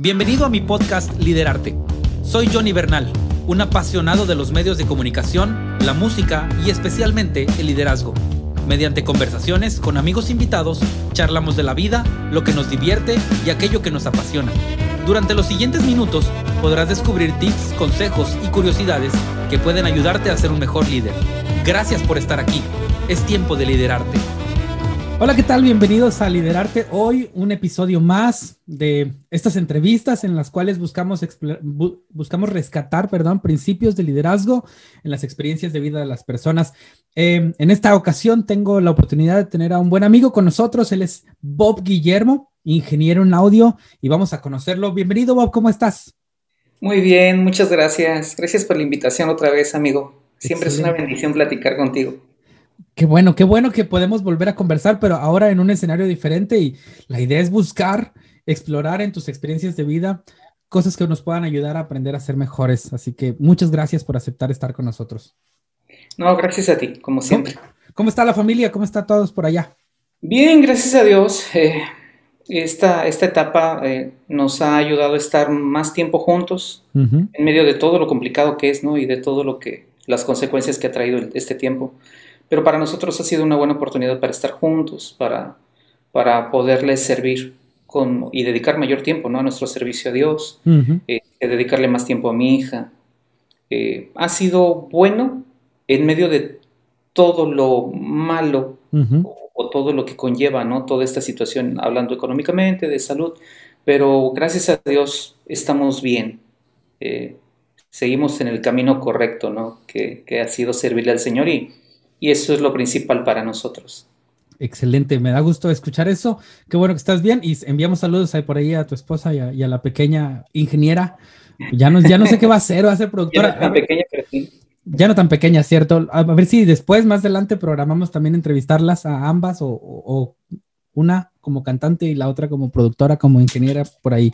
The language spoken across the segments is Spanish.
Bienvenido a mi podcast Liderarte. Soy Johnny Bernal, un apasionado de los medios de comunicación, la música y especialmente el liderazgo. Mediante conversaciones con amigos invitados, charlamos de la vida, lo que nos divierte y aquello que nos apasiona. Durante los siguientes minutos podrás descubrir tips, consejos y curiosidades que pueden ayudarte a ser un mejor líder. Gracias por estar aquí. Es tiempo de liderarte. Hola, ¿qué tal? Bienvenidos a Liderarte. Hoy un episodio más de estas entrevistas en las cuales buscamos, buscamos rescatar perdón, principios de liderazgo en las experiencias de vida de las personas. Eh, en esta ocasión tengo la oportunidad de tener a un buen amigo con nosotros. Él es Bob Guillermo, ingeniero en audio, y vamos a conocerlo. Bienvenido, Bob, ¿cómo estás? Muy bien, muchas gracias. Gracias por la invitación otra vez, amigo. Siempre es una bendición platicar contigo. Qué bueno, qué bueno que podemos volver a conversar, pero ahora en un escenario diferente y la idea es buscar, explorar en tus experiencias de vida cosas que nos puedan ayudar a aprender a ser mejores. Así que muchas gracias por aceptar estar con nosotros. No, gracias a ti, como siempre. ¿Cómo, está la familia? ¿Cómo están todos por allá? Bien, gracias a Dios. Eh, esta, esta etapa eh, nos ha ayudado a estar más tiempo juntos en medio de todo lo complicado que es, ¿no? Y de todo lo que, las consecuencias que ha traído este tiempo. Pero para nosotros ha sido una buena oportunidad para estar juntos, para, para poderles servir con, y dedicar mayor tiempo ¿no? a nuestro servicio a Dios, eh, dedicarle más tiempo a mi hija. Eh, ha sido bueno en medio de todo lo malo o, todo lo que conlleva ¿no? toda esta situación, hablando económicamente, de salud, pero gracias a Dios estamos bien. Eh, seguimos en el camino correcto, ¿no? Que, que, ha sido servirle al Señor y, y eso es lo principal para nosotros. Excelente, me da gusto escuchar eso. Qué bueno que estás bien y enviamos saludos ahí por ahí a tu esposa y a, la pequeña ingeniera. Ya no, ya no sé qué va a hacer, va a ser productora. Ya no tan pequeña, pero sí. Ya no tan pequeña, ¿cierto? A ver si después, más adelante, programamos también entrevistarlas a ambas o, una como cantante y la otra como productora, como ingeniera por ahí.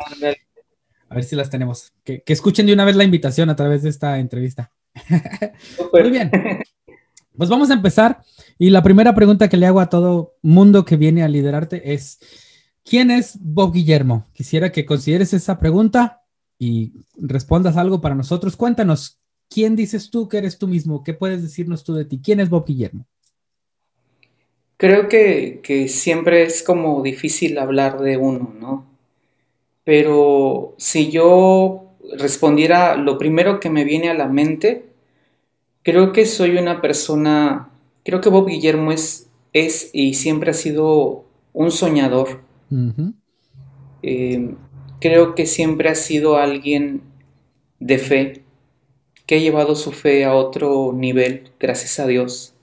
A ver si las tenemos. Que, que escuchen de una vez la invitación a través de esta entrevista. Muy bien. Pues vamos a empezar. Y la primera pregunta que le hago a todo mundo que viene a liderarte es, ¿quién es Bob Guillermo? Quisiera que consideres esa pregunta y respondas algo para nosotros. Cuéntanos, ¿quién dices tú que eres tú mismo? ¿Qué puedes decirnos tú de ti? ¿Quién es Bob Guillermo? Creo que, que siempre es como difícil hablar de uno, ¿no? Pero si yo respondiera lo primero que me viene a la mente, Creo que soy una persona, creo que Bob Guillermo es, es y siempre ha sido un soñador. Eh, creo que siempre ha sido alguien de fe, que ha llevado su fe a otro nivel, gracias a Dios.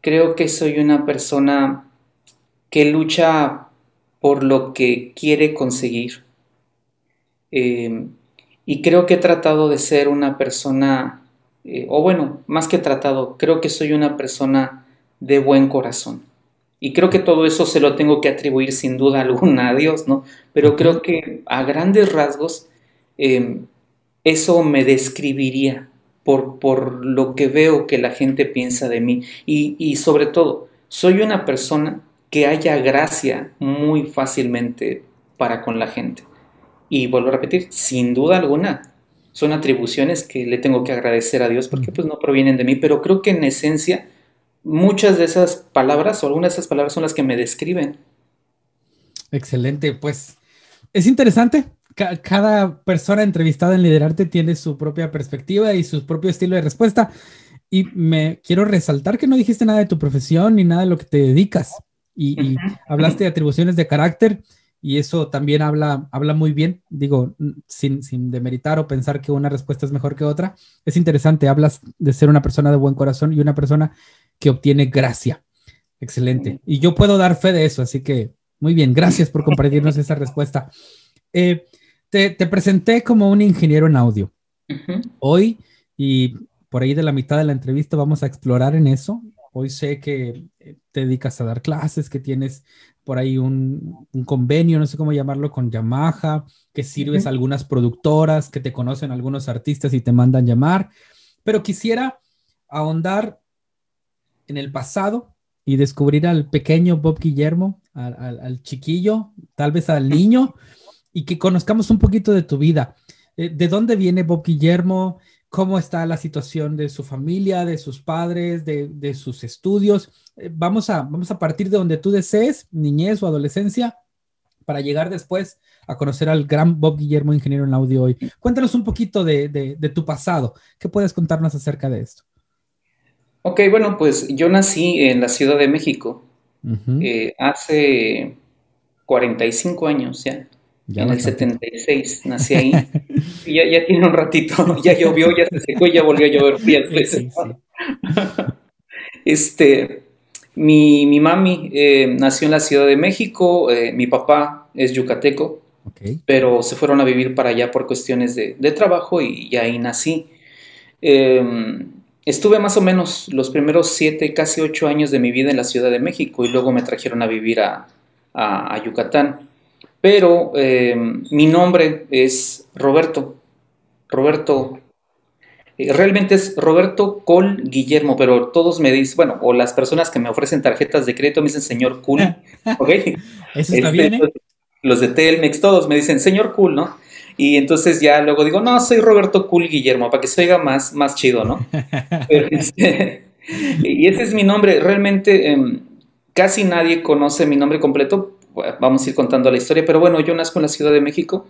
Creo que soy una persona que lucha por lo que quiere conseguir. Eh, y creo que he tratado de ser una persona eh, o bueno, más que tratado, creo que soy una persona de buen corazón. Y creo que todo eso se lo tengo que atribuir sin duda alguna a Dios, ¿no? Pero creo que a grandes rasgos em, eso me describiría por, por, lo que veo que la gente piensa de mí. Y, y sobre todo, soy una persona que haya gracia muy fácilmente para con la gente. Y vuelvo a repetir, sin duda alguna, son atribuciones que le tengo que agradecer a Dios porque pues no provienen de mí, pero creo que en esencia muchas de esas palabras o algunas de esas palabras son las que me describen. Excelente, pues es interesante. cada persona entrevistada en Liderarte tiene su propia perspectiva y su propio estilo de respuesta. Y me quiero resaltar que no dijiste nada de tu profesión ni nada de lo que te dedicas. Y, y hablaste de atribuciones de carácter y eso también habla, habla muy bien, digo, sin, sin demeritar o pensar que una respuesta es mejor que otra. Es interesante, hablas de ser una persona de buen corazón y una persona que obtiene gracia. Excelente. Y yo puedo dar fe de eso, así que muy bien, gracias por compartirnos esa respuesta. Eh, te, te, presenté como un ingeniero en audio. Hoy, y por ahí de la mitad de la entrevista, vamos a explorar en eso. Hoy sé que eh, te dedicas a dar clases, que tienes por ahí un, convenio, no sé cómo llamarlo, con Yamaha, que sirves a algunas productoras, que te conocen algunos artistas y te mandan llamar. Pero quisiera ahondar en el pasado y descubrir al pequeño Bob Guillermo, al, chiquillo, tal vez al niño, y que conozcamos un poquito de tu vida. Eh, ¿De dónde viene Bob Guillermo? ¿Cómo está la situación de su familia, de sus padres, de, sus estudios? Eh, vamos, a, vamos a partir de donde tú desees, niñez o adolescencia, para llegar después a conocer al gran Bob Guillermo, ingeniero en audio hoy. Cuéntanos un poquito de, tu pasado. ¿Qué puedes contarnos acerca de esto? Ok, bueno, pues yo nací en la Ciudad de México eh, hace 45 años ya. en el 76 nací ahí. y ya, tiene un ratito, ya llovió, ya se secó y ya volvió a llover Este, mi, mi mami eh, nació en la Ciudad de México, eh, mi papá es yucateco, pero se fueron a vivir para allá por cuestiones de, trabajo y, ahí nací. Em, estuve más o menos los primeros siete, casi ocho años de mi vida en la Ciudad de México y luego me trajeron a vivir a, Yucatán. Pero em, mi nombre es Roberto, Roberto eh, realmente es Roberto Col Guillermo, pero todos me dicen, bueno, o las personas que me ofrecen tarjetas de crédito me dicen señor Cool, ¿ok? Eso está bien, ¿eh? Los de Telmex, todos me dicen señor Cool, ¿no? Y entonces ya luego digo, no, soy Roberto Cool Guillermo, para que se oiga más, más chido, ¿no? Este, y ese es mi nombre, realmente em, casi nadie conoce mi nombre completo, vamos a ir contando la historia, pero bueno, yo nazco en la Ciudad de México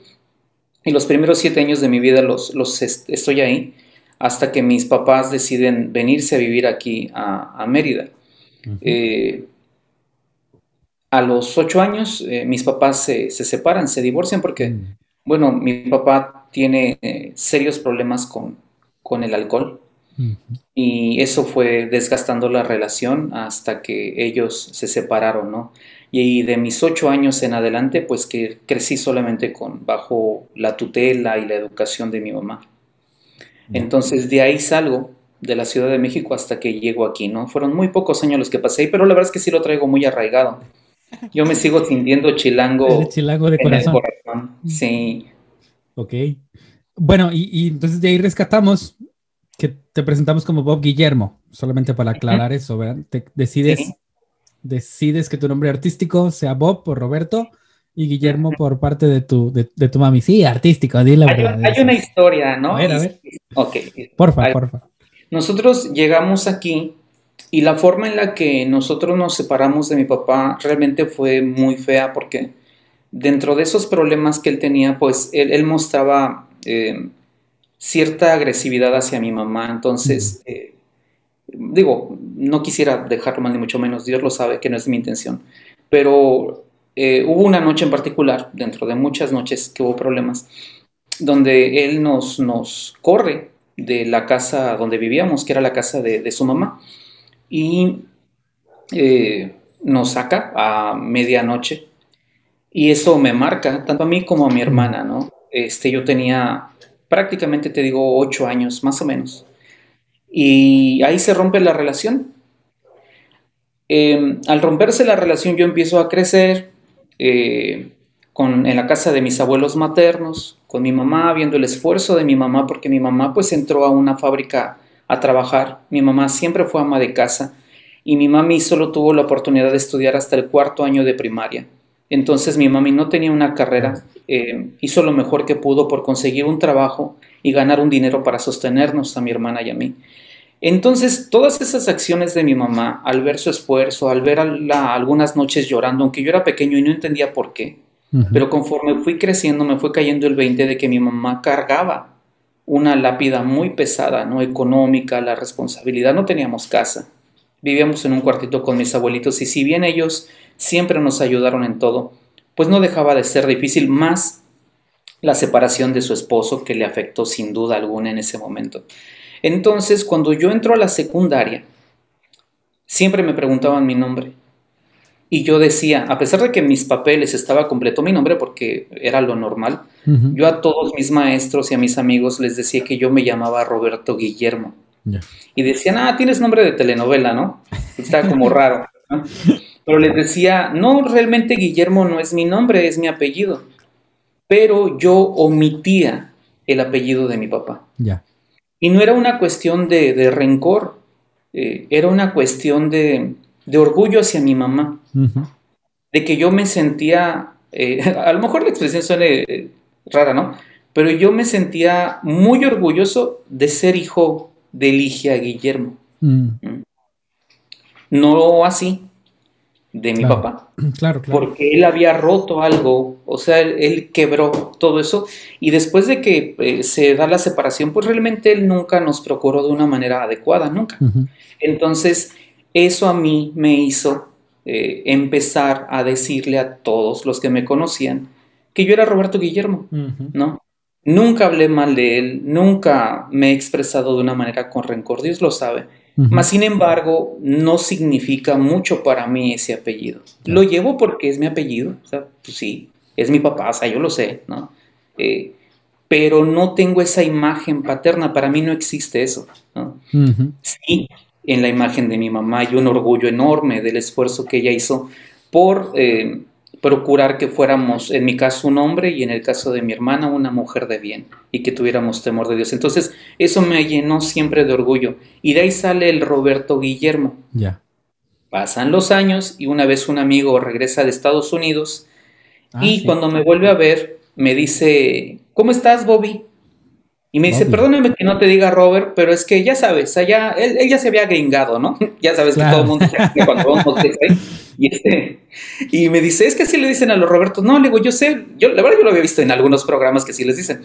y los primeros siete años de mi vida los, los estoy ahí hasta que mis papás deciden venirse a vivir aquí a, Mérida. Eh, a los ocho años eh, mis papás se, separan, se divorcian porque, mm. bueno, mi papá tiene eh, serios problemas con, con el alcohol y eso fue desgastando la relación hasta que ellos se separaron, ¿no? Y de mis ocho años en adelante, pues que crecí solamente con, bajo la tutela y la educación de mi mamá. Entonces de ahí salgo de la Ciudad de México hasta que llego aquí, ¿no? Fueron muy pocos años los que pasé, pero la verdad es que sí lo traigo muy arraigado. Yo me sigo sintiendo chilango. chilango de corazón. Sí. Ok. Bueno, y, entonces de ahí rescatamos que te presentamos como Bob Guillermo, solamente para aclarar eso, ¿verdad? Te decides, decides que tu nombre artístico sea Bob por Roberto y Guillermo por parte de tu, de, tu mami. Sí, artístico, di la verdad. Hay una historia, ¿no? A ver, a ver. Ok. Porfa, porfa. Nosotros llegamos aquí y la forma en la que nosotros nos separamos de mi papá realmente fue muy fea porque dentro de esos problemas que él tenía, pues él, mostraba eh, cierta agresividad hacia mi mamá. Entonces, eh, digo, no quisiera dejarlo mal ni mucho menos, Dios lo sabe que no es mi intención, pero eh, hubo una noche en particular, dentro de muchas noches que hubo problemas, donde él nos, nos corre de la casa donde vivíamos, que era la casa de, su mamá, y eh, nos saca a medianoche. Y eso me marca, tanto a mí como a mi hermana, ¿no? Este, yo tenía prácticamente, te digo, ocho años, más o menos. Y ahí se rompe la relación. Em, al romperse la relación yo empiezo a crecer, eh, con, en la casa de mis abuelos maternos, con mi mamá, viendo el esfuerzo de mi mamá, porque mi mamá pues entró a una fábrica a trabajar. Mi mamá siempre fue ama de casa y mi mami solo tuvo la oportunidad de estudiar hasta el cuarto año de primaria. Entonces mi mami no tenía una carrera, eh, hizo lo mejor que pudo por conseguir un trabajo y ganar un dinero para sostenernos a mi hermana y a mí. Entonces, todas esas acciones de mi mamá, al ver su esfuerzo, al ver algunas noches llorando, aunque yo era pequeño y no entendía por qué, pero conforme fui creciendo me fue cayendo el 20 de que mi mamá cargaba una lápida muy pesada, no económica, la responsabilidad, no teníamos casa, vivíamos en un cuartito con mis abuelitos y si bien ellos siempre nos ayudaron en todo, pues no dejaba de ser difícil más la separación de su esposo que le afectó sin duda alguna en ese momento. Entonces, cuando yo entro a la secundaria, siempre me preguntaban mi nombre. Y yo decía, a pesar de que mis papeles estaba completo mi nombre porque era lo normal, yo a todos mis maestros y a mis amigos les decía que yo me llamaba Roberto Guillermo. Y decían, ah, tienes nombre de telenovela, ¿no? Está como raro. Pero les decía, no, realmente Guillermo no es mi nombre, es mi apellido. Pero yo omitía el apellido de mi papá. Ya. Y no era una cuestión de, rencor, eh, era una cuestión de, orgullo hacia mi mamá, de que yo me sentía eh, a lo mejor la expresión suene eh, rara, ¿no? Pero yo me sentía muy orgulloso de ser hijo de Ligia Guillermo. Mm. ¿Mm? No así de mi papá. Claro, claro. Porque él había roto algo, o sea, él, quebró todo eso. Y después de que eh, se da la separación, pues realmente él nunca nos procuró de una manera adecuada, nunca. Entonces, eso a mí me hizo eh, empezar a decirle a todos los que me conocían que yo era Roberto Guillermo, ¿no? Nunca hablé mal de él, nunca me he expresado de una manera con rencor, Dios lo sabe. Mas, sin embargo, no significa mucho para mí ese apellido. Lo llevo porque es mi apellido, o sea, pues sí, es mi papá, o sea, yo lo sé, ¿no? Eh, pero no tengo esa imagen paterna, para mí no existe eso, ¿no? Sí, en la imagen de mi mamá hay un orgullo enorme del esfuerzo que ella hizo por eh, procurar que fuéramos, en mi caso, un hombre y en el caso de mi hermana, una mujer de bien y que tuviéramos temor de Dios. Entonces, eso me llenó siempre de orgullo. Y de ahí sale el Roberto Guillermo. Ya. Pasan los años y una vez un amigo regresa de Estados Unidos ah, y cuando me vuelve a ver, me dice, ¿cómo estás, Bobby? Y me dice, perdóname que no te diga Robert, pero es que ya sabes, allá, él, ya se había gringado, ¿no? ya sabes que todo el mundo se cuando vamos y, este, y me dice, es que así le dicen a los Robertos. No, le digo, yo sé, yo, la verdad yo lo había visto en algunos programas que sí les dicen.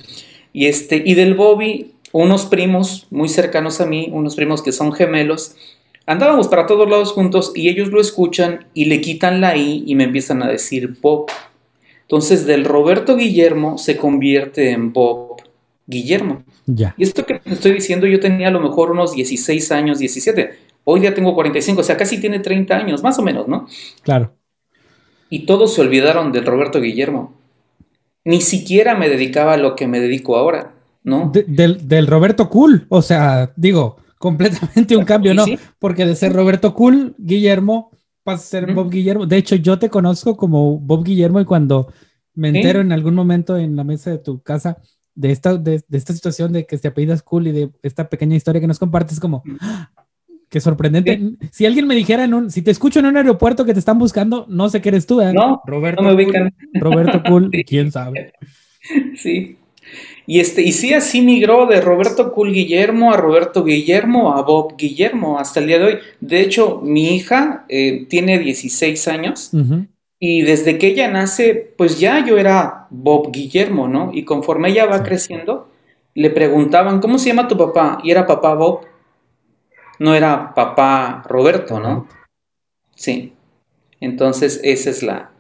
Y, este, y del Bobby, unos primos muy cercanos a mí, unos primos que son gemelos, andábamos para todos lados juntos y ellos lo escuchan y le quitan la I y me empiezan a decir Bob. Entonces del Roberto Guillermo se convierte en Bob Guillermo. Ya. Y esto que te estoy diciendo, yo tenía a lo mejor unos 16 años, 17. Hoy ya tengo 45, o sea, casi tiene 30 años, más o menos, ¿no? Claro. Y todos se olvidaron del Roberto Guillermo. Ni siquiera me dedicaba a lo que me dedico ahora, ¿no? del, Roberto Cool, o sea, digo, completamente un cambio, ¿no? Porque de ser Roberto Cool, Guillermo, pasa a ser Bob Guillermo. De hecho, yo te conozco como Bob Guillermo y cuando me entero en algún momento en la mesa de tu casa de esta, de, esta situación de que te apellidas cool y de esta pequeña historia que nos compartes, como, ¡ah! qué sorprendente. Si alguien me dijera, en un, si te escucho en un aeropuerto que te están buscando, no sé qué eres tú, ¿eh? No, Roberto no me ubican. Roberto Cool, quién sabe. Sí. Y, este, y sí, así migró de Roberto Cool Guillermo a Roberto Guillermo a Bob Guillermo hasta el día de hoy. De hecho, mi hija eh, tiene 16 años y desde que ella nace, pues ya yo era Bob Guillermo, ¿no? Y conforme ella va creciendo, le preguntaban, ¿cómo se llama tu papá? Y era papá Bob. No era papá Roberto, ¿no? Sí. Entonces esa es la,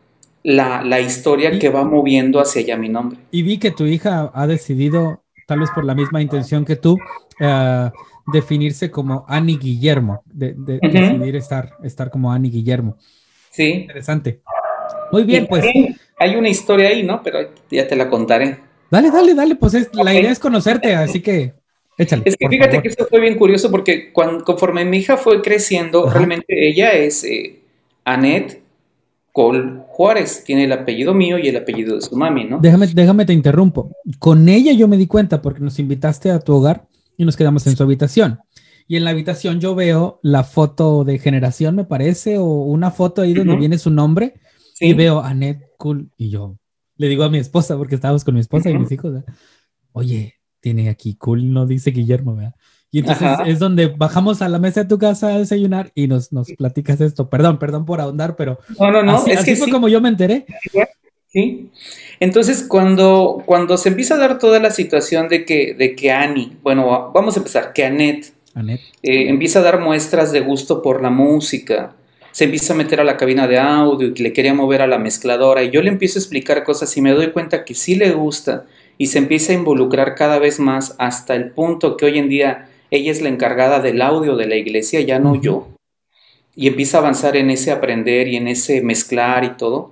la, historia que va moviendo hacia allá mi nombre. Y vi que tu hija ha decidido, tal vez por la misma intención que tú, eh, definirse como Annie Guillermo, de, decidir estar, estar como Annie Guillermo. Sí. Interesante. Muy bien, pues. Hay una historia ahí, ¿no? Pero ya te la contaré. Dale, dale, dale, pues la idea es conocerte, así que échale. Es que fíjate que esto fue bien curioso porque cuando, conforme mi hija fue creciendo, realmente ella es eh, Annette Col Juárez, tiene el apellido mío y el apellido de su mami, ¿no? Déjame, déjame te interrumpo. Con ella yo me di cuenta porque nos invitaste a tu hogar y nos quedamos en su habitación. Y en la habitación yo veo la foto de generación, me parece, o una foto ahí donde viene su nombre y veo a Ned Cool y yo le digo a mi esposa, porque estábamos con mi esposa y mis hijos, oye, tiene aquí Cool, no dice Guillermo, ¿verdad? Y entonces es donde bajamos a la mesa de tu casa a desayunar y nos, nos platicas esto. Perdón, perdón por ahondar, pero no, no, no, es que fue como yo me enteré. Sí. Entonces, cuando, cuando se empieza a dar toda la situación de que, de que Annie, bueno, vamos a empezar, que Annette, eh, empieza a dar muestras de gusto por la música, se empieza a meter a la cabina de audio y le quería mover a la mezcladora y yo le empiezo a explicar cosas y me doy cuenta que sí le gusta y se empieza a involucrar cada vez más hasta el punto que hoy en día ella es la encargada del audio de la iglesia, ya no yo. Y empieza a avanzar en ese aprender y en ese mezclar y todo.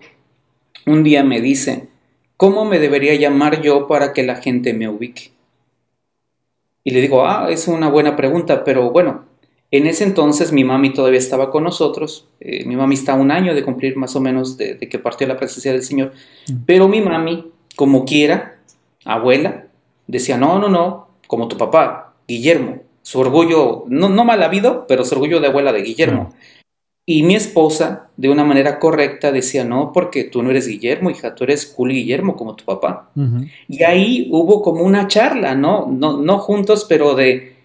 Un día me dice, ¿cómo me debería llamar yo para que la gente me ubique? Y le digo, ah, es una buena pregunta, pero bueno, en ese entonces mi mami todavía estaba con nosotros. Eh, mi mami está a un año de cumplir más o menos de, que partió la presencia del Señor. Mm. Pero mi mami, como quiera, abuela, decía, no, no, no, como tu papá, Guillermo. Su orgullo, no, no mal habido, pero su orgullo de abuela de Guillermo. Y mi esposa, de una manera correcta, decía, no, porque tú no eres Guillermo, hija, tú eres Cool Guillermo, como tu papá. Y ahí hubo como una charla, ¿no? ¿no? No juntos, pero de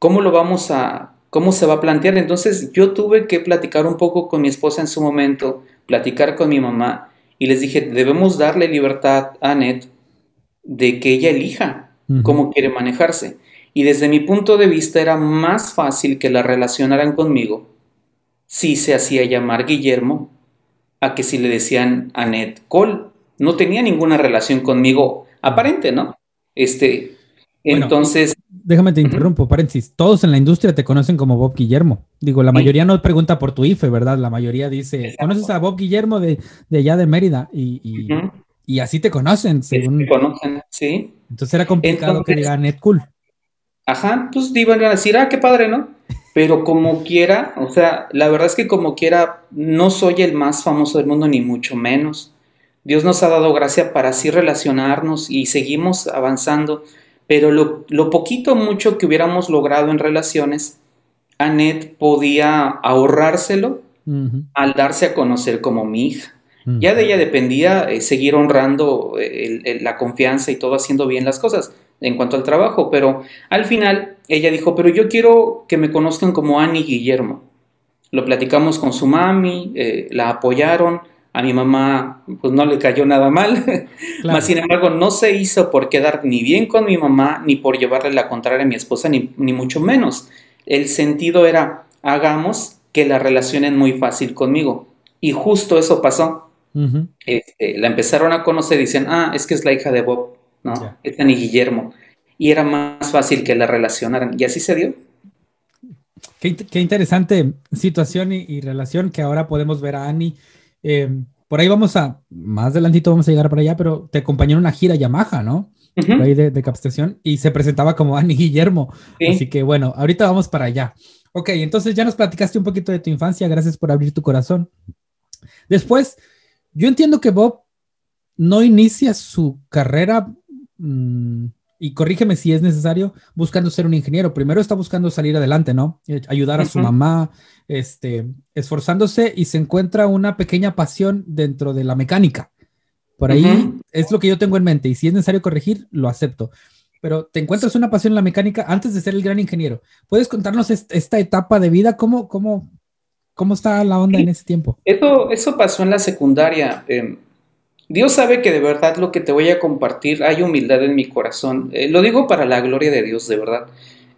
cómo lo vamos a, cómo se va a plantear. Entonces yo tuve que platicar un poco con mi esposa en su momento, platicar con mi mamá, y les dije, debemos darle libertad a Annette de que ella elija cómo quiere manejarse. Y desde mi punto de vista era más fácil que la relacionaran conmigo si se hacía llamar Guillermo a que si le decían Annette Cole. No tenía ninguna relación conmigo aparente, ¿no? Este, entonces... Déjame te interrumpo, paréntesis. Todos en la industria te conocen como Bob Guillermo. Digo, la mayoría no pregunta por tu IFE, ¿verdad? La mayoría dice, ¿conoces a Bob Guillermo de, allá de Mérida? Y, y, así te conocen, según... Te conocen, sí. Entonces era complicado que diga Annette Cool. Ajá, pues iban a decir, ah, qué padre, ¿no? Pero como quiera, o sea, la verdad es que como quiera, no soy el más famoso del mundo, ni mucho menos. Dios nos ha dado gracia para así relacionarnos y seguimos avanzando, pero lo, lo poquito mucho que hubiéramos logrado en relaciones, Annette podía ahorrárselo al darse a conocer como mi hija. Ya de ella dependía eh, seguir honrando eh, la confianza y todo haciendo bien las cosas en cuanto al trabajo, pero al final ella dijo, pero yo quiero que me conozcan como Annie Guillermo. Lo platicamos con su mami, eh, la apoyaron, a mi mamá pues no le cayó nada mal, Mas, sin embargo no se hizo por quedar ni bien con mi mamá, ni por llevarle la contraria a mi esposa, ni, mucho menos. El sentido era, hagamos que la relacionen muy fácil conmigo. Y justo eso pasó. Este, la empezaron a conocer y dicen, ah, es que es la hija de Bob. ¿no? Es Ani Guillermo. Y era más fácil que la relacionaran. Y así se dio. Qué, interesante situación y, relación que ahora podemos ver a Ani. Eh, por ahí vamos a, más adelantito vamos a llegar para allá, pero te acompañó en una gira Yamaha, ¿no? Por ahí de, captación y se presentaba como Ani Guillermo. Así que bueno, ahorita vamos para allá. Ok, entonces ya nos platicaste un poquito de tu infancia, gracias por abrir tu corazón. Después, yo entiendo que Bob no inicia su carrera Mm, y corrígeme si es necesario, buscando ser un ingeniero. Primero está buscando salir adelante, ¿no? Eh, ayudar a su mamá, este, esforzándose y se encuentra una pequeña pasión dentro de la mecánica. Por ahí es lo que yo tengo en mente y si es necesario corregir, lo acepto. Pero te encuentras una pasión en la mecánica antes de ser el gran ingeniero. ¿Puedes contarnos esta etapa de vida? ¿Cómo, cómo, cómo está la onda en ese tiempo? Eso, eso pasó en la secundaria. Em, Dios sabe que de verdad lo que te voy a compartir hay humildad en mi corazón. Eh, lo digo para la gloria de Dios, de verdad.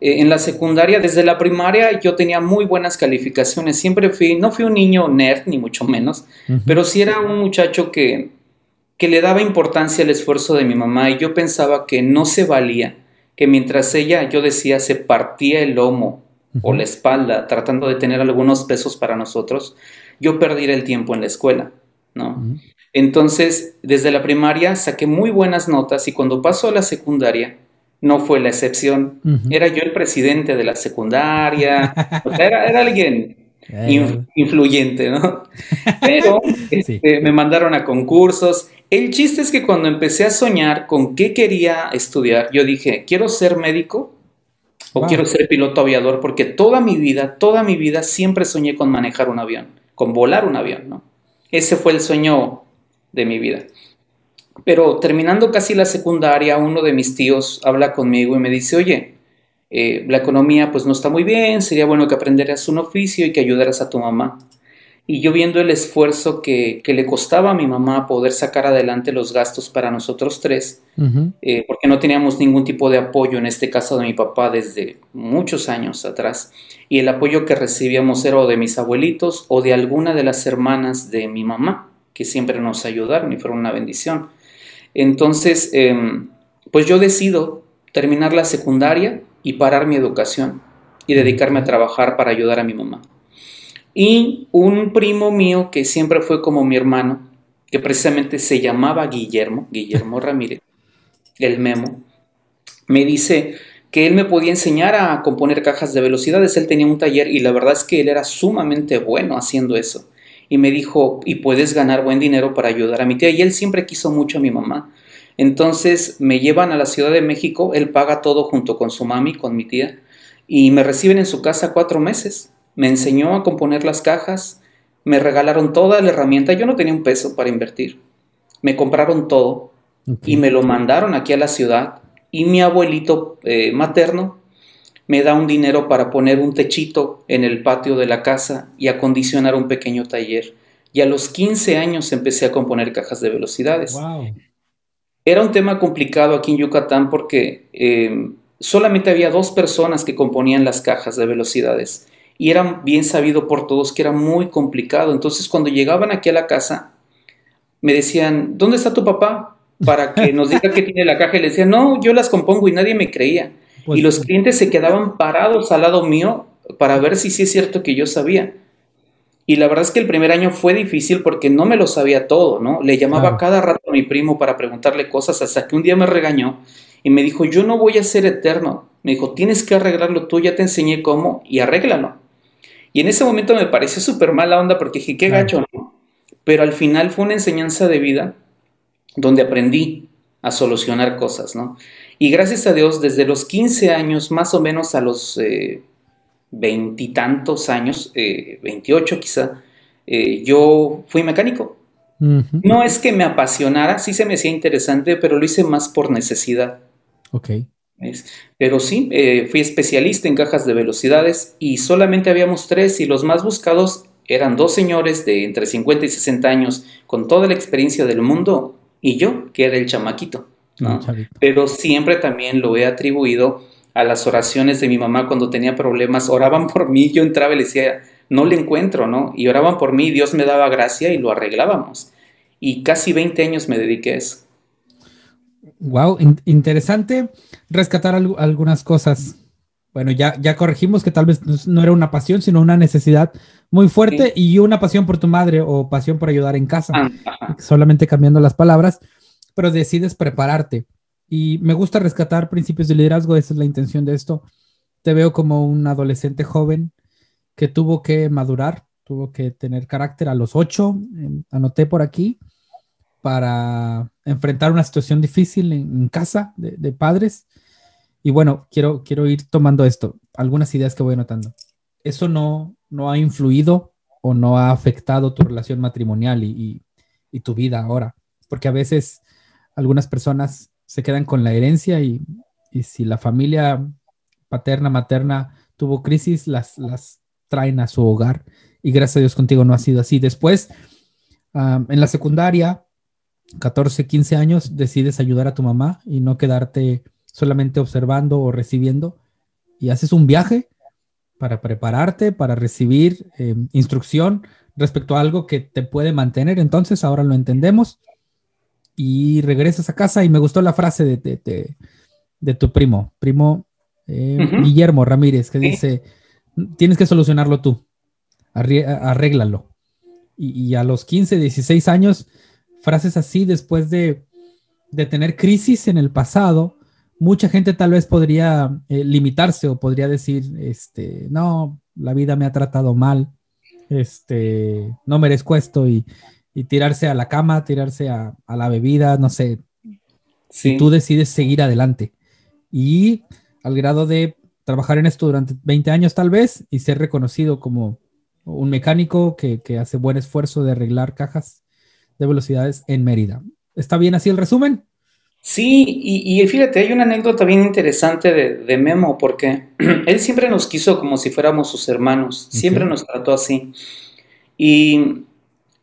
Eh, en la secundaria, desde la primaria, yo tenía muy buenas calificaciones. Siempre fui, no fui un niño nerd, ni mucho menos, pero sí era un muchacho que, que le daba importancia al esfuerzo de mi mamá y yo pensaba que no se valía, que mientras ella, yo decía, se partía el lomo o la espalda tratando de tener algunos pesos para nosotros, yo perdiera el tiempo en la escuela, ¿no? Entonces, desde la primaria saqué muy buenas notas y cuando pasó a la secundaria, no fue la excepción. Era yo el presidente de la secundaria, era, alguien eh. influyente, ¿no? Pero este, me mandaron a concursos. El chiste es que cuando empecé a soñar con qué quería estudiar, yo dije, quiero ser médico o quiero ser piloto aviador, porque toda mi vida, toda mi vida siempre soñé con manejar un avión, con volar un avión, ¿no? Ese fue el sueño de mi vida. Pero terminando casi la secundaria, uno de mis tíos habla conmigo y me dice, oye, eh, la economía pues no está muy bien, sería bueno que aprendieras un oficio y que ayudaras a tu mamá. Y yo viendo el esfuerzo que, le costaba a mi mamá poder sacar adelante los gastos para nosotros tres, eh, porque no teníamos ningún tipo de apoyo, en este caso de mi papá, desde muchos años atrás, y el apoyo que recibíamos era o de mis abuelitos o de alguna de las hermanas de mi mamá que siempre nos ayudaron y fueron una bendición. Entonces, em, pues yo decido terminar la secundaria y parar mi educación y dedicarme a trabajar para ayudar a mi mamá. Y un primo mío que siempre fue como mi hermano, que precisamente se llamaba Guillermo, Guillermo Ramírez, el memo, me dice que él me podía enseñar a componer cajas de velocidades. Él tenía un taller y la verdad es que él era sumamente bueno haciendo eso y me dijo, y puedes ganar buen dinero para ayudar a mi tía. Y él siempre quiso mucho a mi mamá. Entonces me llevan a la Ciudad de México, él paga todo junto con su mami, con mi tía, y me reciben en su casa cuatro meses. Me enseñó a componer las cajas, me regalaron toda la herramienta, yo no tenía un peso para invertir, me compraron todo y me lo mandaron aquí a la ciudad y mi abuelito eh, materno me da un dinero para poner un techito en el patio de la casa y acondicionar un pequeño taller. Y a los 15 años empecé a componer cajas de velocidades. Era un tema complicado aquí en Yucatán porque em, solamente había dos personas que componían las cajas de velocidades y era bien sabido por todos que era muy complicado. Entonces cuando llegaban aquí a la casa, me decían, ¿dónde está tu papá? Para que nos diga que tiene la caja y le decía, no, yo las compongo y nadie me creía. Pues y los clientes se quedaban parados al lado mío para ver si sí es cierto que yo sabía. Y la verdad es que el primer año fue difícil porque no me lo sabía todo, ¿no? Le llamaba cada rato a mi primo para preguntarle cosas hasta que un día me regañó y me dijo, yo no voy a ser eterno. Me dijo, tienes que arreglarlo tú, ya te enseñé cómo y arréglalo. Y en ese momento me pareció súper mala onda porque dije, qué gacho, ¿no? Pero al final fue una enseñanza de vida donde aprendí a solucionar cosas, ¿no? Y gracias a Dios, desde los 15 años, más o menos a los eh, veintitantos años, eh, 28 quizá, eh, yo fui mecánico. No es que me apasionara, sí se me hacía interesante, pero lo hice más por necesidad. Ok. Pero sí, eh, fui especialista en cajas de velocidades y solamente habíamos tres y los más buscados eran dos señores de entre 50 y 60 años con toda la experiencia del mundo y yo, que era el chamaquito. Pero siempre también lo he atribuido a las oraciones de mi mamá cuando tenía problemas. Oraban por mí, yo entraba y le decía, no le encuentro, ¿no? Y oraban por mí, Dios me daba gracia y lo arreglábamos. Y casi 20 años me dediqué a eso. Wow, interesante rescatar algunas cosas. Bueno, ya, ya corregimos que tal vez no era una pasión, sino una necesidad muy fuerte y una pasión por tu madre o pasión por ayudar en casa, ah, solamente cambiando las palabras, pero decides prepararte. Y me gusta rescatar principios de liderazgo, esa es la intención de esto. Te veo como un adolescente joven que tuvo que madurar, tuvo que tener carácter a los ocho, anoté por aquí, para enfrentar una situación difícil en, casa de, padres. Y bueno, quiero, quiero ir tomando esto, algunas ideas que voy anotando. Eso no, no ha influido o no ha afectado tu relación matrimonial y, tu vida ahora, porque a veces algunas personas se quedan con la herencia y, si la familia paterna, materna tuvo crisis, las, traen a su hogar y gracias a Dios contigo no ha sido así. Después, en la secundaria, 14, 15 años, decides ayudar a tu mamá y no quedarte solamente observando o recibiendo y haces un viaje para prepararte, para recibir eh, instrucción respecto a algo que te puede mantener. Entonces, ahora lo entendemos y regresas a casa y me gustó la frase de, de, tu primo, primo eh, Guillermo Ramírez, que dice, tienes que solucionarlo tú, arréglalo. Y, y, a los 15, 16 años frases así después de, tener crisis en el pasado, mucha gente tal vez podría eh, limitarse o podría decir, este, no, la vida me ha tratado mal, este, no merezco esto y, tirarse a la cama, tirarse a, la bebida, no sé. Si tú decides seguir adelante y al grado de trabajar en esto durante 20 años tal vez y ser reconocido como un mecánico que, que hace buen esfuerzo de arreglar cajas de velocidades en Mérida. ¿Está bien así el resumen? Sí, y, fíjate, hay una anécdota bien interesante de, Memo, porque él siempre nos quiso como si fuéramos sus hermanos, siempre nos trató así. Y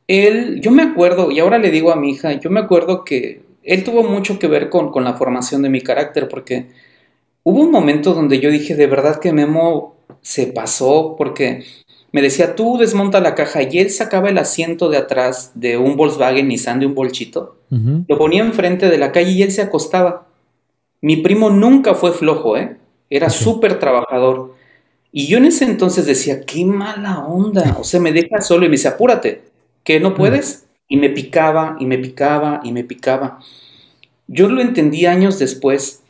él, yo me acuerdo, y ahora le digo a mi hija, yo me acuerdo que él tuvo mucho que ver con, con la formación de mi carácter, porque hubo un momento donde yo dije, de verdad que Memo se pasó, porque me decía, tú desmonta la caja y él sacaba el asiento de atrás de un Volkswagen Nissan de un bolchito, lo ponía enfrente de la calle y él se acostaba. Mi primo nunca fue flojo, ¿eh? Era súper trabajador. Y yo en ese entonces decía, qué mala onda. O sea, me deja solo y me dice, apúrate, que no puedes. Y me picaba y me picaba y me picaba. Yo lo entendí años después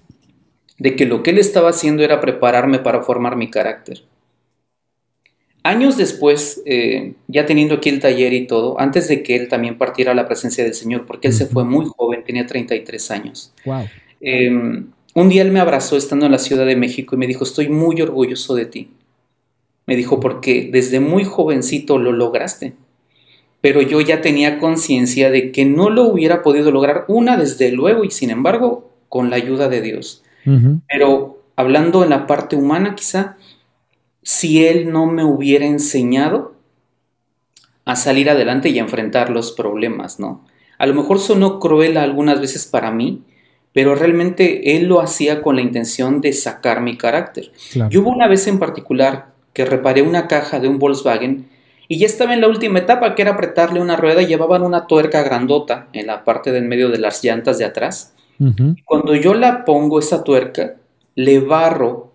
de que lo que él estaba haciendo era prepararme para formar mi carácter. Años después, eh, ya teniendo aquí el taller y todo, antes de que él también partiera a la presencia del Señor, porque él se fue muy joven, tenía 33 años. Em, un día él me abrazó estando en la Ciudad de México y me dijo, estoy muy orgulloso de ti. Me dijo, porque desde muy jovencito lo lograste. Pero yo ya tenía conciencia de que no lo hubiera podido lograr una desde luego y sin embargo con la ayuda de Dios. Pero hablando en la parte humana quizá, si Él no me hubiera enseñado a salir adelante y a enfrentar los problemas, ¿no? A lo mejor sonó cruel algunas veces para mí, pero realmente Él lo hacía con la intención de sacar mi carácter. Yo hubo una vez en particular que reparé una caja de un Volkswagen y ya estaba en la última etapa, que era apretarle una rueda, y llevaban una tuerca grandota en la parte del medio de las llantas de atrás. Cuando yo la pongo esa tuerca, le barro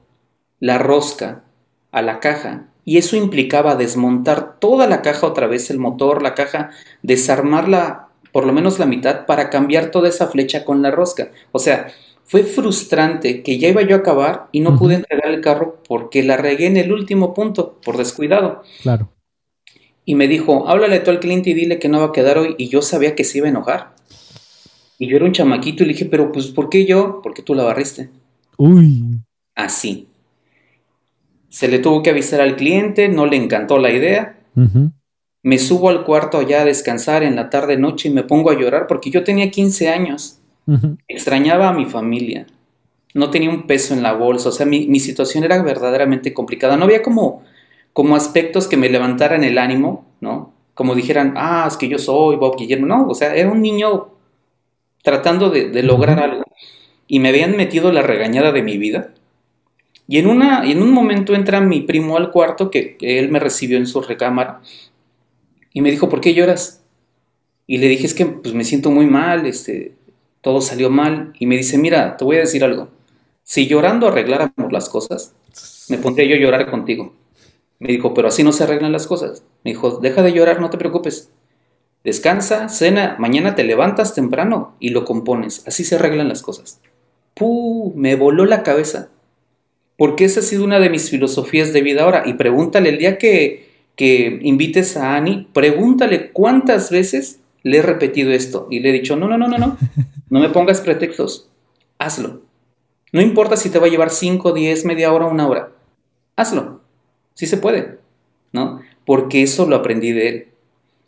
la rosca a la caja y eso implicaba desmontar toda la caja otra vez, el motor, la caja, desarmarla por lo menos la mitad para cambiar toda esa flecha con la rosca. O sea, fue frustrante que ya iba yo a acabar y no pude entregar el carro porque la regué en el último punto por descuidado. Claro. Y me dijo, háblale tú al cliente y dile que no va a quedar hoy. Y yo sabía que se iba a enojar. Y yo era un chamaquito y le dije, pero pues, ¿por qué yo? Porque tú la barriste. Uy. Así. Se le tuvo que avisar al cliente, no le encantó la idea. Me subo al cuarto allá a descansar en la tarde noche y me pongo a llorar porque yo tenía 15 años. Extrañaba a mi familia. No tenía un peso en la bolsa. O sea, mi, situación era verdaderamente complicada. No había como, como aspectos que me levantaran el ánimo, ¿no? Como dijeran, ah, es que yo soy Bob Guillermo. No, o sea, era un niño tratando de, lograr algo. Y me habían metido la regañada de mi vida. Y en, una, en un momento entra mi primo al cuarto, que, él me recibió en su recámara, y me dijo, ¿por qué lloras? Y le dije, es que pues, me siento muy mal, este, todo salió mal. Y me dice, mira, te voy a decir algo. Si llorando arregláramos las cosas, me pondría yo a llorar contigo. Me dijo, pero así no se arreglan las cosas. Me dijo, deja de llorar, no te preocupes. Descansa, cena, mañana te levantas temprano y lo compones. Así se arreglan las cosas. ¡Puh! Me voló la cabeza porque esa ha sido una de mis filosofías de vida ahora. Y pregúntale el día que, que invites a Ani, pregúntale cuántas veces le he repetido esto. Y le he dicho, no, no, no, no, no, no me pongas pretextos, hazlo. No importa si te va a llevar 5, 10, media hora, una hora, hazlo. Sí se puede, ¿no? Porque eso lo aprendí de él.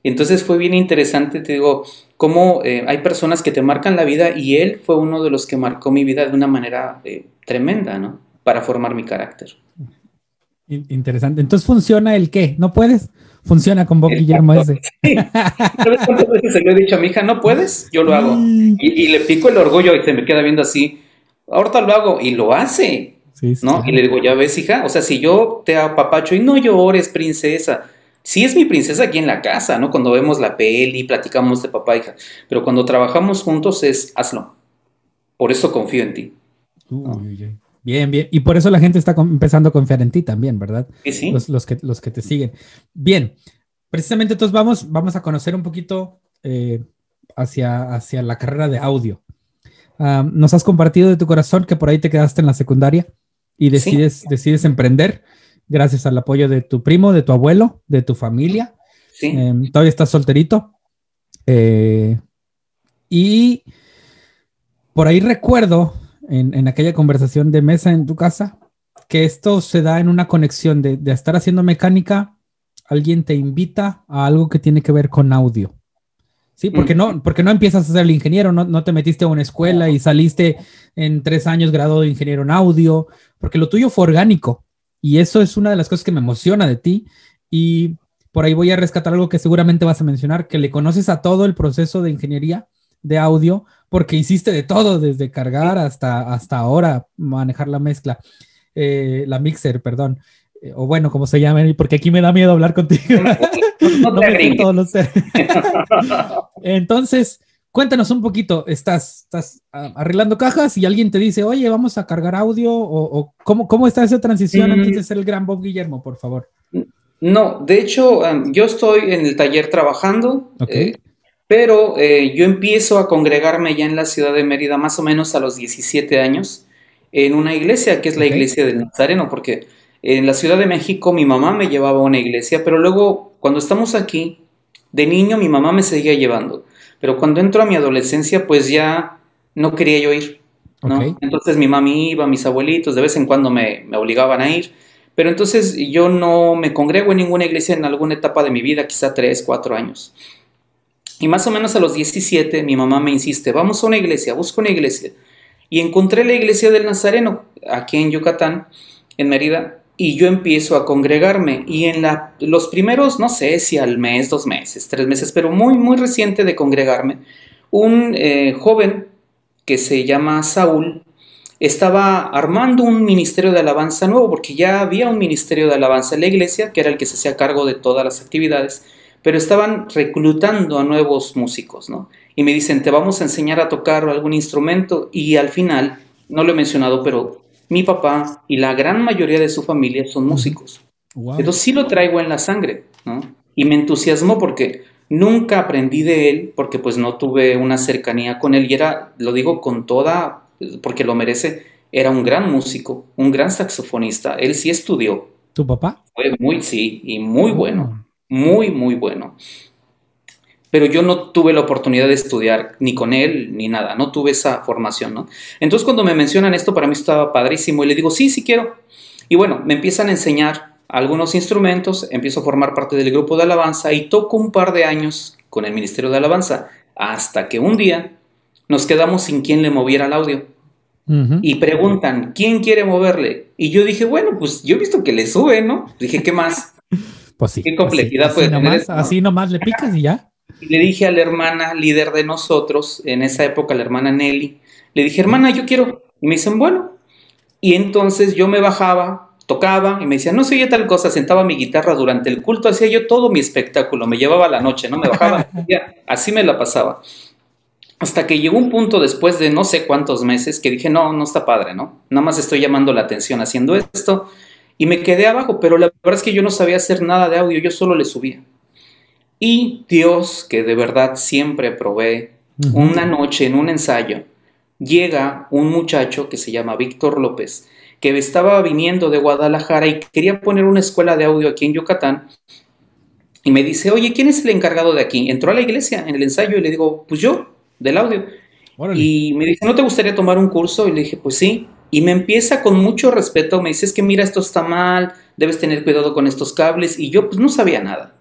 Entonces fue bien interesante, te digo, cómo eh, hay personas que te marcan la vida y él fue uno de los que marcó mi vida de una manera eh, tremenda, ¿no? para formar mi carácter. Interesante. Entonces funciona el qué, ¿no puedes? Funciona con Bob Guillermo ese. ¿Sabes cuántas veces se lo he dicho a mi hija? ¿No puedes? Yo lo hago. Y, le pico el orgullo y se me queda viendo así. Ahorita lo hago y lo hace. ¿No? Y le digo, ya ves, hija, o sea, si yo te apapacho y no llores, princesa. Sí es mi princesa aquí en la casa, ¿no? Cuando vemos la peli, platicamos de papá, hija. Pero cuando trabajamos juntos es, hazlo. Por eso confío en ti. Uy, Bien, bien. Y por eso la gente está empezando a confiar en ti también, ¿verdad? Sí, sí. Los, que, los que te siguen. Bien, precisamente entonces vamos, vamos a conocer un poquito eh, hacia, hacia la carrera de audio. Ah, nos has compartido de tu corazón que por ahí te quedaste en la secundaria y decides, decides emprender gracias al apoyo de tu primo, de tu abuelo, de tu familia. Sí. Em, todavía estás solterito. Eh, y por ahí recuerdo en, aquella conversación de mesa en tu casa, que esto se da en una conexión de, estar haciendo mecánica, alguien te invita a algo que tiene que ver con audio. Sí, porque no, porque no empiezas a ser el ingeniero, no, no, te metiste a una escuela y saliste en tres años graduado de ingeniero en audio, porque lo tuyo fue orgánico. Y eso es una de las cosas que me emociona de ti. Y por ahí voy a rescatar algo que seguramente vas a mencionar, que le conoces a todo el proceso de ingeniería de audio, porque hiciste de todo, desde cargar hasta, hasta ahora manejar la mezcla, eh, la mixer, perdón. Eh, o bueno, como se llama, porque aquí me da miedo hablar contigo. No, Entonces, cuéntanos un poquito, ¿estás, estás arreglando cajas y alguien te dice, oye, vamos a cargar audio? ¿O, cómo, cómo, está esa transición antes de mm. ser el gran Bob Guillermo, por favor? No, de hecho, yo estoy en el taller trabajando. Eh, pero eh, yo empiezo a congregarme ya en la ciudad de Mérida más o menos a los 17 años en una iglesia que es la iglesia del Nazareno, porque en la Ciudad de México mi mamá me llevaba a una iglesia, pero luego cuando estamos aquí, de niño mi mamá me seguía llevando, pero cuando entro a mi adolescencia pues ya no quería yo ir, ¿no? Entonces mi mami iba, mis abuelitos de vez en cuando me, me obligaban a ir, Pero entonces yo no me congrego en ninguna iglesia en alguna etapa de mi vida, quizá tres, cuatro años. Y más o menos a los 17 mi mamá me insiste, vamos a una iglesia, busco una iglesia. Y encontré la iglesia del Nazareno, aquí en Yucatán, en Mérida, y yo empiezo a congregarme. Y en la, los primeros, no sé si al mes, dos meses, tres meses, pero muy, muy reciente de congregarme, un eh, joven que se llama Saúl estaba armando un ministerio de alabanza nuevo, porque ya había un ministerio de alabanza en la iglesia, que era el que se hacía cargo de todas las actividades, pero estaban reclutando a nuevos músicos, ¿no? Y me dicen, te vamos a enseñar a tocar algún instrumento, y al final, no lo he mencionado, pero mi papá y la gran mayoría de su familia son músicos. Entonces sí lo traigo en la sangre, ¿no? Y me entusiasmó porque nunca aprendí de él, porque pues no tuve una cercanía con él, y era, lo digo con toda porque lo merece, era un gran músico, un gran saxofonista. Él sí estudió. ¿Tu papá? Fue muy, sí, y muy ah. bueno, muy, muy bueno. Pero yo no tuve la oportunidad de estudiar ni con él ni nada, no tuve esa formación, ¿no? Entonces cuando me mencionan esto, para mí estaba padrísimo y le digo, sí, sí quiero. Y bueno, me empiezan a enseñar algunos instrumentos, empiezo a formar parte del grupo de alabanza y toco un par de años con el Ministerio de Alabanza, hasta que un día nos quedamos sin quien le moviera el audio. Y preguntan, ¿quién quiere moverle? Y yo dije, bueno, pues yo he visto que le sube, ¿no? Dije, ¿qué más? pues sí. ¿Qué complejidad puede tener? Así nomás le picas y ya. Y le dije a la hermana líder de nosotros, en esa época la hermana Nelly, le dije, hermana, yo quiero. Y me dicen, bueno. Y entonces yo me bajaba, tocaba y me decían, no sé tal cosa, sentaba mi guitarra durante el culto, hacía yo todo mi espectáculo, me llevaba la noche, ¿no? Me bajaba, así me la pasaba. Hasta que llegó un punto después de no sé cuántos meses que dije, no, no está padre, ¿no? Nada más estoy llamando la atención haciendo esto. Y me quedé abajo, pero la verdad es que yo no sabía hacer nada de audio, yo solo le subía. Y Dios, que de verdad siempre provee, una noche en un ensayo, llega un muchacho que se llama Víctor López, que estaba viniendo de Guadalajara y quería poner una escuela de audio aquí en Yucatán. Y me dice, oye, ¿quién es el encargado de aquí? Entró a la iglesia en el ensayo y le digo, pues yo del audio. Y me dice, ¿no te gustaría tomar un curso? Y le dije, pues sí. Y me empieza con mucho respeto, me dice, es que mira, esto está mal, debes tener cuidado con estos cables. Y yo pues no sabía nada.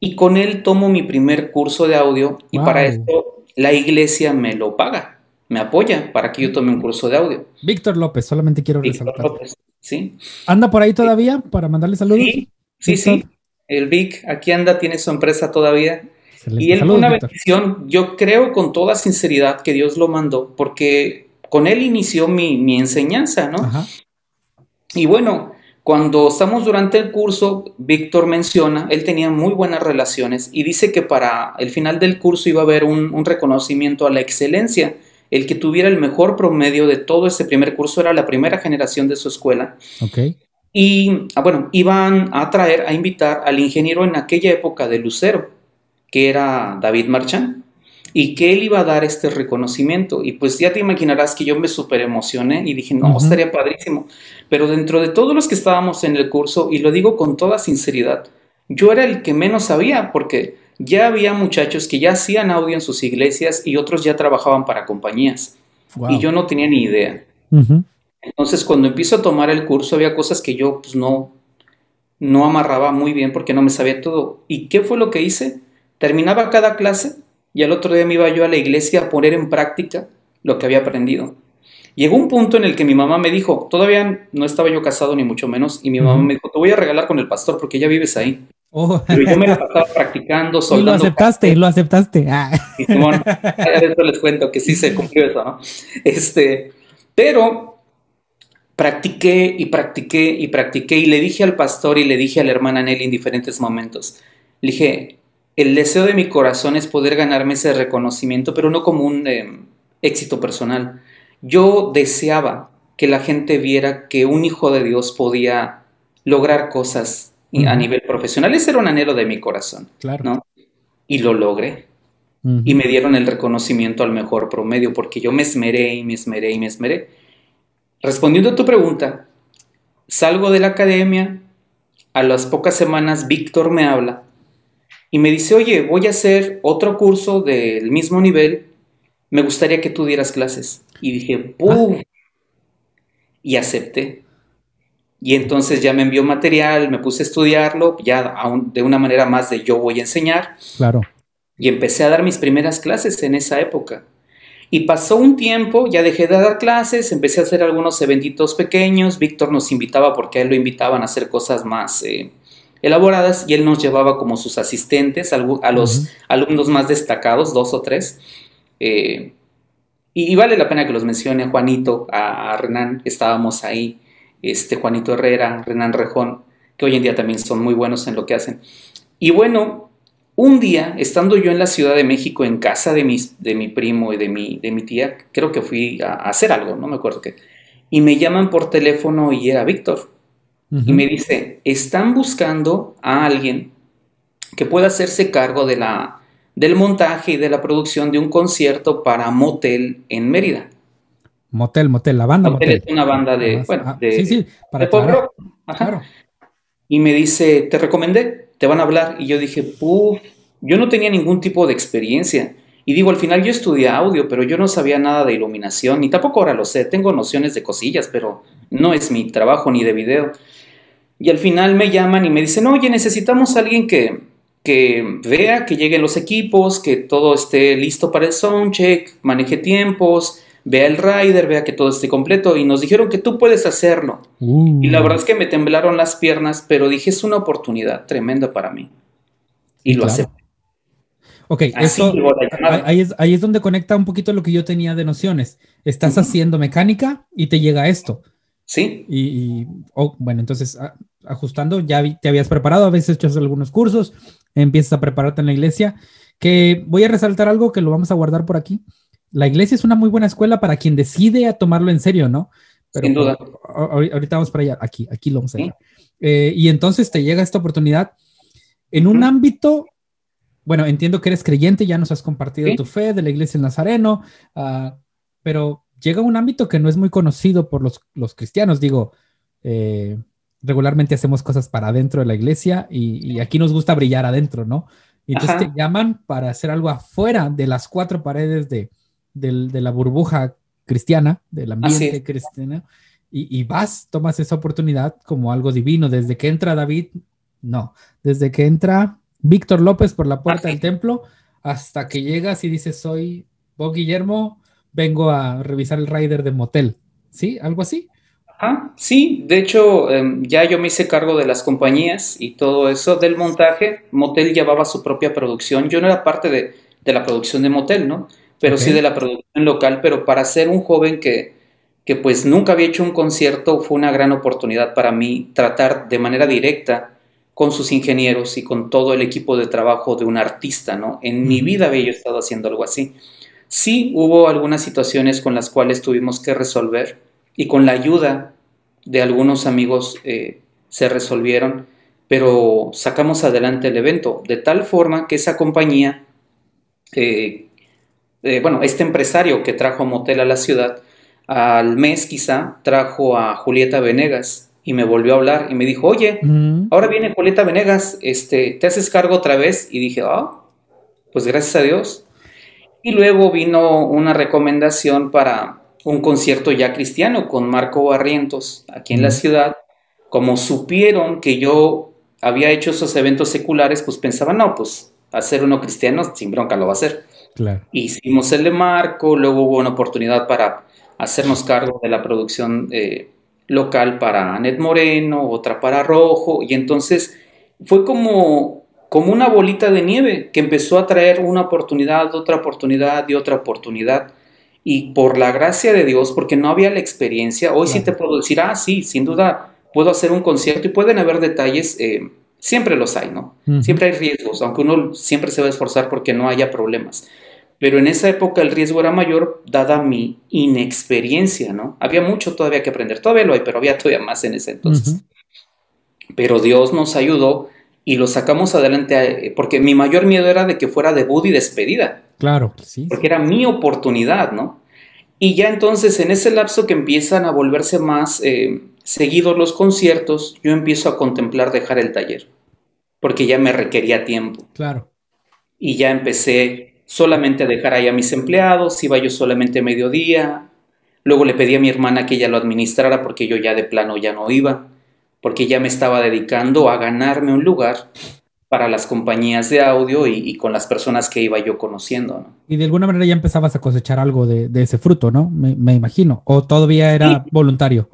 Y con él tomo mi primer curso de audio y para esto la iglesia me lo paga, me apoya para que yo tome un curso de audio. Víctor López, solamente quiero Víctor López, sí. ¿Anda por ahí todavía para mandarle saludos? Sí, sí, sí. El Vic aquí anda, tiene su empresa todavía. Y él fue una bendición, yo creo con toda sinceridad que Dios lo mandó, porque con él inició mi, enseñanza, ¿no? Y bueno, cuando estamos durante el curso, Víctor menciona, él tenía muy buenas relaciones y dice que para el final del curso iba a haber un, reconocimiento a la excelencia. El que tuviera el mejor promedio de todo ese primer curso era la primera generación de su escuela. Okay. Y ah, bueno, iban a traer, a invitar al ingeniero en aquella época de Lucero, que era David Marchand, y que él iba a dar este reconocimiento. Y pues ya te imaginarás que yo me súper emocioné y dije, no, estaría padrísimo. Pero dentro de todos los que estábamos en el curso, y lo digo con toda sinceridad, yo era el que menos sabía, porque ya había muchachos que ya hacían audio en sus iglesias y otros ya trabajaban para compañías. Y yo no tenía ni idea. Entonces, cuando empiezo a tomar el curso, había cosas que yo pues no, no amarraba muy bien porque no me sabía todo. ¿Y qué fue lo que hice? Terminaba cada clase y al otro día me iba yo a la iglesia a poner en práctica lo que había aprendido. Llegó un punto en el que mi mamá me dijo, todavía no estaba yo casado ni mucho menos, y mi mamá me dijo, te voy a regalar con el pastor porque ya vives ahí. Oh. Pero yo me la pasaba practicando, soldando. Y lo aceptaste, lo aceptaste. Ah. Y bueno, les cuento que sí se cumplió eso, ¿no? Este, pero practiqué y practiqué y practiqué y le dije al pastor y le dije a la hermana Nelly en diferentes momentos, le dije, el deseo de mi corazón es poder ganarme ese reconocimiento, pero no como un em, éxito personal. Yo deseaba que la gente viera que un hijo de Dios podía lograr cosas a nivel profesional. Ese era un anhelo de mi corazón. Claro. ¿no? Y lo logré. Y me dieron el reconocimiento al mejor promedio porque yo me esmeré y me esmeré y me esmeré. Respondiendo a tu pregunta, salgo de la academia, a las pocas semanas Víctor me habla y me dice, oye, voy a hacer otro curso del mismo nivel, me gustaría que tú dieras clases. Y dije, ¡pum! Y acepté. y entonces ya me envió material, me puse a estudiarlo, ya de una manera más de yo voy a enseñar. Claro. Y empecé a dar mis primeras clases en esa época. Y pasó un tiempo, ya dejé de dar clases, empecé a hacer algunos eventitos pequeños. Víctor nos invitaba porque a él lo invitaban a hacer cosas más eh, elaboradas y él nos llevaba como sus asistentes a, los alumnos más destacados, dos o tres. Eh, y, vale la pena que los mencione Juanito, a, a Renan, estábamos ahí este Juanito Herrera, Renan Rejón, que hoy en día también son muy buenos en lo que hacen. Y bueno, un día, estando yo en la Ciudad de México, en casa de, mis, de mi primo y de mi, de mi tía, creo que fui a, hacer algo, no me acuerdo qué, y me llaman por teléfono y era Víctor. Y me dice, están buscando a alguien que pueda hacerse cargo de la, del montaje y de la producción de un concierto para Motel en Mérida. Motel, Motel, la banda Motel. Es una banda de, bueno, de, sí, sí, para pop rock. Claro. Y me dice, te recomendé, te van a hablar. Y yo dije, puf, yo no tenía ningún tipo de experiencia. Y digo, al final yo estudié audio, pero yo no sabía nada de iluminación, ni tampoco ahora lo sé, tengo nociones de cosillas, pero no es mi trabajo ni de video. Y al final me llaman y me dicen, oye, necesitamos a alguien que, que vea que lleguen los equipos, que todo esté listo para el soundcheck, maneje tiempos, vea el rider, vea que todo esté completo y nos dijeron que tú puedes hacerlo. Y la uh. verdad es que me temblaron las piernas, pero dije, es una oportunidad tremenda para mí. Y lo acepté. Ok, eso, ahí, es, ahí es donde conecta un poquito lo que yo tenía de nociones. Estás haciendo mecánica y te llega esto. Sí. Y, oh, bueno, entonces ajustando, ya te habías preparado, a veces hecho algunos cursos, empiezas a prepararte en la iglesia, que voy a resaltar algo que lo vamos a guardar por aquí la iglesia es una muy buena escuela para quien decide a tomarlo en serio, ¿no? Pero, Sin duda. Ahorita vamos para allá, aquí, aquí lo vamos a ver. Eh, y entonces te llega esta oportunidad en un ámbito, bueno, entiendo que eres creyente, ya nos has compartido tu fe de la iglesia en Nazareno, uh, pero llega un ámbito que no es muy conocido por los, los cristianos, digo, eh, regularmente hacemos cosas para adentro de la iglesia y, y, aquí nos gusta brillar adentro, ¿no? Y entonces te llaman para hacer algo afuera de las cuatro paredes de, de la burbuja cristiana, del ambiente cristiano, y, vas, tomas esa oportunidad como algo divino. Desde que entra David, no, desde que entra Víctor López por la puerta del templo, hasta que llegas y dices, soy Bob Guillermo, vengo a revisar el rider de motel, ¿sí? ¿Algo así? Sí, de hecho em, ya yo me hice cargo de las compañías y todo eso del montaje. Motel llevaba su propia producción. Yo no era parte de, de la producción de Motel, ¿no? pero sí de la producción local, pero para ser un joven que, que pues nunca había hecho un concierto, fue una gran oportunidad para mí tratar de manera directa con sus ingenieros y con todo el equipo de trabajo de un artista, ¿no? En mi vida había yo estado haciendo algo así. Sí hubo algunas situaciones con las cuales tuvimos que resolver y con la ayuda de algunos amigos eh, se resolvieron, pero sacamos adelante el evento de tal forma que esa compañía eh, eh, bueno, este empresario que trajo Motel a la ciudad, al mes quizá trajo a Julieta Venegas y me volvió a hablar y me dijo, oye, ahora viene Julieta Venegas, este, ¿te haces cargo otra vez? Y dije, ah, pues gracias a Dios. Y luego vino una recomendación para un concierto ya cristiano con Marco Barrientos aquí en la ciudad. Como supieron que yo había hecho esos eventos seculares, pues pensaban, no, pues hacer uno cristiano sin bronca lo va a hacer. Hicimos el de Marco, luego hubo una oportunidad para hacernos cargo de la producción eh, local para Anet Moreno, otra para Rojo, y entonces fue como, como una bolita de nieve que empezó a traer una oportunidad, otra oportunidad y otra oportunidad. Y por la gracia de Dios, porque no había la experiencia, hoy sí te puedo decir, ah, sí, sin duda puedo hacer un concierto y pueden haber detalles eh, Siempre los hay, ¿no? Siempre hay riesgos, aunque uno siempre se va a esforzar porque no haya problemas. Pero en esa época el riesgo era mayor dada mi inexperiencia, ¿no? Había mucho todavía que aprender, todavía lo hay, pero había todavía más en ese entonces. Pero Dios nos ayudó y lo sacamos adelante eh, porque mi mayor miedo era de que fuera debut y despedida. Claro, sí. Porque era mi oportunidad, ¿no? Y ya entonces en ese lapso que empiezan a volverse más eh, seguidos los conciertos, yo empiezo a contemplar dejar el taller, porque ya me requería tiempo. Claro. Y ya empecé solamente a dejar ahí a mis empleados, iba yo solamente mediodía, luego le pedí a mi hermana que ella lo administrara porque yo ya de plano ya no iba. porque ya me estaba dedicando a ganarme un lugar para las compañías de audio y, con las personas que iba yo conociendo. ¿no? Y de alguna manera ya empezabas a cosechar algo de, ese fruto, ¿no? Me, imagino. ¿O todavía era voluntario?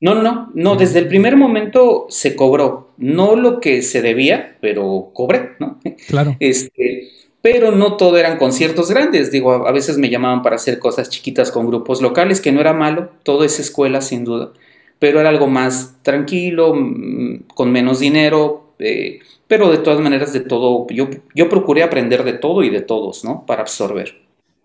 No, no, no, no, desde el primer momento se cobró, no lo que se debía, pero cobré, ¿no? Claro. Este, pero no todo eran conciertos grandes, digo, a, veces me llamaban para hacer cosas chiquitas con grupos locales, que no era malo, todo es escuela sin duda, pero era algo más tranquilo, mm, con menos dinero, eh, pero de todas maneras de todo, yo, yo procuré aprender de todo y de todos, ¿no? Para absorber.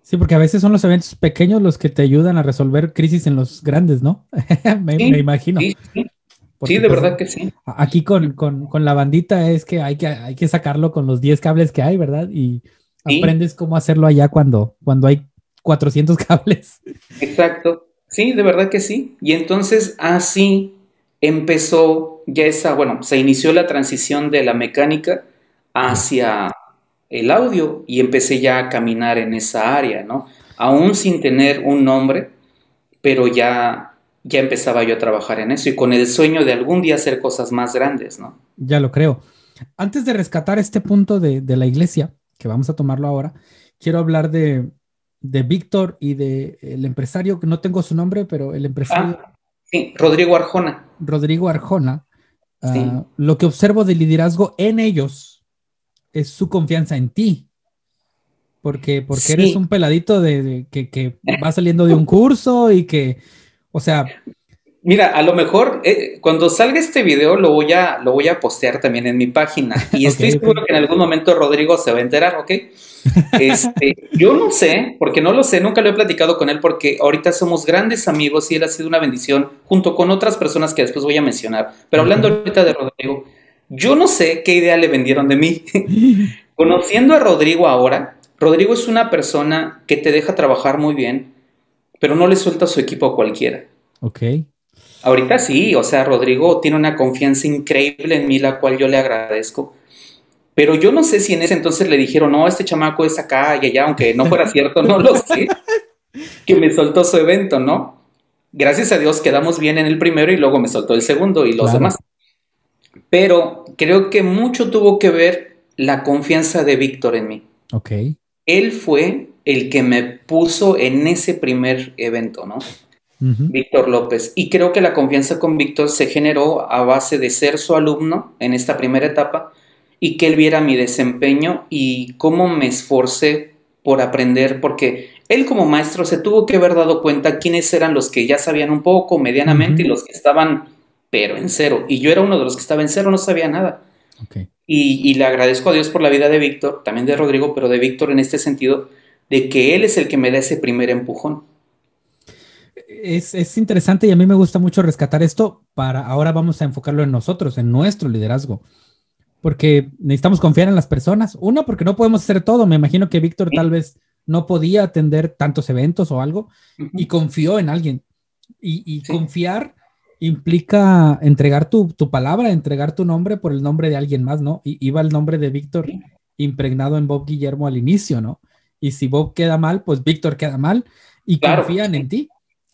Sí, porque a veces son los eventos pequeños los que te ayudan a resolver crisis en los grandes, ¿no? me, imagino. Sí, sí. de pues, verdad que sí. Aquí con, la bandita es que hay, que hay que sacarlo con los 10 cables que hay, ¿verdad? Y aprendes cómo hacerlo allá cuando, cuando hay 400 cables. Exacto. Sí, de verdad que sí. Y entonces así empezó ya esa, bueno, se inició la transición de la mecánica hacia el audio y empecé ya a caminar en esa área, ¿no? Aún sin tener un nombre, pero ya, ya empezaba yo a trabajar en eso y con el sueño de algún día hacer cosas más grandes, ¿no? Ya lo creo. Antes de rescatar este punto de, la iglesia, que vamos a tomarlo ahora, quiero hablar de, de Víctor y de el empresario, que no tengo su nombre, pero el empresario. Ah, sí, Rodrigo Arjona. Rodrigo Arjona. Ah, lo que observo de liderazgo en ellos es su confianza en ti. Porque, porque eres un peladito de, que, que, va saliendo de un curso y que, o sea. Mira, a lo mejor eh, cuando salga este video lo voy a, lo voy a postear también en mi página. Y estoy seguro que en algún momento Rodrigo se va a enterar, ¿ok? Este, yo no sé, porque no lo sé, nunca lo he platicado con él, porque ahorita somos grandes amigos y él ha sido una bendición junto con otras personas que después voy a mencionar. Pero hablando ahorita de Rodrigo, yo no sé qué idea le vendieron de mí. Conociendo a Rodrigo ahora, Rodrigo es una persona que te deja trabajar muy bien, pero no le suelta su equipo a cualquiera. Ok. Ahorita sí, o sea, Rodrigo tiene una confianza increíble en mí, la cual yo le agradezco. Pero yo no sé si en ese entonces le dijeron, no, este chamaco es acá y allá, aunque no fuera cierto, no lo sé. Que me soltó su evento, ¿no? Gracias a Dios quedamos bien en el primero y luego me soltó el segundo y los demás. Pero creo que mucho tuvo que ver la confianza de Víctor en mí. Ok. Él fue el que me puso en ese primer evento, ¿no? Víctor López. Y creo que la confianza con Víctor se generó a base de ser su alumno en esta primera etapa y que él viera mi desempeño y cómo me esforcé por aprender, porque él como maestro se tuvo que haber dado cuenta quiénes eran los que ya sabían un poco, medianamente, y los que estaban pero en cero. Y yo era uno de los que estaba en cero, no sabía nada. Y, le agradezco a Dios por la vida de Víctor, también de Rodrigo, pero de Víctor en este sentido, de que él es el que me da ese primer empujón. Es, es, interesante y a mí me gusta mucho rescatar esto para ahora vamos a enfocarlo en nosotros, en nuestro liderazgo. Porque necesitamos confiar en las personas. Uno, porque no podemos hacer todo. Me imagino que Víctor tal vez no podía atender tantos eventos o algo y confió en alguien. Y, y confiar implica entregar tu, palabra, entregar tu nombre por el nombre de alguien más, ¿no? Y iba el nombre de Víctor impregnado en Bob Guillermo al inicio, ¿no? Y si Bob queda mal, pues Víctor queda mal y confían en ti.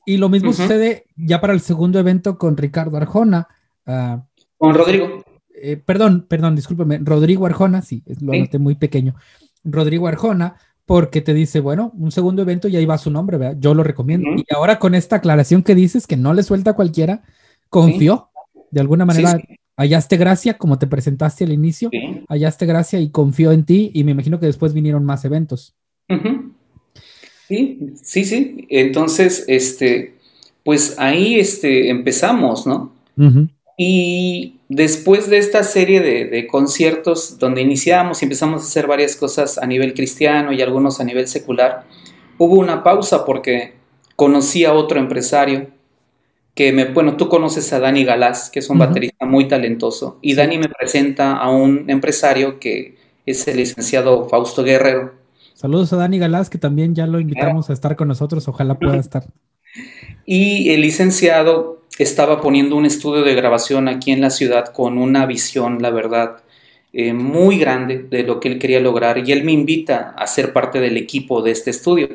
Y lo mismo sucede ya para el segundo evento con Ricardo Arjona. Ah, con Rodrigo. Eh, perdón, perdón, discúlpeme, Rodrigo Arjona, sí, lo anoté muy pequeño. Rodrigo Arjona, porque te dice, bueno, un segundo evento y ahí va su nombre, ¿verdad? Yo lo recomiendo. Y ahora con esta aclaración que dices, que no le suelta a cualquiera, confió, de alguna manera, hallaste gracia, como te presentaste al inicio, hallaste gracia y confió en ti y me imagino que después vinieron más eventos. Sí, sí, sí. Entonces, este, pues ahí este, empezamos, ¿no? Y después de esta serie de, conciertos donde iniciamos y empezamos a hacer varias cosas a nivel cristiano y algunos a nivel secular, hubo una pausa porque conocí a otro empresario que me, bueno, tú conoces a Dani Galás, que es un baterista muy talentoso, y Dani me presenta a un empresario que es el licenciado Fausto Guerrero. Saludos a Dani Galás, que también ya lo invitamos a estar con nosotros, ojalá pueda estar. Y el licenciado estaba poniendo un estudio de grabación aquí en la ciudad con una visión, la verdad, eh, muy grande de lo que él quería lograr y él me invita a ser parte del equipo de este estudio.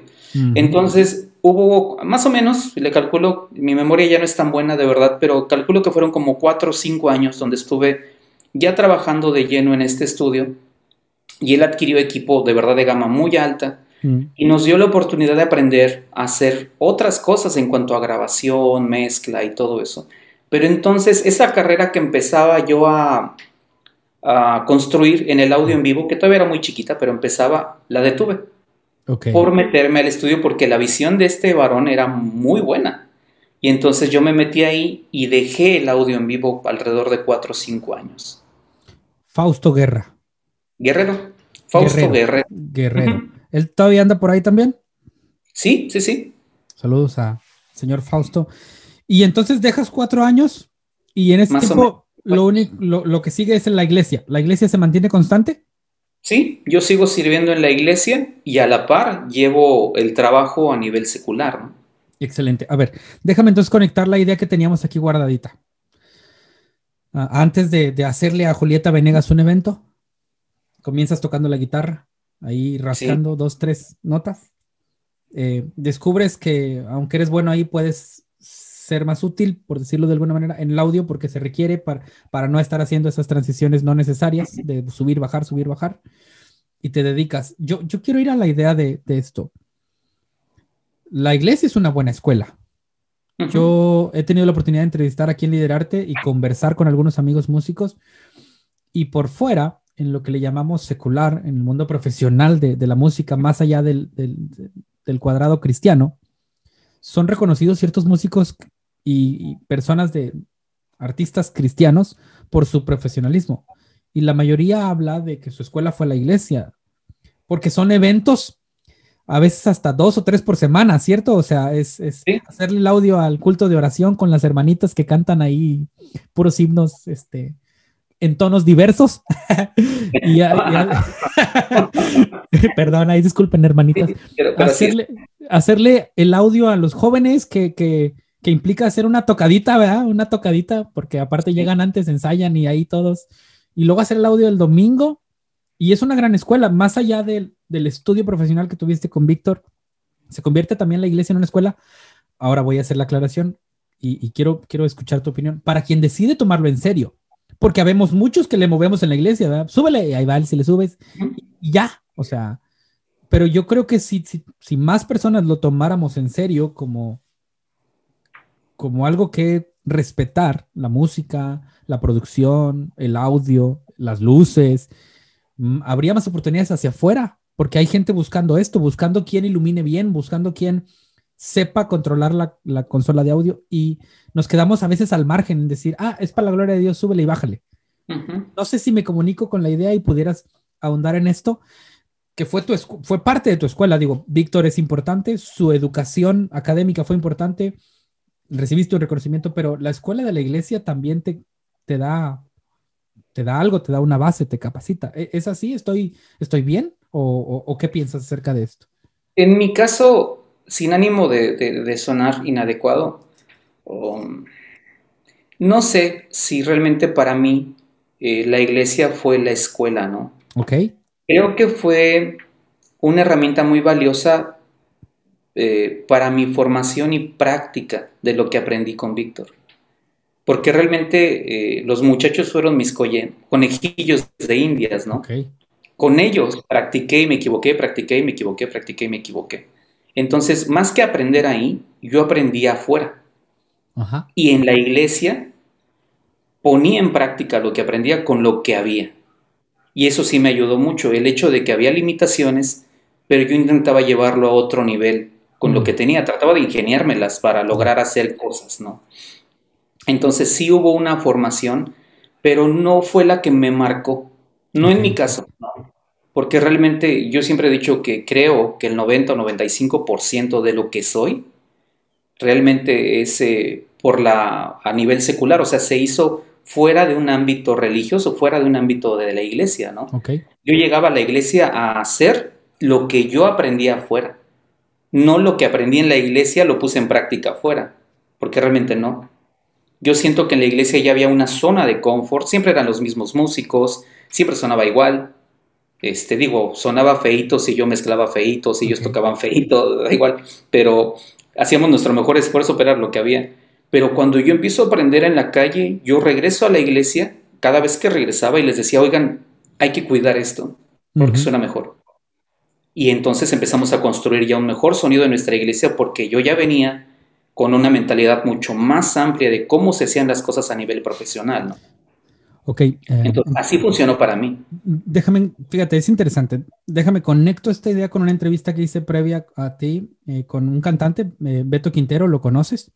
Entonces hubo más o menos, le calculo, mi memoria ya no es tan buena de verdad, pero calculo que fueron como cuatro o cinco años donde estuve ya trabajando de lleno en este estudio y él adquirió equipo de verdad de gama muy alta y nos dio la oportunidad de aprender a hacer otras cosas en cuanto a grabación, mezcla y todo eso. Pero entonces esa carrera que empezaba yo a, construir en el audio en vivo, que todavía era muy chiquita, pero empezaba, la detuve. Por meterme al estudio porque la visión de este varón era muy buena. Y entonces yo me metí ahí y dejé el audio en vivo alrededor de 4 o 5 años. Fausto Guerra. Guerrero. Fausto Guerrero. Guerrero. ¿Él todavía anda por ahí también? Sí, sí, sí. Saludos a señor Fausto. Y entonces dejas cuatro años y en ese tiempo lo, único, lo, que sigue es en la iglesia. ¿La iglesia se mantiene constante? Sí, yo sigo sirviendo en la iglesia y a la par llevo el trabajo a nivel secular. Excelente. A ver, déjame entonces conectar la idea que teníamos aquí guardadita. Ah, antes de, de, hacerle a Julieta Venegas un evento, comienzas tocando la guitarra, ahí rascando dos, tres notas. Eh, descubres que aunque eres bueno ahí, puedes ser más útil, por decirlo de alguna manera, en el audio porque se requiere para, para no estar haciendo esas transiciones no necesarias de subir, bajar, subir, bajar. Y te dedicas. Yo, yo quiero ir a la idea de, esto. La iglesia es una buena escuela. Yo he tenido la oportunidad de entrevistar aquí en Liderarte y conversar con algunos amigos músicos. Y por fuera, en lo que le llamamos secular, en el mundo profesional de, la música, más allá del, cuadrado cristiano, son reconocidos ciertos músicos y, personas de artistas cristianos por su profesionalismo. Y la mayoría habla de que su escuela fue la iglesia, porque son eventos a veces hasta dos o tres por semana, ¿cierto? O sea, es, hacerle el audio al culto de oración con las hermanitas que cantan ahí puros himnos, este, en tonos diversos. y Perdón, ahí disculpen, hermanitas. hacerle, hacerle, el audio a los jóvenes que, que, que, implica hacer una tocadita, ¿verdad? Una tocadita, porque aparte llegan antes, ensayan y ahí todos. Y luego hacer el audio del domingo. Y es una gran escuela, más allá del, del estudio profesional que tuviste con Víctor, se convierte también la iglesia en una escuela. Ahora voy a hacer la aclaración y, y quiero, quiero escuchar tu opinión. Para quien decide tomarlo en serio, porque habemos muchos que le movemos en la iglesia, ¿verdad? Súbele, ahí va, si le subes, y ya, o sea, pero yo creo que si, si, más personas lo tomáramos en serio como, como algo que respetar, la música, la producción, el audio, las luces, mm, habría más oportunidades hacia afuera, porque hay gente buscando esto, buscando quién ilumine bien, buscando quién sepa controlar la, consola de audio y nos quedamos a veces al margen en decir, ah, es para la gloria de Dios, súbele y bájale. No sé si me comunico con la idea y pudieras ahondar en esto, que fue, tu fue parte de tu escuela. Digo, Víctor es importante, su educación académica fue importante, recibiste un reconocimiento, pero la escuela de la iglesia también te, te da te da algo, te da una base, te capacita. ¿E-, ¿Es así? ¿Estoy, estoy bien? o qué piensas acerca de esto? En mi caso, sin ánimo de, sonar inadecuado, um, no sé si realmente para mí eh, la iglesia fue la escuela, ¿no? Ok. Creo que fue una herramienta muy valiosa eh, para mi formación y práctica de lo que aprendí con Víctor. Porque realmente eh, los muchachos fueron mis conejillos de indias, ¿no? Okay. Con ellos practiqué y me equivoqué, practiqué y me equivoqué, practiqué y me equivoqué. Entonces, más que aprender ahí, yo aprendí afuera. Y en la iglesia ponía en práctica lo que aprendía con lo que había. Y eso sí me ayudó mucho, el hecho de que había limitaciones, pero yo intentaba llevarlo a otro nivel con lo mm. que tenía, trataba de ingeniármelas para lograr hacer cosas, ¿no? Entonces sí hubo una formación, pero no fue la que me marcó, no en mi caso, no porque realmente yo siempre he dicho que creo que el 90 o 95% de lo que soy realmente es eh, por la, a nivel secular, o sea, se hizo fuera de un ámbito religioso, fuera de un ámbito de la iglesia, ¿no? Yo llegaba a la iglesia a hacer lo que yo aprendía afuera, no lo que aprendí en la iglesia lo puse en práctica afuera, porque realmente no. Yo siento que en la iglesia ya había una zona de confort, siempre eran los mismos músicos, siempre sonaba igual. Este, digo, sonaba feito si yo mezclaba feitos, si ellos tocaban feito, da igual, pero hacíamos nuestro mejor esfuerzo para lo que había. Pero cuando yo empiezo a aprender en la calle, yo regreso a la iglesia, cada vez que regresaba y les decía, oigan, hay que cuidar esto, porque suena mejor. Y entonces empezamos a construir ya un mejor sonido en nuestra iglesia porque yo ya venía con una mentalidad mucho más amplia de cómo se hacían las cosas a nivel profesional. ¿no? Ok. Eh, entonces, así funcionó para mí. Déjame, fíjate, es interesante. Déjame conecto esta idea con una entrevista que hice previa a ti eh, con un cantante, eh, Beto Quintero, ¿lo conoces?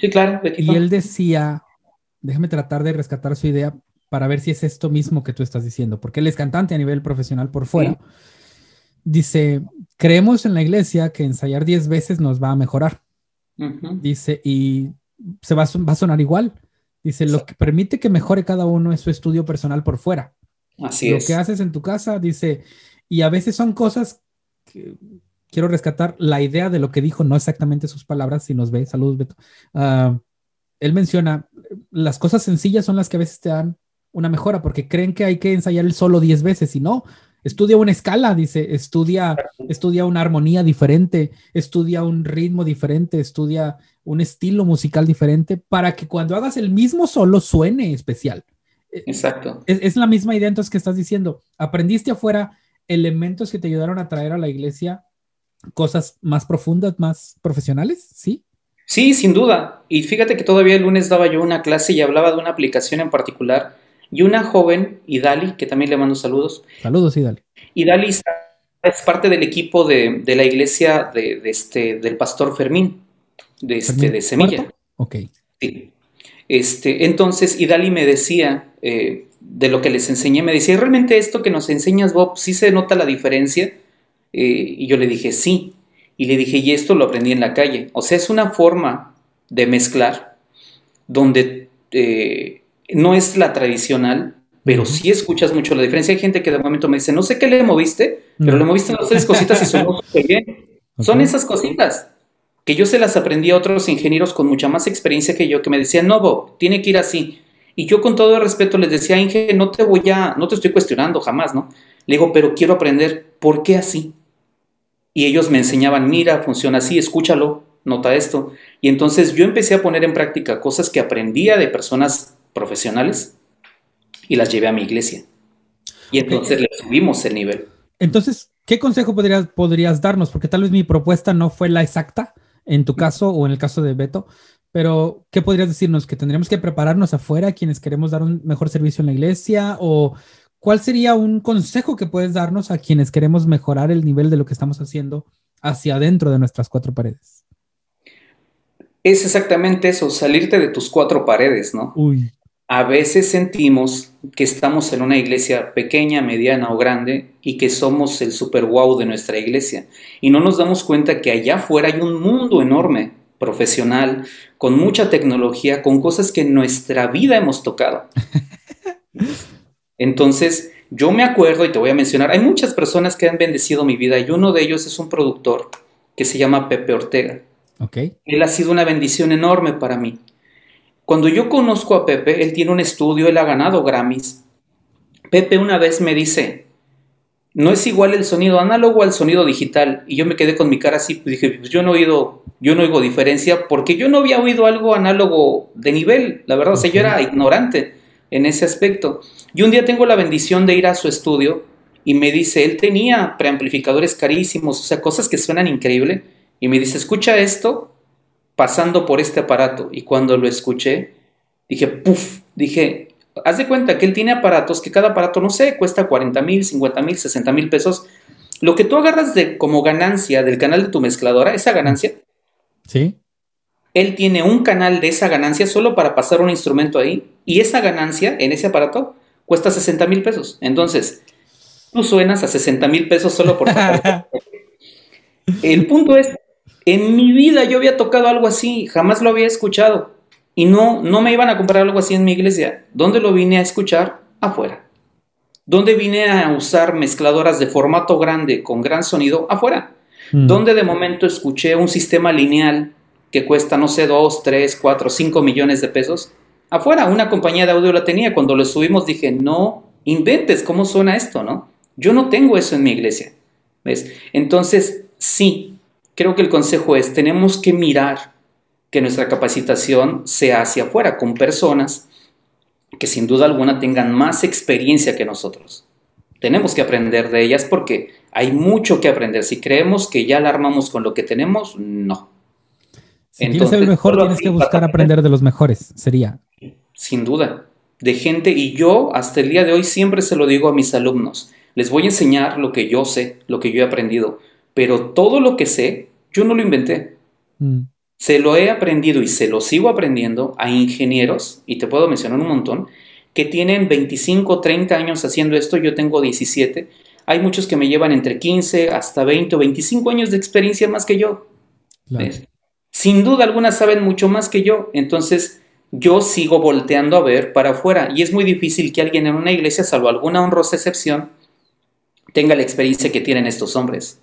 Sí, claro. Y él decía, déjame tratar de rescatar su idea para ver si es esto mismo que tú estás diciendo, porque él es cantante a nivel profesional por fuera. Dice, creemos en la iglesia que ensayar 10 veces nos va a mejorar. Dice, y se va a, sonar igual. Dice, lo que permite que mejore cada uno es su estudio personal por fuera. Así lo es. que haces en tu casa, dice, y a veces son cosas que quiero rescatar la idea de lo que dijo, no exactamente sus palabras, si nos ve, saludos Beto. Ah, él menciona, las cosas sencillas son las que a veces te dan una mejora, porque creen que hay que ensayar el solo 10 veces, y no, estudia una escala, dice, estudia, estudia una armonía diferente, estudia un ritmo diferente, estudia un estilo musical diferente para que cuando hagas el mismo solo suene especial. E, Exacto. Es, la misma idea entonces que estás diciendo. Aprendiste afuera elementos que te ayudaron a traer a la iglesia cosas más profundas, más profesionales, ¿sí? Sí, sin duda. Y fíjate que todavía el lunes daba yo una clase y hablaba de una aplicación en particular y una joven, Idali, que también le mando saludos. Saludos, Idali. Idali es parte del equipo de, la iglesia de, este, del pastor Fermín, de, este, de Semilla. Ok. Sí. Este, entonces, Idali me decía, eh, de lo que les enseñé, me decía, ¿realmente esto que nos enseñas, Bob, sí se nota la diferencia? Eh, y yo le dije, sí. Y le dije, y esto lo aprendí en la calle. O sea, es una forma de mezclar donde eh, no es la tradicional, pero sí escuchas mucho la diferencia. Hay gente que de momento me dice, no sé qué le moviste, pero le moviste dos tres cositas y sonó súper bien. Son esas cositas que yo se las aprendí a otros ingenieros con mucha más experiencia que yo, que me decían, no, Bob, tiene que ir así. Y yo con todo el respeto les decía, Inge, no te voy a, no te estoy cuestionando jamás, ¿no? Le digo, pero quiero aprender, ¿por qué así? Y ellos me enseñaban, mira, funciona así, escúchalo, nota esto. Y entonces yo empecé a poner en práctica cosas que aprendía de personas profesionales y las llevé a mi iglesia. Y entonces le subimos el nivel. Entonces, ¿qué consejo podrías, podrías darnos? Porque tal vez mi propuesta no fue la exacta en tu caso o en el caso de Beto, pero ¿qué podrías decirnos? ¿Que tendríamos que prepararnos afuera quienes queremos dar un mejor servicio en la iglesia? ¿O cuál sería un consejo que puedes darnos a quienes queremos mejorar el nivel de lo que estamos haciendo hacia adentro de nuestras cuatro paredes? Es exactamente eso, salirte de tus cuatro paredes, ¿no? Uy a veces sentimos que estamos en una iglesia pequeña, mediana o grande y que somos el super wow de nuestra iglesia. Y no nos damos cuenta que allá afuera hay un mundo enorme, profesional, con mucha tecnología, con cosas que en nuestra vida hemos tocado. Entonces, yo me acuerdo y te voy a mencionar, hay muchas personas que han bendecido mi vida y uno de ellos es un productor que se llama Pepe Ortega. Okay. Él ha sido una bendición enorme para mí. Cuando yo conozco a Pepe, él tiene un estudio, él ha ganado Grammys. Pepe una vez me dice, no es igual el sonido análogo al sonido digital. Y yo me quedé con mi cara así, pues dije, pues yo no he oído, yo no oigo diferencia, porque yo no había oído algo análogo de nivel, la verdad, o sea, yo era ignorante en ese aspecto. Y un día tengo la bendición de ir a su estudio y me dice, él tenía preamplificadores carísimos, o sea, cosas que suenan increíble, y me dice, escucha esto, pasando por este aparato. Y cuando lo escuché, dije, puff, dije, haz de cuenta que él tiene aparatos que cada aparato, no sé, cuesta 40 mil, 50 mil, 60 mil pesos. Lo que tú agarras de, como ganancia del canal de tu mezcladora, esa ganancia. Sí. Él tiene un canal de esa ganancia solo para pasar un instrumento ahí. Y esa ganancia en ese aparato cuesta 60 mil pesos. Entonces, tú suenas a 60 mil pesos solo por... El punto es, en mi vida yo había tocado algo así, jamás lo había escuchado. Y no, no me iban a comprar algo así en mi iglesia. ¿Dónde lo vine a escuchar? Afuera. ¿Dónde vine a usar mezcladoras de formato grande con gran sonido? Afuera. Mm. ¿Dónde de momento escuché un sistema lineal que cuesta, no sé, 2, 3, 4, 5 millones de pesos. Afuera, una compañía de audio la tenía. Cuando lo subimos dije, no inventes cómo suena esto, ¿no? Yo no tengo eso en mi iglesia. ¿Ves? Entonces, sí, creo que el consejo es, tenemos que mirar que nuestra capacitación sea hacia afuera, con personas que sin duda alguna tengan más experiencia que nosotros. Tenemos que aprender de ellas porque hay mucho que aprender. Si creemos que ya la armamos con lo que tenemos, no. Si quieres ser el mejor, tienes que buscar aprender de los mejores, sería. Sin duda, de gente, y yo hasta el día de hoy siempre se lo digo a mis alumnos, les voy a enseñar lo que yo sé, lo que yo he aprendido, pero todo lo que sé, yo no lo inventé. Mm. Se lo he aprendido y se lo sigo aprendiendo a ingenieros, y te puedo mencionar un montón, que tienen 25, 30 años haciendo esto, yo tengo 17. Hay muchos que me llevan entre 15 hasta 20 o 25 años de experiencia más que yo. Sin duda alguna saben mucho más que yo, entonces yo sigo volteando a ver para afuera y es muy difícil que alguien en una iglesia, salvo alguna honrosa excepción, tenga la experiencia que tienen estos hombres.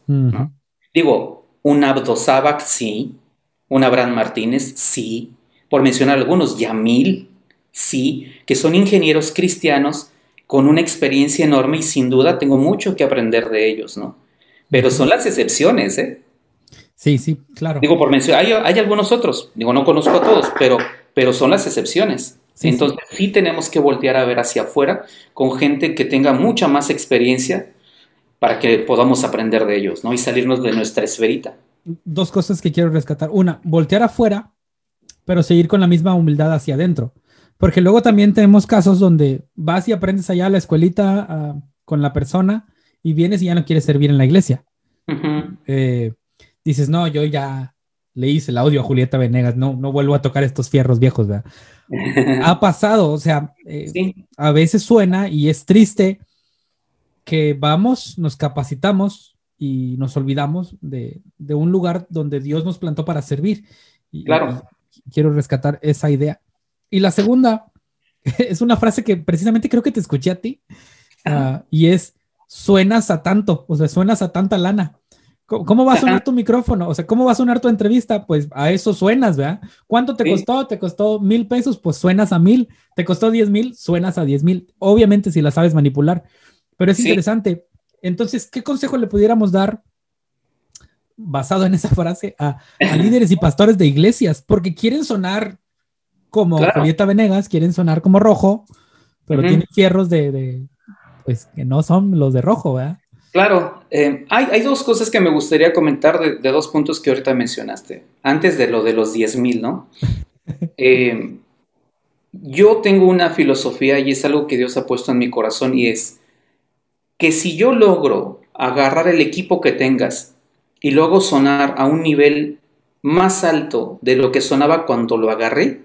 Digo, un Abdo Sabak, sí, un Abraham Martínez, sí, por mencionar algunos, Yamil, sí, que son ingenieros cristianos con una experiencia enorme y sin duda tengo mucho que aprender de ellos, ¿no? Pero son las excepciones, ¿eh? Sí, sí, claro. Digo, por mencionar, hay, algunos otros, digo, no conozco a todos, pero, pero son las excepciones. Entonces sí. tenemos que voltear a ver hacia afuera con gente que tenga mucha más experiencia para que podamos aprender de ellos, ¿no? Y salirnos de nuestra esferita dos cosas que quiero rescatar. Una, voltear afuera, pero seguir con la misma humildad hacia adentro. Porque luego también tenemos casos donde vas y aprendes allá a la escuelita con la persona y vienes y ya no quieres servir en la iglesia. Eh, dices, no, yo ya le hice el audio a Julieta Venegas, no, no vuelvo a tocar estos fierros viejos. ha pasado, o sea, eh, a veces suena y es triste que vamos, nos capacitamos, y nos olvidamos de, un lugar donde Dios nos plantó para servir. Y, claro. quiero rescatar esa idea. Y la segunda es una frase que precisamente creo que te escuché a ti ah, y es, suenas a tanto, o sea, suenas a tanta lana. ¿Cómo, va a sonar tu micrófono? O sea, ¿cómo va a sonar tu entrevista? Pues a eso suenas, ¿verdad? ¿Cuánto te costó? ¿Te costó mil pesos? Pues suenas a mil. ¿Te costó diez mil? Suenas a diez mil. Obviamente si la sabes manipular. Pero es interesante entonces, ¿qué consejo le pudiéramos dar basado en esa frase a, líderes y pastores de iglesias? Porque quieren sonar como Julieta Venegas, quieren sonar como rojo, pero tienen fierros de, pues que no son los de rojo, ¿verdad? Claro, eh, hay, dos cosas que me gustaría comentar de, dos puntos que ahorita mencionaste, antes de lo de los 10 mil, ¿no? Eh, yo tengo una filosofía y es algo que Dios ha puesto en mi corazón y es, que si yo logro agarrar el equipo que tengas y luego sonar a un nivel más alto de lo que sonaba cuando lo agarré,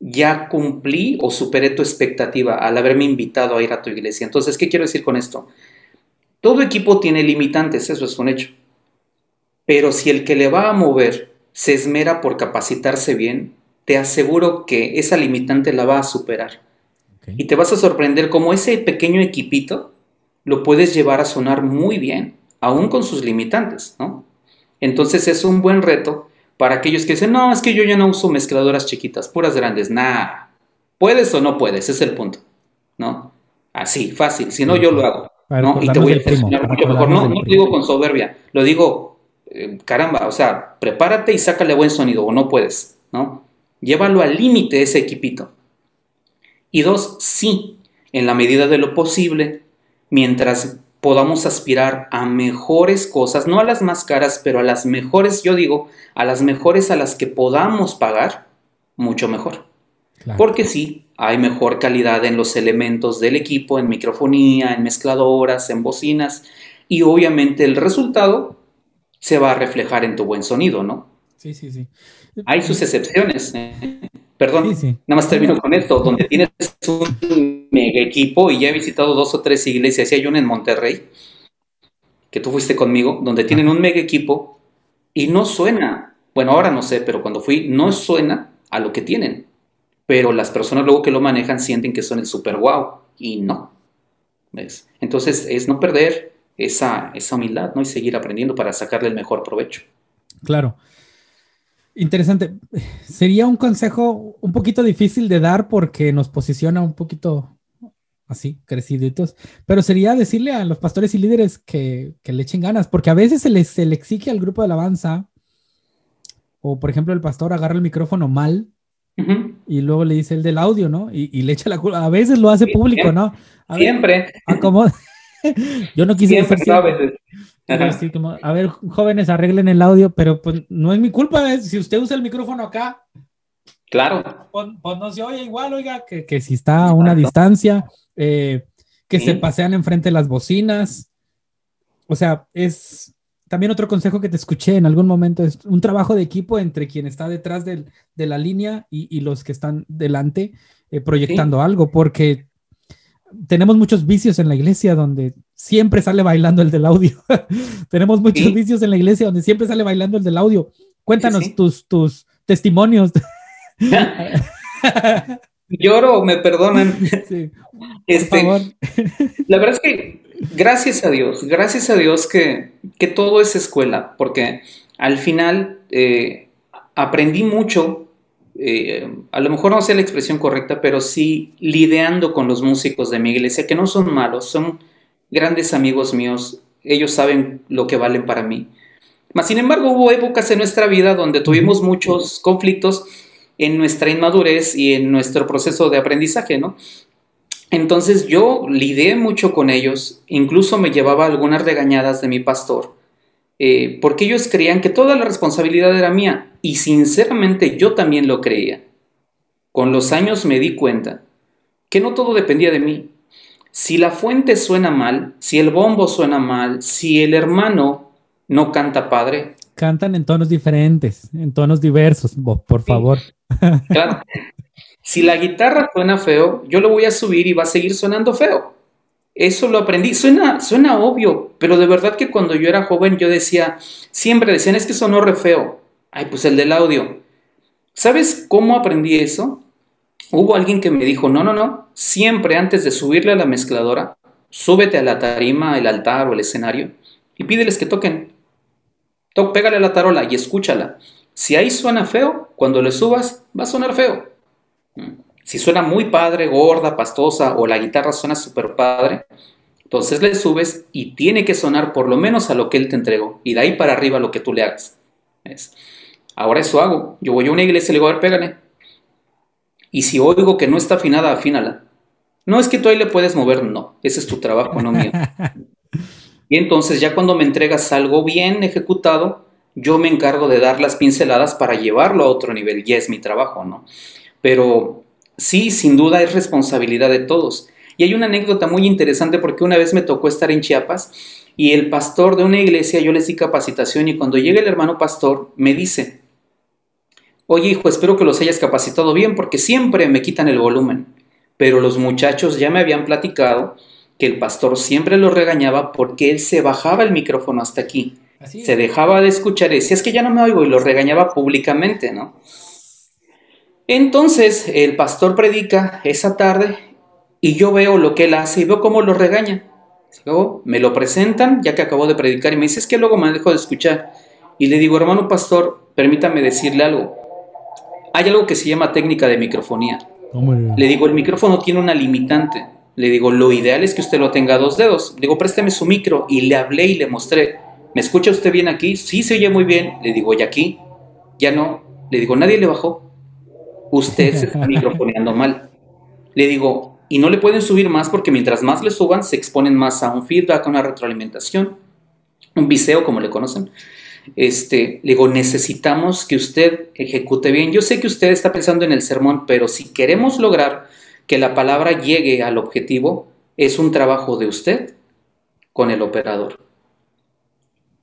ya cumplí o superé tu expectativa al haberme invitado a ir a tu iglesia. Entonces, ¿qué quiero decir con esto? Todo equipo tiene limitantes, eso es un hecho. Pero si el que le va a mover se esmera por capacitarse bien, te aseguro que esa limitante la va a superar. Y te vas a sorprender como ese pequeño equipito lo puedes llevar a sonar muy bien, aún con sus limitantes, ¿no? Entonces es un buen reto para aquellos que dicen, no, es que yo ya no uso mezcladoras chiquitas, puras grandes, nada. ¿Puedes o no puedes? Ese es el punto, ¿no? Así, fácil, si no yo lo hago, ¿no? Y te voy a enseñar mucho mejor. No, no lo digo con soberbia, lo digo, eh, caramba, o sea, prepárate y sácale buen sonido, o no puedes, ¿no? Llévalo al límite ese equipito. Y dos, sí, en la medida de lo posible, mientras podamos aspirar a mejores cosas, no a las más caras, pero a las mejores, yo digo, a las mejores a las que podamos pagar, mucho mejor. Porque sí, hay mejor calidad en los elementos del equipo, en microfonía, en mezcladoras, en bocinas, y obviamente el resultado se va a reflejar en tu buen sonido, ¿no? Sí, sí, sí. Hay sus excepciones. ¿eh? Perdón, nada más termino con esto, donde tienes un mega equipo y ya he visitado dos o tres iglesias, y hay una en Monterrey, que tú fuiste conmigo, donde tienen un mega equipo y no suena, bueno, ahora no sé, pero cuando fui, no suena a lo que tienen, pero las personas luego que lo manejan sienten que son el super wow y no. ¿ves? Entonces es no perder esa, esa humildad ¿no? y seguir aprendiendo para sacarle el mejor provecho. Claro. Interesante. Sería un consejo un poquito difícil de dar porque nos posiciona un poquito así, creciditos, pero sería decirle a los pastores y líderes que, le echen ganas, porque a veces se les, se le exige al grupo de alabanza, o por ejemplo el pastor agarra el micrófono mal y luego le dice el del audio, ¿no? Y, le echa la culpa, a veces lo hace público, ¿no? siempre. Yo no quise decir a veces. a ver, jóvenes, arreglen el audio, pero pues no es mi culpa, si usted usa el micrófono acá. Claro. Pues, pues no se oye igual, oiga, que, que si está a una distancia, eh, que se pasean enfrente de las bocinas. O sea, es también otro consejo que te escuché en algún momento, es un trabajo de equipo entre quien está detrás de la línea y, los que están delante eh, proyectando algo, porque tenemos muchos vicios en la iglesia donde siempre sale bailando el del audio. tenemos muchos vicios en la iglesia donde siempre sale bailando el del audio. Cuéntanos tus, tus testimonios. Lloro, me perdonan. este, la verdad es que gracias a Dios, gracias a Dios que, todo es escuela, porque al final eh, aprendí mucho, eh, a lo mejor no sé la expresión correcta, pero sí lidiando con los músicos de mi iglesia, que no son malos, son grandes amigos míos, ellos saben lo que valen para mí. Mas, sin embargo, hubo épocas en nuestra vida donde tuvimos muchos conflictos en nuestra inmadurez y en nuestro proceso de aprendizaje, ¿no? Entonces yo lidié mucho con ellos, incluso me llevaba algunas regañadas de mi pastor, eh, porque ellos creían que toda la responsabilidad era mía, y sinceramente yo también lo creía. Con los años me di cuenta que no todo dependía de mí. Si la fuente suena mal, si el bombo suena mal, si el hermano no canta padre. Cantan en tonos diferentes, en tonos diversos, por favor. Claro. Si la guitarra suena feo, yo lo voy a subir y va a seguir sonando feo. Eso lo aprendí. Suena, suena obvio, pero de verdad que cuando yo era joven yo decía, siempre decían, es que sonó re feo. Ay, pues el del audio. ¿Sabes cómo aprendí eso? Hubo alguien que me dijo, no, no, no, siempre antes de subirle a la mezcladora, súbete a la tarima, el altar o el escenario y pídeles que toquen. pégale a la tarola y escúchala. Si ahí suena feo, cuando le subas, va a sonar feo. Si suena muy padre, gorda, pastosa, o la guitarra suena súper padre, entonces le subes y tiene que sonar por lo menos a lo que él te entregó. Y de ahí para arriba lo que tú le hagas. Ahora eso hago. Yo voy a una iglesia y le digo, a ver, pégale. Y si oigo que no está afinada, afínala. No es que tú ahí le puedes mover, no. Ese es tu trabajo, no mío. y entonces ya cuando me entregas algo bien ejecutado, yo me encargo de dar las pinceladas para llevarlo a otro nivel y es mi trabajo, ¿no? Pero sí, sin duda es responsabilidad de todos. Y hay una anécdota muy interesante porque una vez me tocó estar en Chiapas y el pastor de una iglesia, yo les di capacitación y cuando llega el hermano pastor me dice, oye hijo, espero que los hayas capacitado bien porque siempre me quitan el volumen. Pero los muchachos ya me habían platicado que el pastor siempre los regañaba porque él se bajaba el micrófono hasta aquí se dejaba de escuchar y decía, es que ya no me oigo y lo regañaba públicamente, ¿no? Entonces el pastor predica esa tarde y yo veo lo que él hace y veo cómo lo regaña. Luego me lo presentan ya que acabó de predicar y me dice, es que luego me dejo de escuchar. Y le digo, hermano pastor, permítame decirle algo. Hay algo que se llama técnica de microfonía. Le digo, el micrófono tiene una limitante. Le digo, lo ideal es que usted lo tenga a dos dedos. Le digo, présteme su micro. Y le hablé y le mostré. ¿Me escucha usted bien aquí? Sí, se oye muy bien. Le digo, ¿y aquí? Ya no. Le digo, nadie le bajó. Usted se está microfoneando mal. Le digo, y no le pueden subir más porque mientras más le suban, se exponen más a un feedback, a una retroalimentación, un viseo, como le conocen. Este, le digo, necesitamos que usted ejecute bien. Yo sé que usted está pensando en el sermón, pero si queremos lograr que la palabra llegue al objetivo, es un trabajo de usted con el operador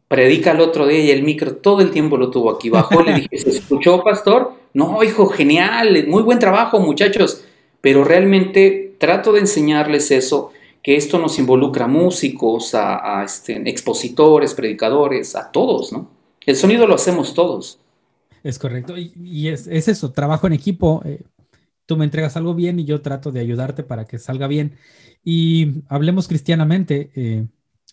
predica el otro día y el micro todo el tiempo lo tuvo aquí. Bajó, le dije, ¿se escuchó, pastor? No, hijo, genial, muy buen trabajo, muchachos. Pero realmente trato de enseñarles eso, que esto nos involucra a músicos, a, este, expositores, predicadores, a todos, ¿no? El sonido lo hacemos todos. Es correcto. Y, es, eso, trabajo en equipo. Eh, tú me entregas algo bien y yo trato de ayudarte para que salga bien. Y hablemos cristianamente, eh,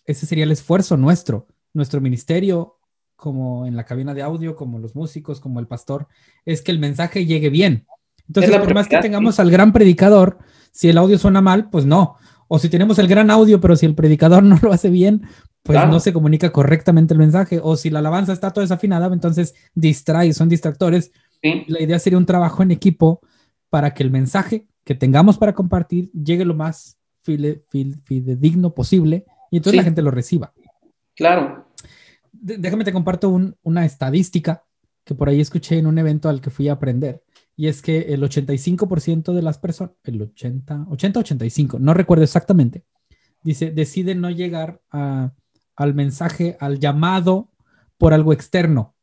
ese sería el esfuerzo nuestro nuestro ministerio como en la cabina de audio, como los músicos, como el pastor, es que el mensaje llegue bien. Entonces, por más que tengamos al gran predicador, si el audio suena mal, pues no. O si tenemos el gran audio, pero si el predicador no lo hace bien, pues no se comunica correctamente el mensaje. O si la alabanza está toda desafinada, entonces distrae, son distractores. La idea sería un trabajo en equipo para que el mensaje que tengamos para compartir llegue lo más fidedigno posible y entonces la gente lo reciba. Claro. déjame te comparto una estadística que por ahí escuché en un evento al que fui a aprender y es que el 85% de las personas, el 80, 80, 85, no recuerdo exactamente, dice, decide no llegar al mensaje, al llamado por algo externo.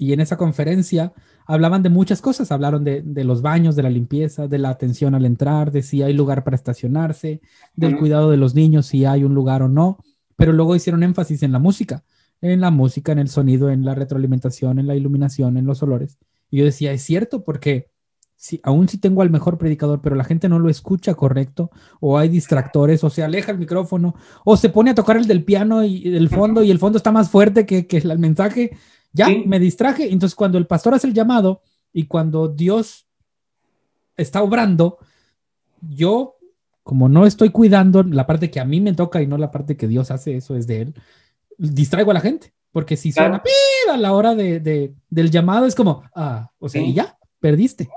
Y en esa conferencia hablaban de muchas cosas, hablaron de, los baños, de la limpieza, de la atención al entrar, de si hay lugar para estacionarse, del cuidado de los niños, si hay un lugar o no, pero luego hicieron énfasis en la música, en la música, en el sonido, en la retroalimentación, en la iluminación, en los olores. Y yo decía, es cierto, porque si, aún si tengo al mejor predicador, pero la gente no lo escucha correcto, o hay distractores, o se aleja el micrófono, o se pone a tocar el del piano y el fondo, y el fondo está más fuerte que, que el mensaje, ya me distraje. Entonces, cuando el pastor hace el llamado y cuando Dios está obrando, yo, como no estoy cuidando la parte que a mí me toca y no la parte que Dios hace, eso es de él, distraigo a la gente. Porque si suena a la hora de, del llamado, es como, ah, o sea, y ya, perdiste.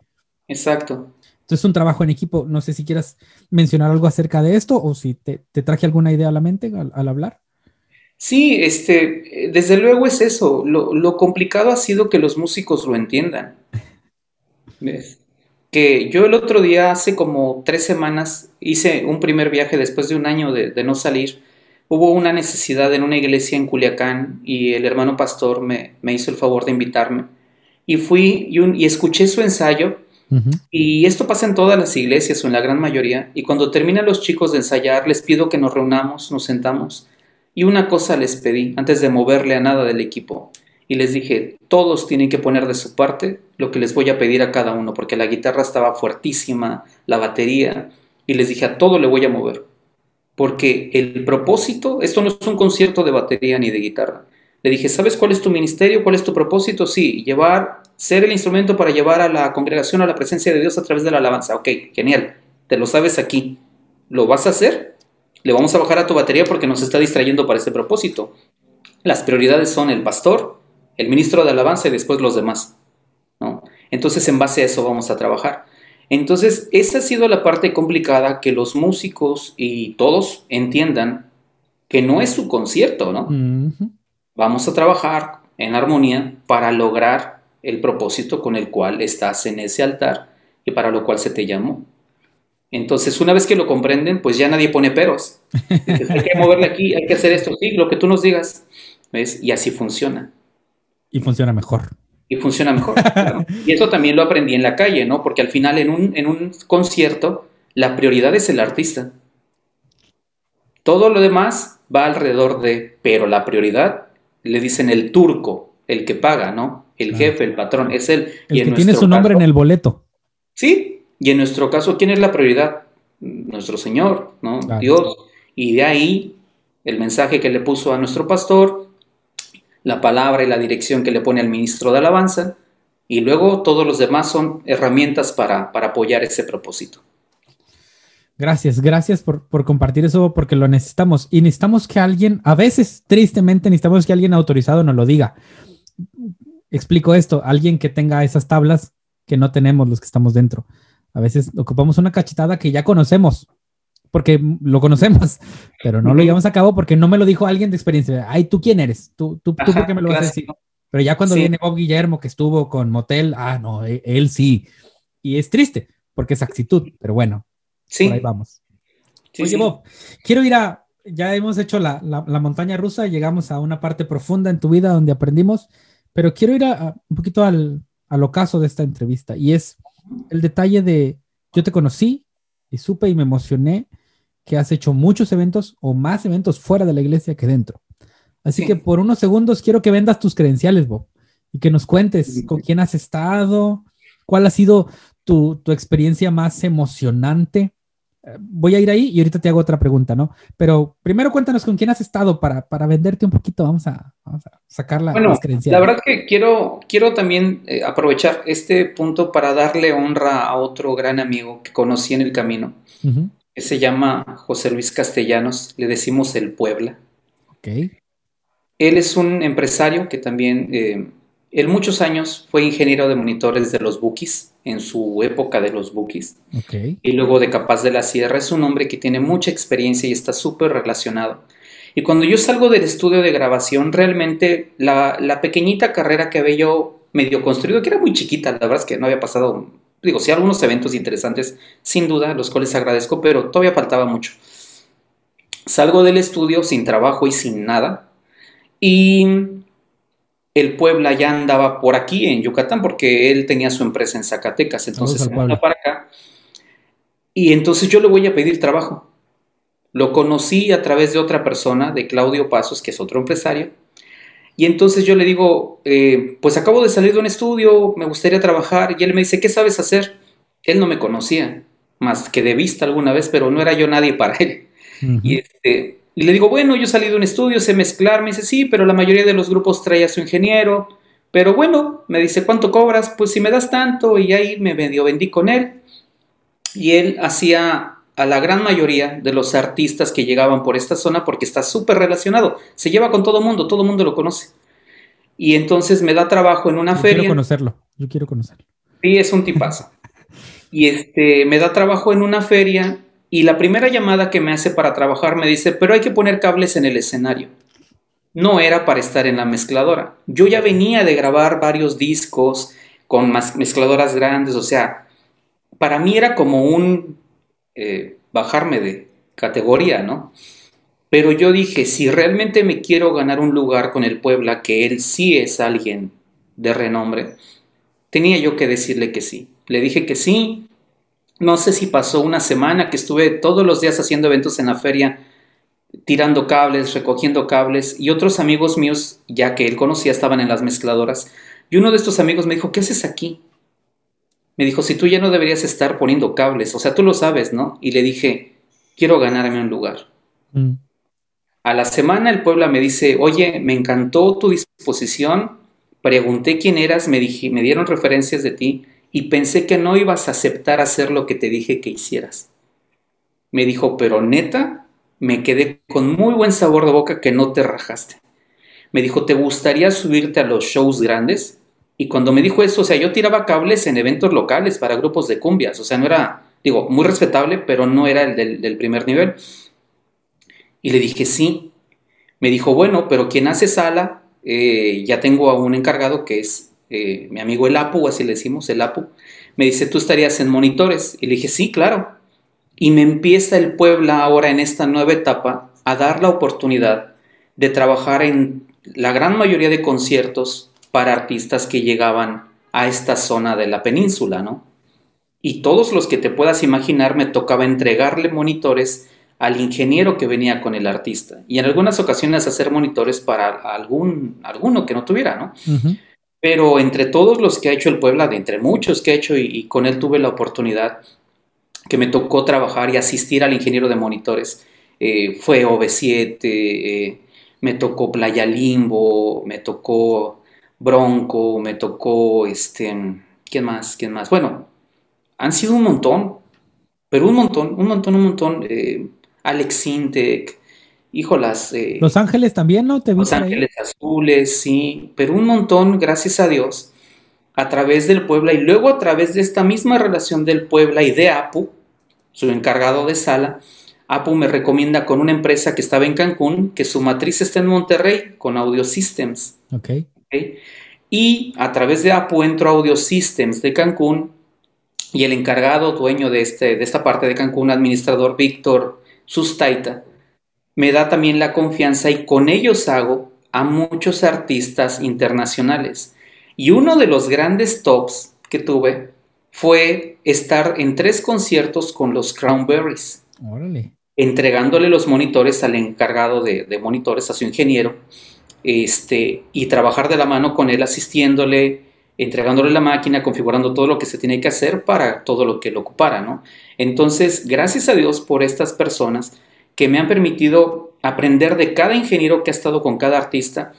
Exacto. Entonces es un trabajo en equipo. No sé si quieras mencionar algo acerca de esto o si te, traje alguna idea a la mente al, hablar. Sí, este, desde luego es eso. Lo, complicado ha sido que los músicos lo entiendan. ¿Ves? Que yo el otro día, hace como tres semanas, hice un primer viaje después de un año de no salir hubo una necesidad en una iglesia en Culiacán y el hermano pastor me, hizo el favor de invitarme. Y fui y, escuché su ensayo. Y esto pasa en todas las iglesias o en la gran mayoría. Y cuando terminan los chicos de ensayar, les pido que nos reunamos, nos sentamos. Y una cosa les pedí antes de moverle a nada del equipo. Y les dije, todos tienen que poner de su parte lo que les voy a pedir a cada uno, porque la guitarra estaba fuertísima, la batería. Y les dije, a todo le voy a mover porque el propósito, esto no es un concierto de batería ni de guitarra. Le dije, ¿sabes cuál es tu ministerio? ¿Cuál es tu propósito? Sí, llevar, ser el instrumento para llevar a la congregación a la presencia de Dios a través de la alabanza. Ok, genial, te lo sabes aquí. ¿Lo vas a hacer? Le vamos a bajar a tu batería porque nos está distrayendo para ese propósito. Las prioridades son el pastor, el ministro de alabanza y después los demás. ¿no? Entonces, en base a eso vamos a trabajar. Entonces, esa ha sido la parte complicada que los músicos y todos entiendan que no es su concierto, ¿no? Vamos a trabajar en armonía para lograr el propósito con el cual estás en ese altar y para lo cual se te llamó. Entonces, una vez que lo comprenden, pues ya nadie pone peros. hay que moverle aquí, hay que hacer esto, sí, lo que tú nos digas. ¿Ves? Y así funciona. Y funciona mejor y funciona mejor. Y eso también lo aprendí en la calle, ¿no? Porque al final en un, en un concierto la prioridad es el artista. Todo lo demás va alrededor de, pero la prioridad le dicen el turco, el que paga, ¿no? El jefe, el patrón, es él. El y que tiene su nombre en el boleto. Sí, y en nuestro caso, ¿quién es la prioridad? Nuestro Señor, ¿no? Dios. Y de ahí el mensaje que le puso a nuestro pastor, la palabra y la dirección que le pone al ministro de alabanza, y luego todos los demás son herramientas para, para apoyar ese propósito. Gracias, gracias por, por, compartir eso porque lo necesitamos. Y necesitamos que alguien, a veces, tristemente, necesitamos que alguien autorizado nos lo diga. Explico esto, alguien que tenga esas tablas que no tenemos los que estamos dentro. A veces ocupamos una cachetada que ya conocemos, porque lo conocemos, pero no lo llevamos a cabo porque no me lo dijo alguien de experiencia. Ay, ¿tú quién eres? ¿Tú, tú, tú por qué me lo vas a decir? Pero ya cuando viene Bob Guillermo, que estuvo con Motel, ah, no, e, él, sí. Y es triste, porque es actitud, pero bueno, sí. por ahí vamos. Oye, Bob, quiero ir a, ya hemos hecho la, la, montaña rusa, llegamos a una parte profunda en tu vida donde aprendimos, pero quiero ir a, un poquito al, al ocaso de esta entrevista, y es el detalle de, yo te conocí y supe y me emocioné que has hecho muchos eventos o más eventos fuera de la iglesia que dentro. Así que por unos segundos quiero que vendas tus credenciales, Bob, y que nos cuentes con quién has estado, cuál ha sido tu, experiencia más emocionante voy a ir ahí y ahorita te hago otra pregunta, ¿no? Pero primero cuéntanos con quién has estado para, para venderte un poquito. Vamos a, vamos a sacar la, bueno, La verdad es que quiero, quiero también eh, aprovechar este punto para darle honra a otro gran amigo que conocí en el camino. que se llama José Luis Castellanos, le decimos el Puebla. Ok. Él es un empresario que también, eh, en muchos años fue ingeniero de monitores de los Bookies en su época de los bookies. Y luego de Capaz de la Sierra. Es un hombre que tiene mucha experiencia y está súper relacionado. Y cuando yo salgo del estudio de grabación, realmente la, pequeñita carrera que había yo medio construido, que era muy chiquita, la verdad es que no había pasado, digo, sí, algunos eventos interesantes, sin duda, los cuales agradezco, pero todavía faltaba mucho. Salgo del estudio sin trabajo y sin nada. Y el Puebla ya andaba por aquí en Yucatán porque él tenía su empresa en Zacatecas, entonces anda para acá. Y entonces yo le voy a pedir trabajo. Lo conocí a través de otra persona, de Claudio Pasos, que es otro empresario. Y entonces yo le digo, eh, pues acabo de salir de un estudio, me gustaría trabajar. Y él me dice, ¿qué sabes hacer? Él no me conocía, más que de vista alguna vez, pero no era yo nadie para él. Y este, y le digo, bueno, yo salí de un estudio, sé mezclar. Me dice, sí, pero la mayoría de los grupos trae a su ingeniero. Pero bueno, me dice, ¿cuánto cobras? Pues si me das tanto. Y ahí me medio vendí con él. Y él hacía a la gran mayoría de los artistas que llegaban por esta zona porque está súper relacionado. Se lleva con todo mundo, todo mundo lo conoce. Y entonces me da trabajo en una yo feria. Quiero conocerlo, yo quiero conocerlo. Sí, es un tipazo. y este, me da trabajo en una feria y la primera llamada que me hace para trabajar me dice, pero hay que poner cables en el escenario. No era para estar en la mezcladora. Yo ya venía de grabar varios discos con mezcladoras grandes, o sea, para mí era como un eh, bajarme de categoría, ¿no? Pero yo dije, si realmente me quiero ganar un lugar con el Puebla, que él sí es alguien de renombre, tenía yo que decirle que sí. Le dije que sí, no sé si pasó una semana que estuve todos los días haciendo eventos en la feria, tirando cables, recogiendo cables, y otros amigos míos, ya que él conocía, estaban en las mezcladoras. Y uno de estos amigos me dijo, ¿qué haces aquí? Me dijo, si tú ya no deberías estar poniendo cables, o sea, tú lo sabes, ¿no? Y le dije, quiero ganarme un lugar. Mm. A la semana el Puebla me dice, oye, me encantó tu disposición, pregunté quién eras, me, dije, me dieron referencias de ti, y pensé que no ibas a aceptar hacer lo que te dije que hicieras. Me dijo, pero neta, me quedé con muy buen sabor de boca que no te rajaste. Me dijo, ¿te gustaría subirte a los shows grandes? Y cuando me dijo eso, o sea, yo tiraba cables en eventos locales para grupos de cumbias, o sea, no era, digo, muy respetable, pero no era el del, primer nivel. Y le dije, sí. Me dijo, bueno, pero quien hace sala, eh, ya tengo a un encargado que es eh, mi amigo el Apu, así le decimos, el Apu, me dice, ¿tú estarías en monitores? Y le dije, sí, claro. Y me empieza el Puebla ahora en esta nueva etapa a dar la oportunidad de trabajar en la gran mayoría de conciertos para artistas que llegaban a esta zona de la península, ¿no? Y todos los que te puedas imaginar me tocaba entregarle monitores al ingeniero que venía con el artista y en algunas ocasiones hacer monitores para algún alguno que no tuviera, ¿no? Pero entre todos los que ha hecho el Puebla, de entre muchos que ha hecho, y, con él tuve la oportunidad que me tocó trabajar y asistir al ingeniero de monitores, eh, fue OV7, eh, me tocó Playa Limbo, me tocó Bronco, me tocó, este, ¿quién más? ¿Quién más? Bueno, han sido un montón, pero un montón, un montón, un montón. Eh, Alex Sintec, híjolas. Eh, Los Ángeles también, ¿no? ¿Te Los Ángeles Azules, sí, pero un montón, gracias a Dios, a través del Puebla y luego a través de esta misma relación del Puebla y de APU, su encargado de sala, APU me recomienda con una empresa que estaba en Cancún, que su matriz está en Monterrey, con Audio Systems. Y a través de APU entro a Audio Systems de Cancún y el encargado, dueño de, este, de esta parte de Cancún, administrador Víctor Sustaita, me da también la confianza y con ellos hago a muchos artistas internacionales. Y uno de los grandes tops que tuve fue estar en tres conciertos con los Crownberries. Entregándole los monitores al encargado de, monitores, a su ingeniero, este, y trabajar de la mano con él, asistiéndole, entregándole la máquina, configurando todo lo que se tiene que hacer para todo lo que lo ocupara, ¿no? Entonces, gracias a Dios por estas personas que me han permitido aprender de cada ingeniero que ha estado con cada artista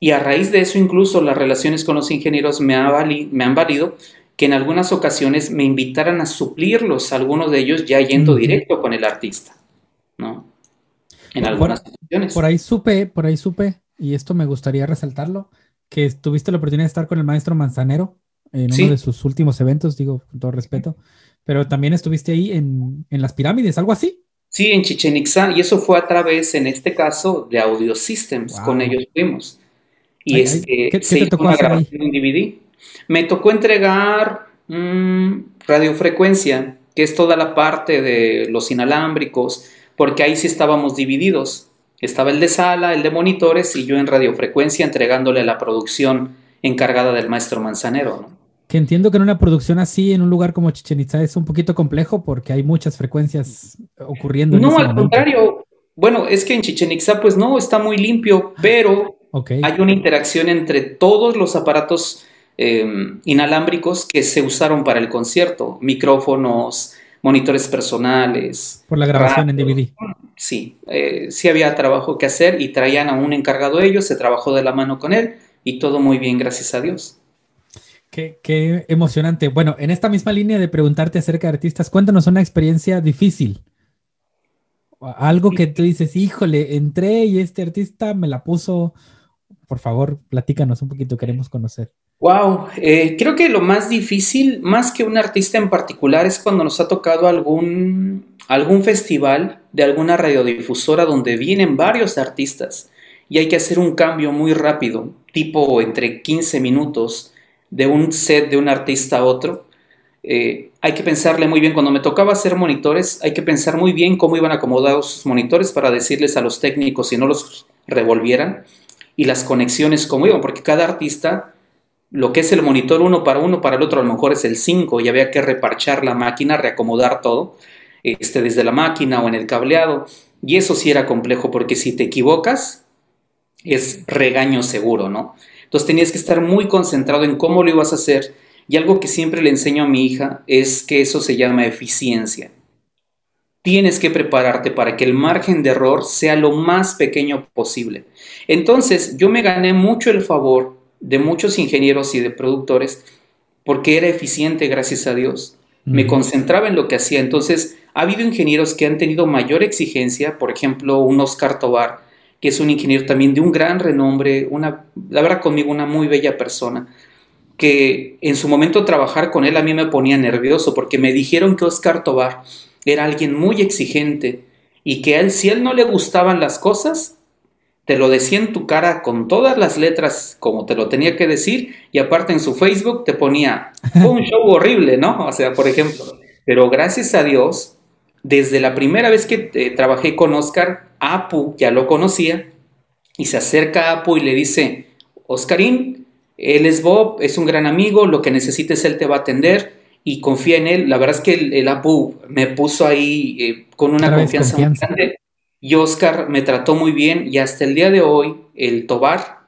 y a raíz de eso incluso las relaciones con los ingenieros me, me han valido que en algunas ocasiones me invitaran a suplirlos, algunos de ellos ya yendo directo con el artista, ¿no? En algunas ocasiones. Por ahí supe, por ahí supe, y esto me gustaría resaltarlo, que tuviste la oportunidad de estar con el maestro Manzanero en uno de sus últimos eventos, digo, con todo respeto, pero también estuviste ahí en, las pirámides, algo así. Sí, en Chichen Itza, y eso fue a través, en este caso, de Audio Systems, con ellos fuimos. Y este, ¿Qué, se hizo una grabación en DVD. Me tocó entregar mm, radiofrecuencia, que es toda la parte de los inalámbricos, porque ahí sí estábamos divididos. Estaba el de sala, el de monitores y yo en radiofrecuencia entregándole la producción encargada del maestro Manzanero. Que entiendo que en una producción así, en un lugar como Chichen Itza, es un poquito complejo porque hay muchas frecuencias ocurriendo. No, al contrario. Bueno, es que en Chichen Itza, pues no, está muy limpio, pero hay una interacción entre todos los aparatos em, inalámbricos que se usaron para el concierto, micrófonos, monitores personales. Por la grabación en DVD. Sí, eh, sí había trabajo que hacer y traían a un encargado ellos, se trabajó de la mano con él y todo muy bien, gracias a Dios. Qué, qué, emocionante. Bueno, en esta misma línea de preguntarte acerca de artistas, cuéntanos una experiencia difícil. Algo que tú dices, híjole, entré y este artista me la puso. Por favor, platícanos un poquito, queremos conocer. Wow, eh, creo que lo más difícil, más que un artista en particular, es cuando nos ha tocado algún, algún festival de alguna radiodifusora donde vienen varios artistas y hay que hacer un cambio muy rápido, tipo entre 15 minutos de un set de un artista a otro. Eh, hay que pensarle muy bien, cuando me tocaba hacer monitores, hay que pensar muy bien cómo iban acomodados sus monitores para decirles a los técnicos si no los revolvieran y las conexiones cómo iban, porque cada artista lo que es el monitor uno para uno, para el otro a lo mejor es el 5 y había que reparchar la máquina, reacomodar todo, este, desde la máquina o en el cableado. Y eso sí era complejo porque si te equivocas, es regaño seguro, ¿no? Entonces tenías que estar muy concentrado en cómo lo ibas a hacer. Y algo que siempre le enseño a mi hija es que eso se llama eficiencia. Tienes que prepararte para que el margen de error sea lo más pequeño posible. Entonces yo me gané mucho el favor de muchos ingenieros y de productores porque era eficiente, gracias a Dios. Me concentraba en lo que hacía. Entonces, ha habido ingenieros que han tenido mayor exigencia, por ejemplo, un Oscar Tobar, que es un ingeniero también de un gran renombre, una, la verdad conmigo, una muy bella persona, que en su momento trabajar con él a mí me ponía nervioso porque me dijeron que Oscar Tobar era alguien muy exigente y que a él, si a él no le gustaban las cosas, te lo decía en tu cara con todas las letras como te lo tenía que decir y aparte en su Facebook te ponía, fue un show horrible, ¿no? O sea, por ejemplo, pero gracias a Dios, desde la primera vez que eh, trabajé con Oscar, Apu ya lo conocía y se acerca a Apu y le dice, Oscarín, él es Bob, es un gran amigo, lo que necesites él te va a atender y confía en él. La verdad es que el, Apu me puso ahí eh, con una confianza, muy grande y Oscar me trató muy bien y hasta el día de hoy el Tobar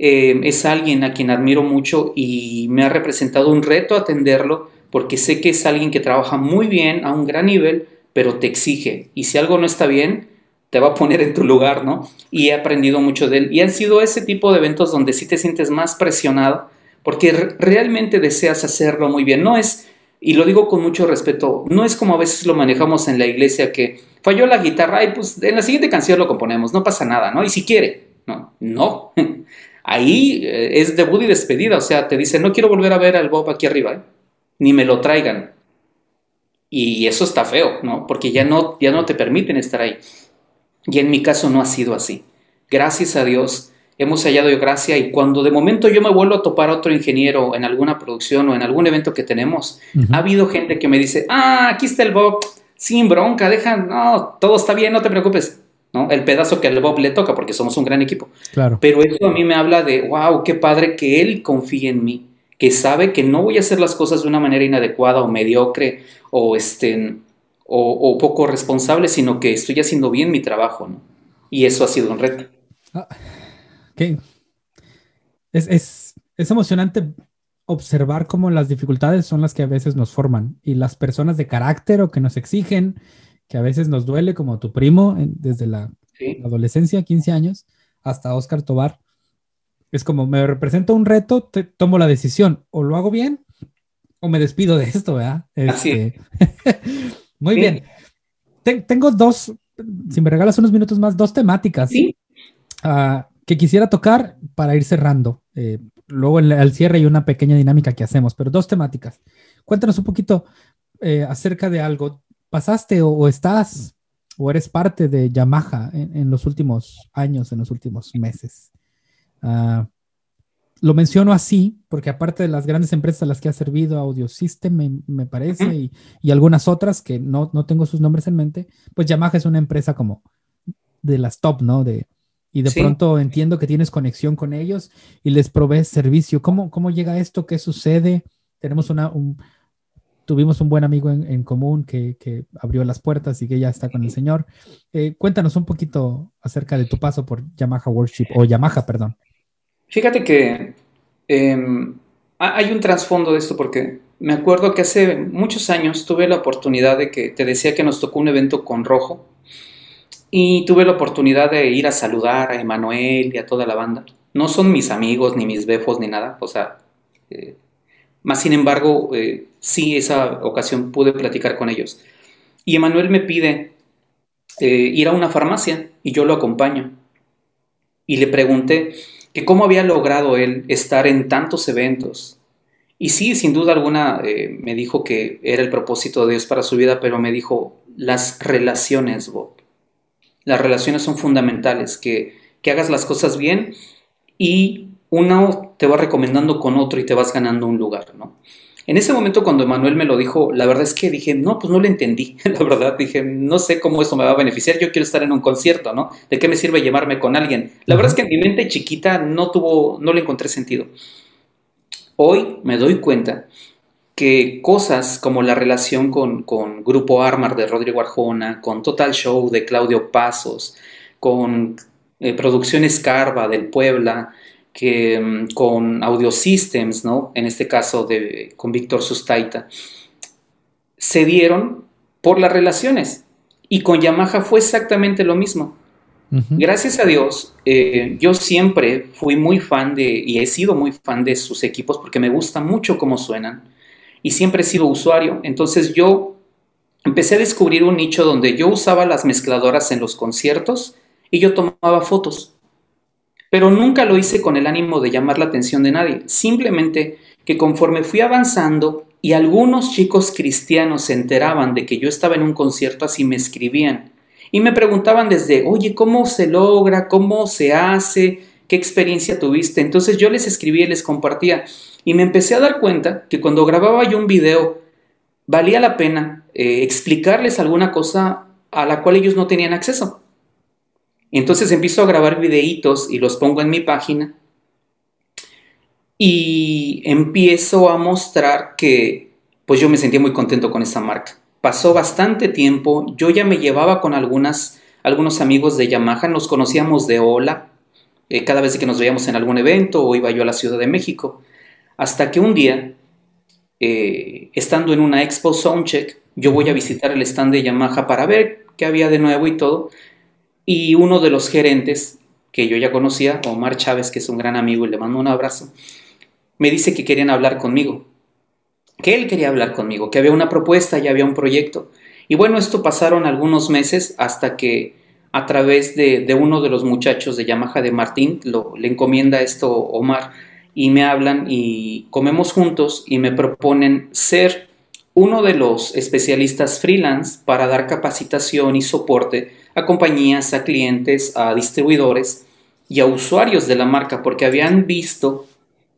eh, es alguien a quien admiro mucho y me ha representado un reto atenderlo porque sé que es alguien que trabaja muy bien a un gran nivel, pero te exige y si algo no está bien, te va a poner en tu lugar, ¿no? Y he aprendido mucho de él. Y han sido ese tipo de eventos donde sí te sientes más presionado porque realmente deseas hacerlo muy bien. No es y lo digo con mucho respeto, no es como a veces lo manejamos en la iglesia que falló la guitarra y pues en la siguiente canción lo componemos, no pasa nada, ¿no? Y si quiere, no, no. Ahí eh, es debut y despedida, o sea, te dice, no quiero volver a ver al Bob aquí arriba, ¿eh? ni me lo traigan. Y eso está feo, ¿no? Porque ya no, ya no te permiten estar ahí. Y en mi caso no ha sido así. Gracias a Dios, hemos hallado gracia y cuando de momento yo me vuelvo a topar a otro ingeniero en alguna producción o en algún evento que tenemos, ha habido gente que me dice, ah, aquí está el Bob, sin bronca, deja, no, todo está bien, no te preocupes. ¿no? El pedazo que al Bob le toca, porque somos un gran equipo. Claro. Pero eso a mí me habla de, wow, qué padre que él confíe en mí, que sabe que no voy a hacer las cosas de una manera inadecuada o mediocre o, este, o, poco responsable, sino que estoy haciendo bien mi trabajo. ¿no? Y eso ha sido un reto. Ah es, es, emocionante observar cómo las dificultades son las que a veces nos forman y las personas de carácter o que nos exigen, que a veces nos duele, como tu primo desde la, adolescencia, 15 años, hasta Oscar Tobar. Es como me representa un reto, te, tomo la decisión, o lo hago bien o me despido de esto, ¿verdad? Así este, Muy bien. tengo dos, si me regalas unos minutos más, dos temáticas ah, que quisiera tocar para ir cerrando. Eh, luego al cierre hay una pequeña dinámica que hacemos, pero dos temáticas. Cuéntanos un poquito eh, acerca de algo. ¿Pasaste o, estás o eres parte de Yamaha en, los últimos años, en los últimos meses? Uh, lo menciono así porque aparte de las grandes empresas a las que ha servido Audio System, me, parece, y, algunas otras que no, no, tengo sus nombres en mente, pues Yamaha es una empresa como de las top, ¿no? De, y de pronto entiendo que tienes conexión con ellos y les provees servicio. ¿Cómo, cómo llega esto? ¿Qué sucede? Tenemos una, un, tuvimos un buen amigo en, común que, que, abrió las puertas y que ya está con el Señor. Eh, cuéntanos un poquito acerca de tu paso por Yamaha Worship, o Yamaha, perdón. Fíjate que em, hay un trasfondo de esto porque me acuerdo que hace muchos años tuve la oportunidad de que te decía que nos tocó un evento con Rojo y tuve la oportunidad de ir a saludar a Emanuel y a toda la banda. No son mis amigos, ni mis befos, ni nada, o sea, eh, más sin embargo, eh, sí, esa ocasión pude platicar con ellos. Y Emanuel me pide eh, ir a una farmacia y yo lo acompaño. Y le pregunté que cómo había logrado él estar en tantos eventos. Y sí, sin duda alguna, me dijo que era el propósito de Dios para su vida, pero me dijo las relaciones, Bob. Las relaciones son fundamentales, que, hagas las cosas bien y uno te va recomendando con otro y te vas ganando un lugar, ¿no? En ese momento cuando Emanuel me lo dijo, la verdad es que dije, no, pues no lo entendí, la verdad, dije, no sé cómo eso me va a beneficiar, yo quiero estar en un concierto, ¿no? ¿De qué me sirve llevarme con alguien? La verdad es que en mi mente chiquita no tuvo, no le encontré sentido. Hoy me doy cuenta que cosas como la relación con, Grupo Armar de Rodrigo Arjona, con Total Show de Claudio Pasos, con eh, Producciones Carva del Puebla, que, mm, con Audio Systems, ¿no? en este caso de, con Víctor Sustaita, se dieron por las relaciones. Y con Yamaha fue exactamente lo mismo. Gracias a Dios, eh, yo siempre fui muy fan de, y he sido muy fan de sus equipos porque me gusta mucho cómo suenan y siempre he sido usuario. Entonces yo empecé a descubrir un nicho donde yo usaba las mezcladoras en los conciertos y yo tomaba fotos. Pero nunca lo hice con el ánimo de llamar la atención de nadie. Simplemente que conforme fui avanzando y algunos chicos cristianos se enteraban de que yo estaba en un concierto, así me escribían. Y me preguntaban desde, oye, ¿cómo se logra? ¿Cómo se hace? ¿Qué experiencia tuviste? Entonces yo les escribía y les compartía. Y me empecé a dar cuenta que cuando grababa yo un video, valía la pena eh, explicarles alguna cosa a la cual ellos no tenían acceso. Entonces empiezo a grabar videitos y los pongo en mi página y empiezo a mostrar que pues yo me sentía muy contento con esa marca. Pasó bastante tiempo, yo ya me llevaba con algunas, algunos amigos de Yamaha, nos conocíamos de hola, eh, cada vez que nos veíamos en algún evento o iba yo a la Ciudad de México. Hasta que un día, eh, estando en una Expo Soundcheck, yo voy a visitar el stand de Yamaha para ver qué había de nuevo y todo. Y uno de los gerentes, que yo ya conocía, Omar Chávez, que es un gran amigo y le mando un abrazo, me dice que querían hablar conmigo. Que él quería hablar conmigo, que había una propuesta y había un proyecto. Y bueno, esto pasaron algunos meses hasta que a través de, uno de los muchachos de Yamaha de Martín, le encomienda esto Omar, y me hablan y comemos juntos y me proponen ser uno de los especialistas freelance para dar capacitación y soporte a compañías, a clientes, a distribuidores y a usuarios de la marca, porque habían visto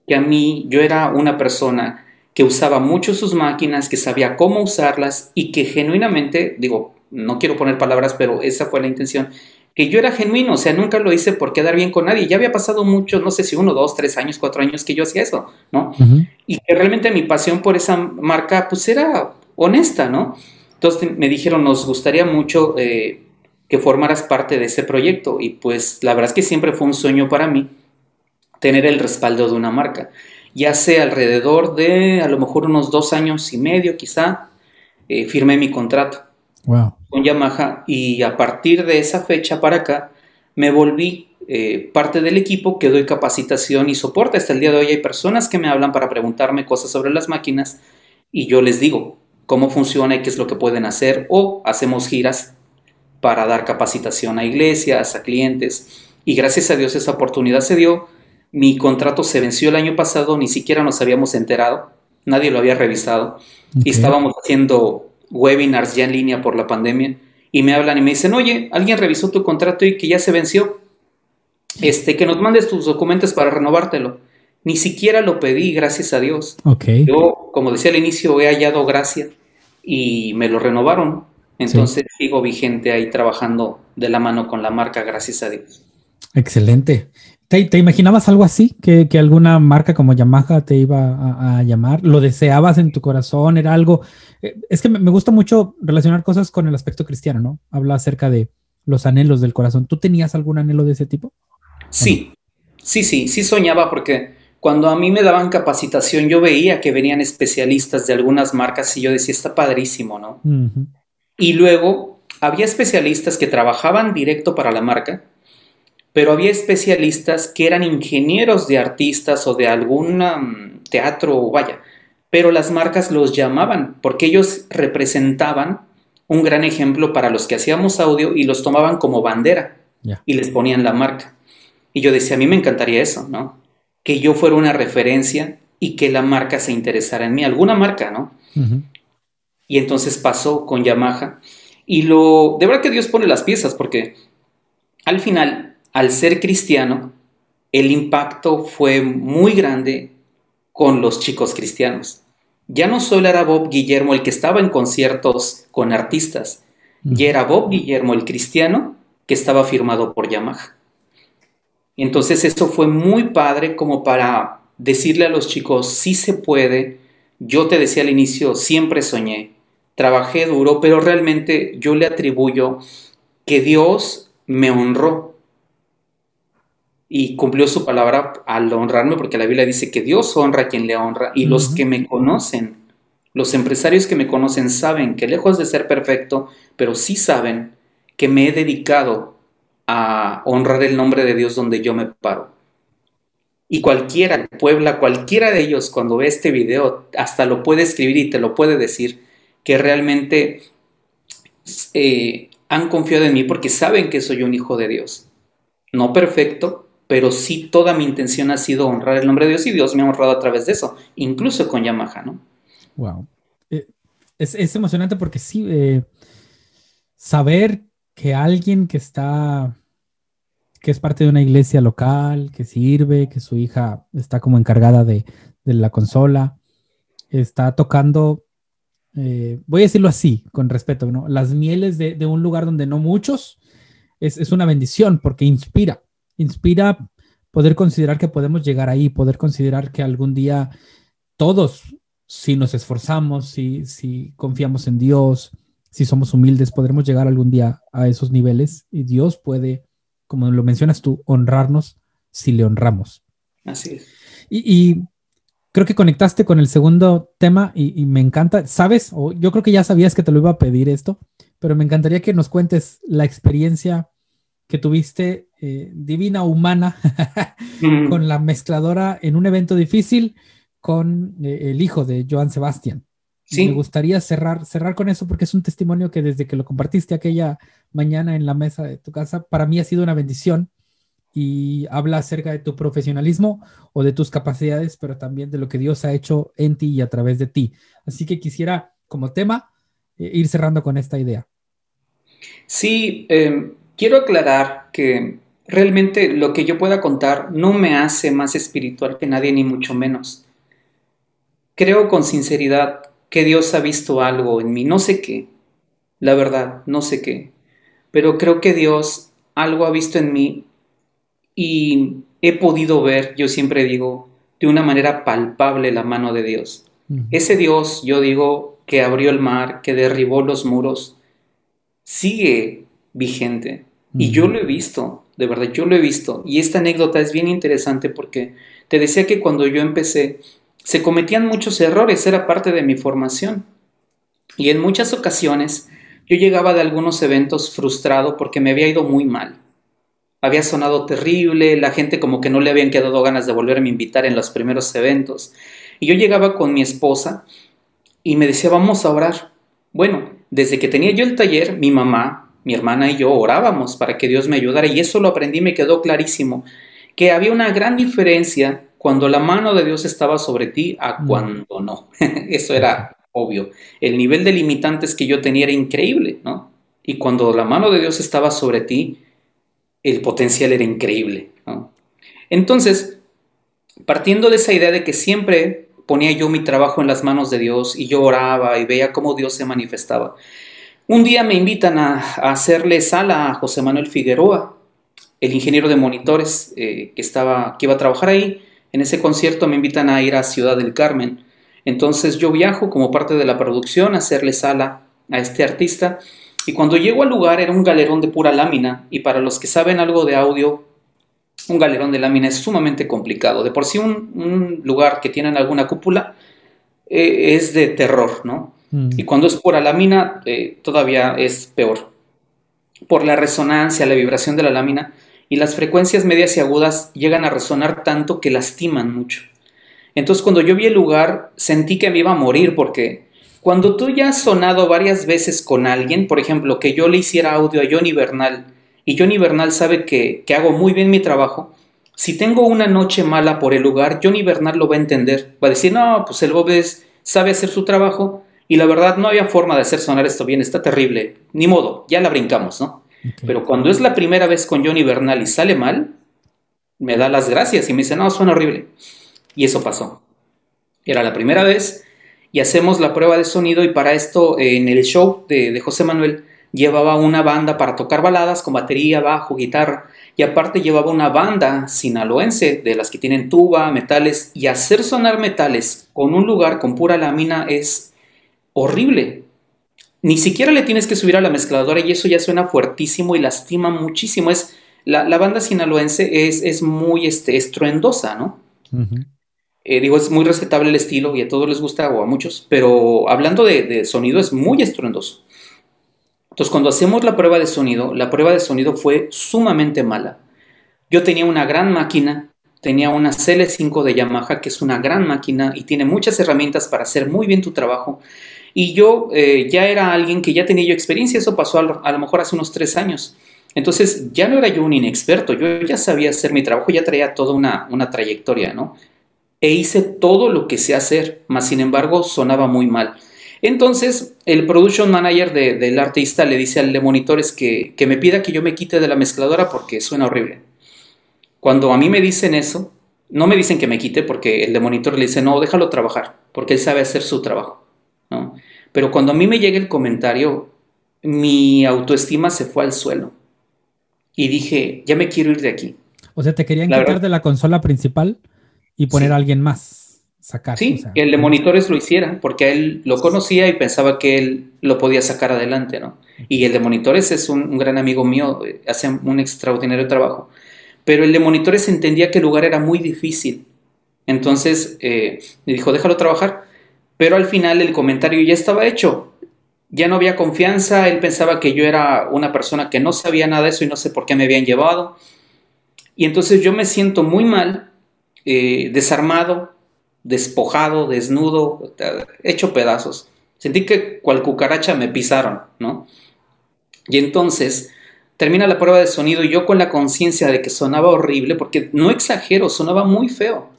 que a mí yo era una persona que usaba mucho sus máquinas, que sabía cómo usarlas y que genuinamente, digo, no quiero poner palabras, pero esa fue la intención, que yo era genuino, o sea, nunca lo hice por quedar bien con nadie. Ya había pasado mucho, no sé si uno, dos, tres años, cuatro años que yo hacía eso, ¿no? Y que realmente mi pasión por esa marca, pues era honesta, ¿no? Entonces me dijeron, nos gustaría mucho eh, que formaras parte de ese proyecto. Y pues la verdad es que siempre fue un sueño para mí tener el respaldo de una marca. Y hace alrededor de a lo mejor unos dos años y medio quizá, eh, firmé mi contrato con Yamaha y a partir de esa fecha para acá me volví eh, parte del equipo que doy capacitación y soporte. Hasta el día de hoy hay personas que me hablan para preguntarme cosas sobre las máquinas y yo les digo cómo funciona y qué es lo que pueden hacer o hacemos giras para dar capacitación a iglesias, a clientes y gracias a Dios esa oportunidad se dio. Mi contrato se venció el año pasado, ni siquiera nos habíamos enterado, nadie lo había revisado y estábamos haciendo webinars ya en línea por la pandemia y me hablan y me dicen, oye, alguien revisó tu contrato y que ya se venció, este, que nos mandes tus documentos para renovártelo. Ni siquiera lo pedí, gracias a Dios. Yo, como decía al inicio, he hallado gracia y me lo renovaron. Entonces sigo vigente ahí trabajando de la mano con la marca, gracias a Dios. Excelente. ¿Te, imaginabas algo así? Que, alguna marca como Yamaha te iba a, llamar? ¿Lo deseabas en tu corazón? ¿Era algo? Eh, es que me, gusta mucho relacionar cosas con el aspecto cristiano, ¿no? Habla acerca de los anhelos del corazón. ¿Tú tenías algún anhelo de ese tipo? Sí, sí, sí, sí soñaba porque cuando a mí me daban capacitación yo veía que venían especialistas de algunas marcas y yo decía, está padrísimo, ¿no? Y luego había especialistas que trabajaban directo para la marca pero había especialistas que eran ingenieros de artistas o de algún um, teatro, vaya, pero las marcas los llamaban porque ellos representaban un gran ejemplo para los que hacíamos audio y los tomaban como bandera y les ponían la marca. Y yo decía, a mí me encantaría eso, ¿no? Que yo fuera una referencia y que la marca se interesara en mí, alguna marca, ¿no? Y entonces pasó con Yamaha. Y lo, de verdad que Dios pone las piezas, porque al final al ser cristiano, el impacto fue muy grande con los chicos cristianos. Ya no solo era Bob Guillermo el que estaba en conciertos con artistas, ya era Bob Guillermo el cristiano que estaba firmado por Yamaha. Entonces eso fue muy padre como para decirle a los chicos, sí se puede, yo te decía al inicio, siempre soñé, trabajé duro, pero realmente yo le atribuyo que Dios me honró y cumplió su palabra al honrarme, porque la Biblia dice que Dios honra a quien le honra y los que me conocen, los empresarios que me conocen saben que lejos de ser perfecto, pero sí saben que me he dedicado a honrar el nombre de Dios donde yo me paro. Y cualquiera, Puebla, cualquiera de ellos cuando ve este video, hasta lo puede escribir y te lo puede decir, que realmente eh, han confiado en mí porque saben que soy un hijo de Dios. No perfecto, pero sí toda mi intención ha sido honrar el nombre de Dios y Dios me ha honrado a través de eso, incluso con Yamaha, ¿no? Wow. Eh, es, emocionante porque sí, eh, saber que alguien que está, que es parte de una iglesia local, que sirve, que su hija está como encargada de, la consola, está tocando, eh, voy a decirlo así, con respeto, ¿no? Las mieles de, un lugar donde no muchos, es, es una bendición porque inspira inspira poder considerar que podemos llegar ahí, poder considerar que algún día todos, si nos esforzamos, si, si confiamos en Dios, si somos humildes, podremos llegar algún día a esos niveles y Dios puede, como lo mencionas tú, honrarnos si le honramos. Así es. Y, creo que conectaste con el segundo tema y, y, me encanta, ¿sabes? O yo creo que ya sabías que te lo iba a pedir esto, pero me encantaría que nos cuentes la experiencia que tuviste eh, divina humana con la mezcladora en un evento difícil con eh, el hijo de Joan Sebastián. Me gustaría cerrar, cerrar con eso porque es un testimonio que desde que lo compartiste aquella mañana en la mesa de tu casa, para mí ha sido una bendición y habla acerca de tu profesionalismo o de tus capacidades, pero también de lo que Dios ha hecho en ti y a través de ti. Así que quisiera como tema eh, ir cerrando con esta idea. Sí, em, quiero aclarar que realmente lo que yo pueda contar no me hace más espiritual que nadie, ni mucho menos. Creo con sinceridad que Dios ha visto algo en mí, no sé qué, la verdad, no sé qué, pero creo que Dios algo ha visto en mí y he podido ver, yo siempre digo, de una manera palpable la mano de Dios. Ese Dios, yo digo, que abrió el mar, que derribó los muros, sigue vigente. Y yo lo he visto, de verdad, yo lo he visto. Y esta anécdota es bien interesante porque te decía que cuando yo empecé se cometían muchos errores, era parte de mi formación. Y en muchas ocasiones yo llegaba de algunos eventos frustrado porque me había ido muy mal. Había sonado terrible, la gente como que no le habían quedado ganas de volverme a invitar en los primeros eventos. Y yo llegaba con mi esposa y me decía, vamos a orar. Bueno, desde que tenía yo el taller, mi mamá, mi hermana y yo orábamos para que Dios me ayudara y eso lo aprendí me quedó clarísimo, que había una gran diferencia cuando la mano de Dios estaba sobre ti a cuando no. Eso era obvio. El nivel de limitantes que yo tenía era increíble, ¿no? Y cuando la mano de Dios estaba sobre ti, el potencial era increíble, ¿no? Entonces, partiendo de esa idea de que siempre ponía yo mi trabajo en las manos de Dios y yo oraba y veía cómo Dios se manifestaba. Un día me invitan a, hacerle sala a José Manuel Figueroa, el ingeniero de monitores eh, que, estaba, que iba a trabajar ahí, en ese concierto me invitan a ir a Ciudad del Carmen. Entonces yo viajo como parte de la producción a hacerle sala a este artista y cuando llego al lugar era un galerón de pura lámina y para los que saben algo de audio, un galerón de lámina es sumamente complicado. De por sí un, lugar que tiene alguna cúpula eh, es de terror, ¿no? Mm. Y cuando es pura lámina eh, todavía es peor. Por la resonancia, la vibración de la lámina, y las frecuencias medias y agudas llegan a resonar tanto que lastiman mucho. Entonces cuando yo vi el lugar sentí que me iba a morir porque cuando tú ya has sonado varias veces con alguien, por ejemplo, que yo le hiciera audio a Johnny Bernal y Johnny Bernal sabe que, que hago muy bien mi trabajo, si tengo una noche mala por el lugar, Johnny Bernal lo va a entender. Va a decir, no, pues el Bob sabe hacer su trabajo y la verdad no había forma de hacer sonar esto bien, está terrible. Ni modo, ya la brincamos, ¿no? Pero cuando es la primera vez con Johnny Bernal y sale mal, me da las gracias y me dice, no, suena horrible. Y eso pasó. Era la primera vez y hacemos la prueba de sonido y para esto en el show de, José Manuel llevaba una banda para tocar baladas con batería, bajo, guitarra y aparte llevaba una banda sinaloense de las que tienen tuba, metales y hacer sonar metales con un lugar con pura lámina es horrible ni siquiera le tienes que subir a la mezcladora y eso ya suena fuertísimo y lastima muchísimo. Es, la, banda sinaloense es, es muy este, estruendosa, ¿no? Eh, digo, es muy respetable el estilo y a todos les gusta o a muchos, pero hablando de, de sonido es muy estruendoso. Entonces, cuando hacemos la prueba de sonido, la prueba de sonido fue sumamente mala. Yo tenía una gran máquina, tenía una CL5 de Yamaha, que es una gran máquina y tiene muchas herramientas para hacer muy bien tu trabajo. Y yo eh, ya era alguien que ya tenía yo experiencia, eso pasó a lo, mejor hace unos tres años. Entonces ya no era yo un inexperto, yo ya sabía hacer mi trabajo, ya traía toda una, una trayectoria, ¿no? E hice todo lo que sé hacer, mas sin embargo sonaba muy mal. Entonces el production manager del artista le dice al de monitores que, que me pida que yo me quite de la mezcladora porque suena horrible. Cuando a mí me dicen eso, no me dicen que me quite porque el de monitor le dice, no, déjalo trabajar, porque él sabe hacer su trabajo. Pero cuando a mí me llega el comentario, mi autoestima se fue al suelo. Y dije, ya me quiero ir de aquí. O sea, te querían quitar de la consola principal y poner a alguien más, sacar. Sí, que el de monitores lo hiciera, porque él lo conocía y pensaba que él lo podía sacar adelante, ¿no? Y el de monitores es un, gran amigo mío, hace un extraordinario trabajo. Pero el de monitores entendía que el lugar era muy difícil. Entonces eh, me dijo, déjalo trabajar pero al final el comentario ya estaba hecho. Ya no había confianza, él pensaba que yo era una persona que no sabía nada de eso y no sé por qué me habían llevado. Y entonces yo me siento muy mal, eh, desarmado, despojado, desnudo, hecho pedazos. Sentí que cual cucaracha me pisaron, ¿no? Y entonces termina la prueba de sonido y yo con la conciencia de que sonaba horrible, porque no exagero, sonaba muy feo.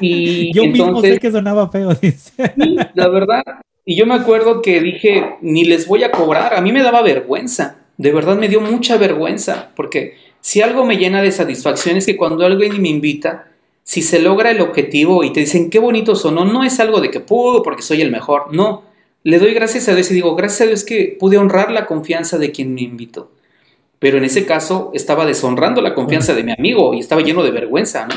Y yo mismo sé que sonaba feo, dice. la verdad. Y yo me acuerdo que dije, ni les voy a cobrar. A mí me daba vergüenza. De verdad me dio mucha vergüenza. Porque si algo me llena de satisfacción es que cuando alguien me invita, si se logra el objetivo y te dicen qué bonito sonó, no es algo de que puedo porque soy el mejor. No. Le doy gracias a Dios y digo, gracias a Dios que pude honrar la confianza de quien me invitó. Pero en ese caso estaba deshonrando la confianza de mi amigo y estaba lleno de vergüenza, ¿no?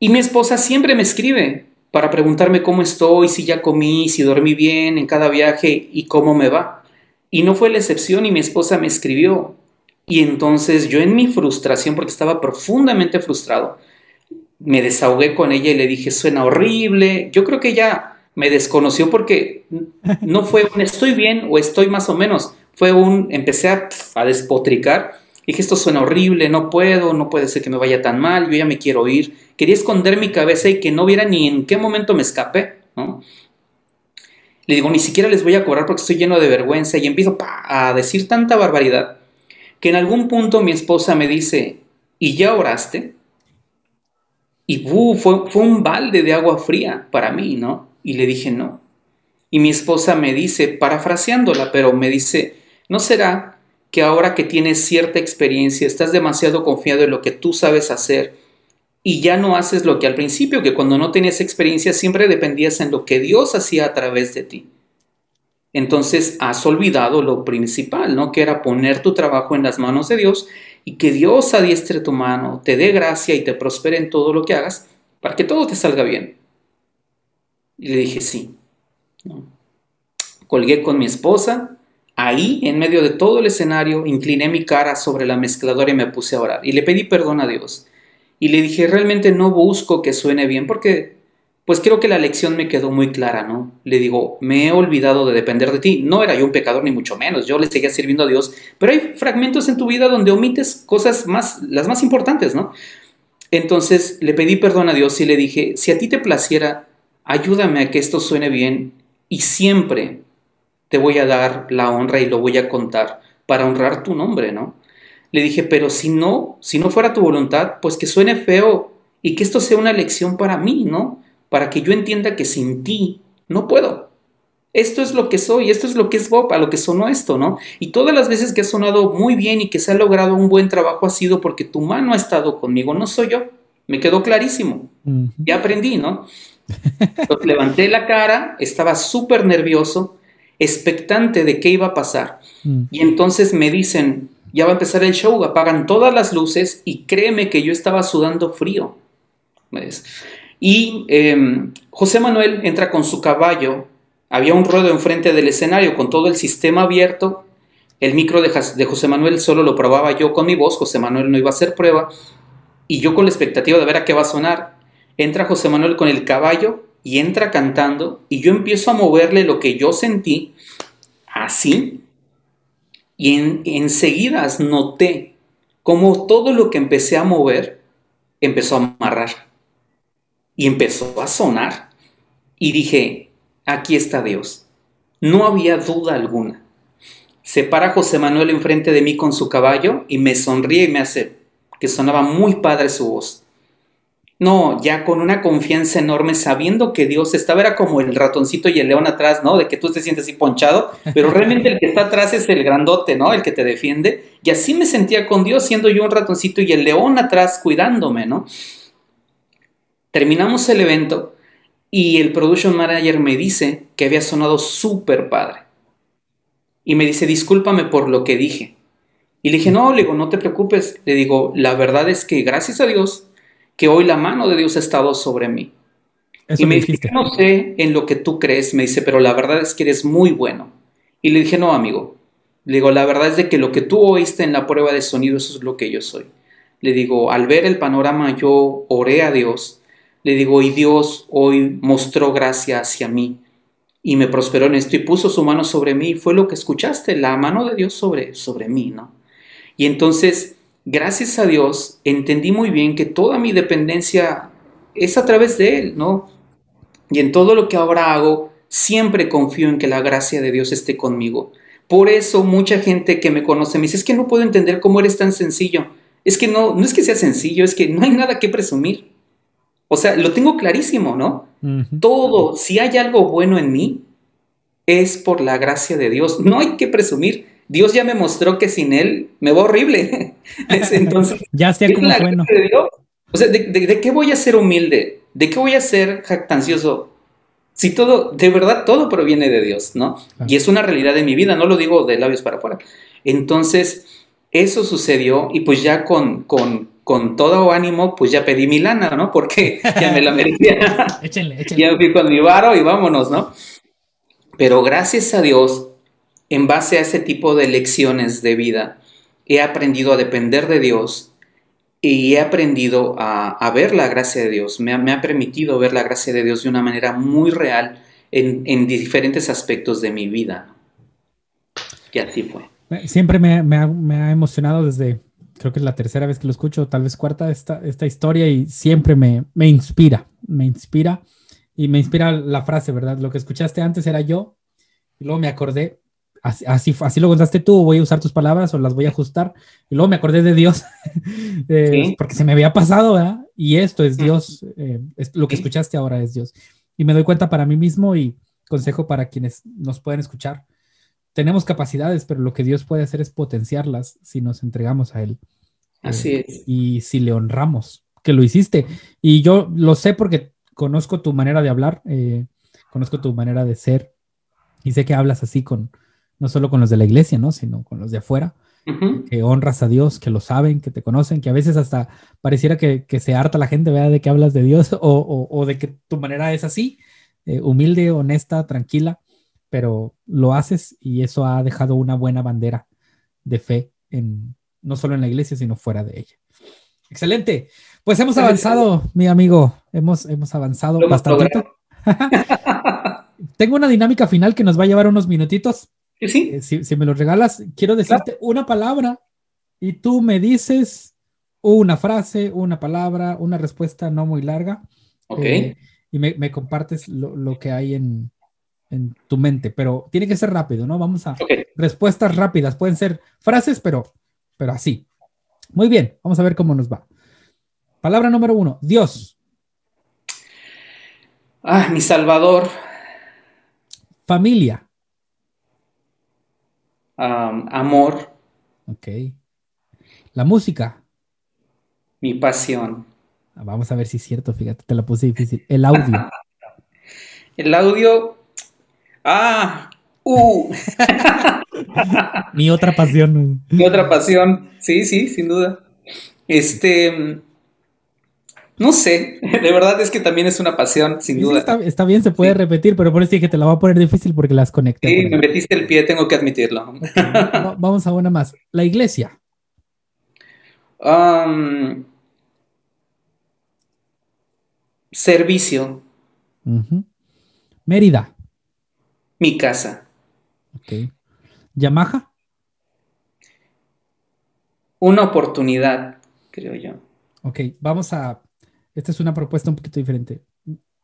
Y mi esposa siempre me escribe para preguntarme cómo estoy, si ya comí, si dormí bien en cada viaje y cómo me va. Y no fue la excepción y mi esposa me escribió. Y entonces yo en mi frustración, porque estaba profundamente frustrado, me desahogué con ella y le dije, suena horrible. Yo creo que ella me desconoció porque no fue un estoy bien o estoy más o menos. Fue un, empecé a, a despotricar. Dije, esto suena horrible, no puedo, no puede ser que me vaya tan mal, yo ya me quiero ir. Quería esconder mi cabeza y que no viera ni en qué momento me escapé, ¿no? Le digo, ni siquiera les voy a cobrar porque estoy lleno de vergüenza y empiezo a decir tanta barbaridad que en algún punto mi esposa me dice, ¿y ya oraste? Y fue, fue un balde de agua fría para mí, ¿no? Y le dije, no. Y mi esposa me dice, parafraseándola, pero me dice, ¿no será que ahora que tienes cierta experiencia, estás demasiado confiado en lo que tú sabes hacer y ya no haces lo que al principio, que cuando no tenías experiencia siempre dependías en lo que Dios hacía a través de ti? Entonces has olvidado lo principal, ¿no? Que era poner tu trabajo en las manos de Dios y que Dios adiestre tu mano, te dé gracia y te prospere en todo lo que hagas para que todo te salga bien. Y le dije, sí. Colgué con mi esposa, ahí, en medio de todo el escenario, incliné mi cara sobre la mezcladora y me puse a orar. Y le pedí perdón a Dios. Y le dije, realmente no busco que suene bien porque pues creo que la lección me quedó muy clara, ¿no? Le digo, me he olvidado de depender de ti. No era yo un pecador ni mucho menos, yo le seguía sirviendo a Dios, pero hay fragmentos en tu vida donde omites cosas más, las más importantes, ¿no? Entonces le pedí perdón a Dios y le dije, si a ti te placiera, ayúdame a que esto suene bien y siempre te voy a dar la honra y lo voy a contar para honrar tu nombre, ¿no? Le dije, pero si no, si no fuera tu voluntad, pues que suene feo y que esto sea una lección para mí, ¿no? para que yo entienda que sin ti no puedo. Esto es lo que soy, esto es lo que es Bob, a lo que sonó esto, ¿no? Y todas las veces que ha sonado muy bien y que se ha logrado un buen trabajo ha sido porque tu mano ha estado conmigo, no soy yo. Me quedó clarísimo. Ya aprendí, ¿no? Entonces, levanté la cara, estaba súper nervioso, expectante de qué iba a pasar. Mm. Y entonces me dicen, ya va a empezar el show, apagan todas las luces y créeme que yo estaba sudando frío. ¿Ves? Y em, José Manuel entra con su caballo. Había un ruedo enfrente del escenario con todo el sistema abierto. El micro de, de José Manuel solo lo probaba yo con mi voz. José Manuel no iba a hacer prueba. Y yo con la expectativa de ver a qué va a sonar. Entra José Manuel con el caballo y entra cantando. Y yo empiezo a moverle lo que yo sentí así. Y en, enseguida noté cómo todo lo que empecé a mover empezó a amarrar y empezó a sonar. Y dije, aquí está Dios. No había duda alguna. Se para José Manuel enfrente de mí con su caballo y me sonríe y me hace que sonaba muy padre su voz. No, ya con una confianza enorme, sabiendo que Dios estaba, era como el ratoncito y el león atrás, ¿no? De que tú te sientes así ponchado, pero realmente el que está atrás es el grandote, ¿no? El que te defiende. Y así me sentía con Dios, siendo yo un ratoncito y el león atrás cuidándome, ¿no? Terminamos el evento y el production manager me dice que había sonado súper padre. Y me dice, discúlpame por lo que dije. Y le dije, no, le digo, no te preocupes. Le digo, la verdad es que gracias a Dios, que hoy la mano de Dios ha estado sobre mí. y me, dice, no sé en lo que tú crees, me dice, pero la verdad es que eres muy bueno. Y le dije, no, amigo. Le digo, la verdad es de que lo que tú oíste en la prueba de sonido, eso es lo que yo soy. Le digo, al ver el panorama, yo oré a Dios le digo, y Dios hoy mostró gracia hacia mí y me prosperó en esto y puso su mano sobre mí. Fue lo que escuchaste, la mano de Dios sobre, sobre mí, ¿no? Y entonces, gracias a Dios, entendí muy bien que toda mi dependencia es a través de Él, ¿no? Y en todo lo que ahora hago, siempre confío en que la gracia de Dios esté conmigo. Por eso mucha gente que me conoce me dice, es que no puedo entender cómo eres tan sencillo. Es que no, no es que sea sencillo, es que no hay nada que presumir. O sea, lo tengo clarísimo, ¿no? Todo, si hay algo bueno en mí, es por la gracia de Dios. No hay que presumir. Dios ya me mostró que sin Él me va horrible. Entonces, ya sea como bueno. O sea, ¿de, qué voy a ser humilde? ¿De qué voy a ser jactancioso? Si todo, de verdad, todo proviene de Dios, ¿no? Y es una realidad de mi vida, no lo digo de labios para afuera. Entonces, eso sucedió y pues ya con, con con todo ánimo, pues ya pedí mi lana, ¿no? Porque ya me la merecía. échenle, échenle. Ya fui con mi varo y vámonos, ¿no? Pero gracias a Dios, en base a ese tipo de lecciones de vida, he aprendido a depender de Dios y he aprendido a, ver la gracia de Dios, me ha, permitido ver la gracia de Dios de una manera muy real en, diferentes aspectos de mi vida. Y así fue. Siempre me, ha, emocionado desde, creo que es la tercera vez que lo escucho, tal vez cuarta, esta, esta historia y siempre me, me inspira, me inspira y me inspira la frase, ¿verdad? Lo que escuchaste antes era yo y luego me acordé, así, así, lo contaste tú, voy a usar tus palabras o las voy a ajustar. Y luego me acordé de Dios, eh, porque se me había pasado, ¿verdad? Y esto es Dios, eh, lo que escuchaste ahora es Dios. Y me doy cuenta para mí mismo y consejo para quienes nos pueden escuchar. Tenemos capacidades, pero lo que Dios puede hacer es potenciarlas si nos entregamos a Él. Así eh, es. Y si le honramos, que lo hiciste. Y yo lo sé porque conozco tu manera de hablar, conozco tu manera de ser, y sé que hablas así con, no solo con los de la iglesia, ¿no? Sino con los de afuera, que honras a Dios, que lo saben, que te conocen, que a veces hasta pareciera que, se harta la gente, ¿verdad? De que hablas de Dios o, de que tu manera es así, eh, humilde, honesta, tranquila, pero lo haces y eso ha dejado una buena bandera de fe en, no solo en la iglesia, sino fuera de ella. Excelente. Pues hemos avanzado, mi amigo. Hemos, hemos avanzado bastante. Tengo una dinámica final que nos va a llevar unos minutitos. Sí. Eh, si, me lo regalas, quiero decirte una palabra y tú me dices una frase, una palabra, una respuesta no muy larga. Ok. Eh, y me, compartes lo, que hay en, tu mente, pero tiene que ser rápido, ¿no? Vamos a respuestas rápidas, pueden ser frases, pero, pero así. Muy bien, vamos a ver cómo nos va. Palabra número uno, Dios. Ah, mi Salvador. Familia. Amor. Ok. La música. Mi pasión. Ah, vamos a ver si es cierto, fíjate, te la puse difícil. El audio. El audio. Ah, uh. Mi otra pasión. Mi otra pasión. Sí, sí, sin duda. Este. No sé, de verdad es que también es una pasión, sin duda. está, bien, se puede repetir, pero por eso dije que te la voy a poner difícil porque las conecté. Sí, me metiste el pie, tengo que admitirlo. vamos a una más. La iglesia. servicio. Mérida. Mi casa. Ok. Yamaha. Una oportunidad, creo yo. Ok, vamos a esta es una propuesta un poquito diferente.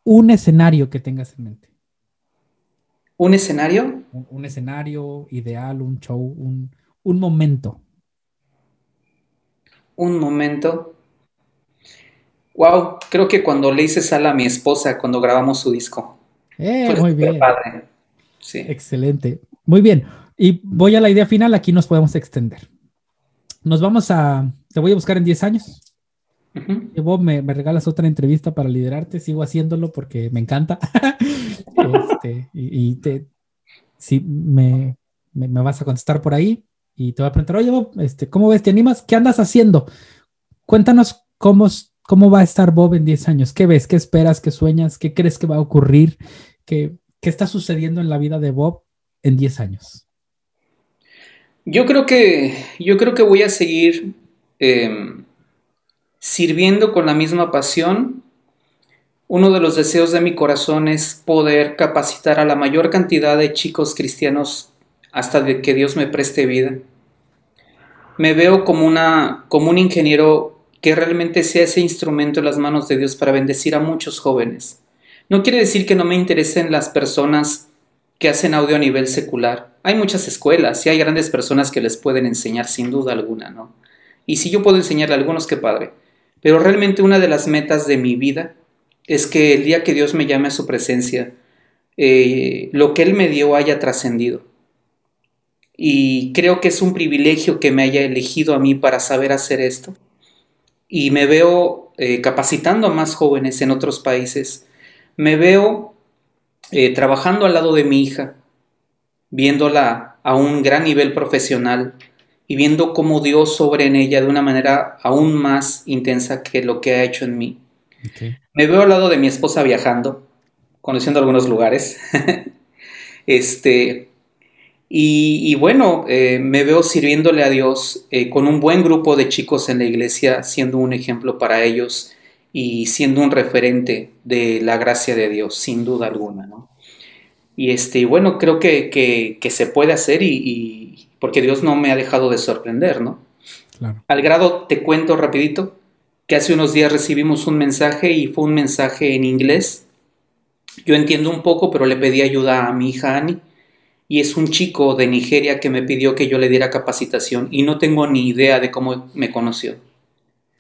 Un escenario que tengas en mente. ¿Un escenario? Un, escenario ideal, un show, un, momento. Un momento. Wow, creo que cuando le hice sala a mi esposa cuando grabamos su disco. Eh, muy bien. Sí. Excelente. Muy bien. Y voy a la idea final, aquí nos podemos extender. Nos vamos a, te voy a buscar en 10 años. Vos me, regalas otra entrevista para liderarte, sigo haciéndolo porque me encanta. Este, y, te, si me, vas a contestar por ahí y te voy a preguntar, oye, Bob, este, ¿cómo ves? ¿Te animas? ¿Qué andas haciendo? Cuéntanos cómo, cómo va a estar Bob en 10 años. ¿Qué ves? ¿Qué esperas? ¿Qué sueñas? ¿Qué crees que va a ocurrir? ¿Qué, qué está sucediendo en la vida de Bob en 10 años? Yo creo que, yo creo que voy a seguir em, sirviendo con la misma pasión. Uno de los deseos de mi corazón es poder capacitar a la mayor cantidad de chicos cristianos hasta que Dios me preste vida. Me veo como, una, como un ingeniero que realmente sea ese instrumento en las manos de Dios para bendecir a muchos jóvenes. No quiere decir que no me interesen las personas que hacen audio a nivel secular. Hay muchas escuelas y hay grandes personas que les pueden enseñar sin duda alguna, ¿no? Y si yo puedo enseñarle a algunos, qué padre. Pero realmente una de las metas de mi vida es que el día que Dios me llame a su presencia, eh, lo que Él me dio haya trascendido. Y creo que es un privilegio que me haya elegido a mí para saber hacer esto. Y me veo eh, capacitando a más jóvenes en otros países. Me veo eh, trabajando al lado de mi hija, viéndola a un gran nivel profesional, y viendo cómo Dios sobre en ella de una manera aún más intensa que lo que ha hecho en mí. Me veo al lado de mi esposa viajando, conociendo algunos lugares. este, Y, bueno, eh, me veo sirviéndole a Dios eh, con un buen grupo de chicos en la iglesia, siendo un ejemplo para ellos y siendo un referente de la gracia de Dios, sin duda alguna, ¿no? Y este, bueno, creo que, que, se puede hacer y, porque Dios no me ha dejado de sorprender, ¿no? Al grado, te cuento rapidito, que hace unos días recibimos un mensaje y fue un mensaje en inglés. Yo entiendo un poco, pero le pedí ayuda a mi hija Annie y es un chico de Nigeria que me pidió que yo le diera capacitación y no tengo ni idea de cómo me conoció.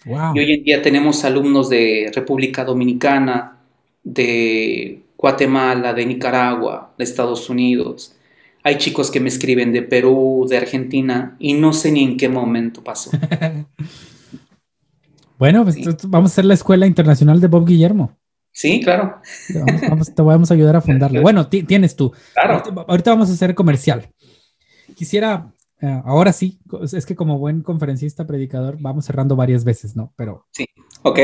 Y hoy en día tenemos alumnos de República Dominicana, de Guatemala, de Nicaragua, de Estados Unidos. Hay chicos que me escriben de Perú, de Argentina y no sé ni en qué momento pasó. bueno, pues vamos a hacer la Escuela Internacional de Bob Guillermo. Sí, claro. Te vamos, a ayudar a fundarla. Bueno, tienes tú. Ahorita, vamos a hacer comercial. Quisiera, eh, ahora sí, es que como buen conferencista, predicador, vamos cerrando varias veces, ¿no? Pero. Sí, ok.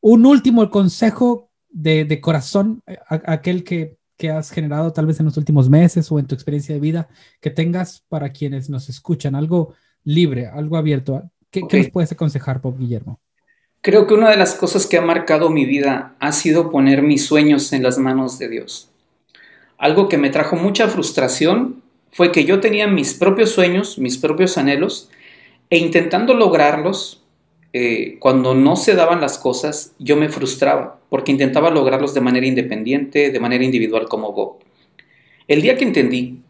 Un, último consejo de, corazón, eh, aquel que, has generado tal vez en los últimos meses o en tu experiencia de vida, que tengas para quienes nos escuchan, algo libre, algo abierto. ¿Qué, ¿qué nos puedes aconsejar, Bob Guillermo? Creo que una de las cosas que ha marcado mi vida ha sido poner mis sueños en las manos de Dios. Algo que me trajo mucha frustración fue que yo tenía mis propios sueños, mis propios anhelos, e intentando lograrlos, eh, cuando no se daban las cosas, yo me frustraba, porque intentaba lograrlos de manera independiente, de manera individual como Bob. El día que entendí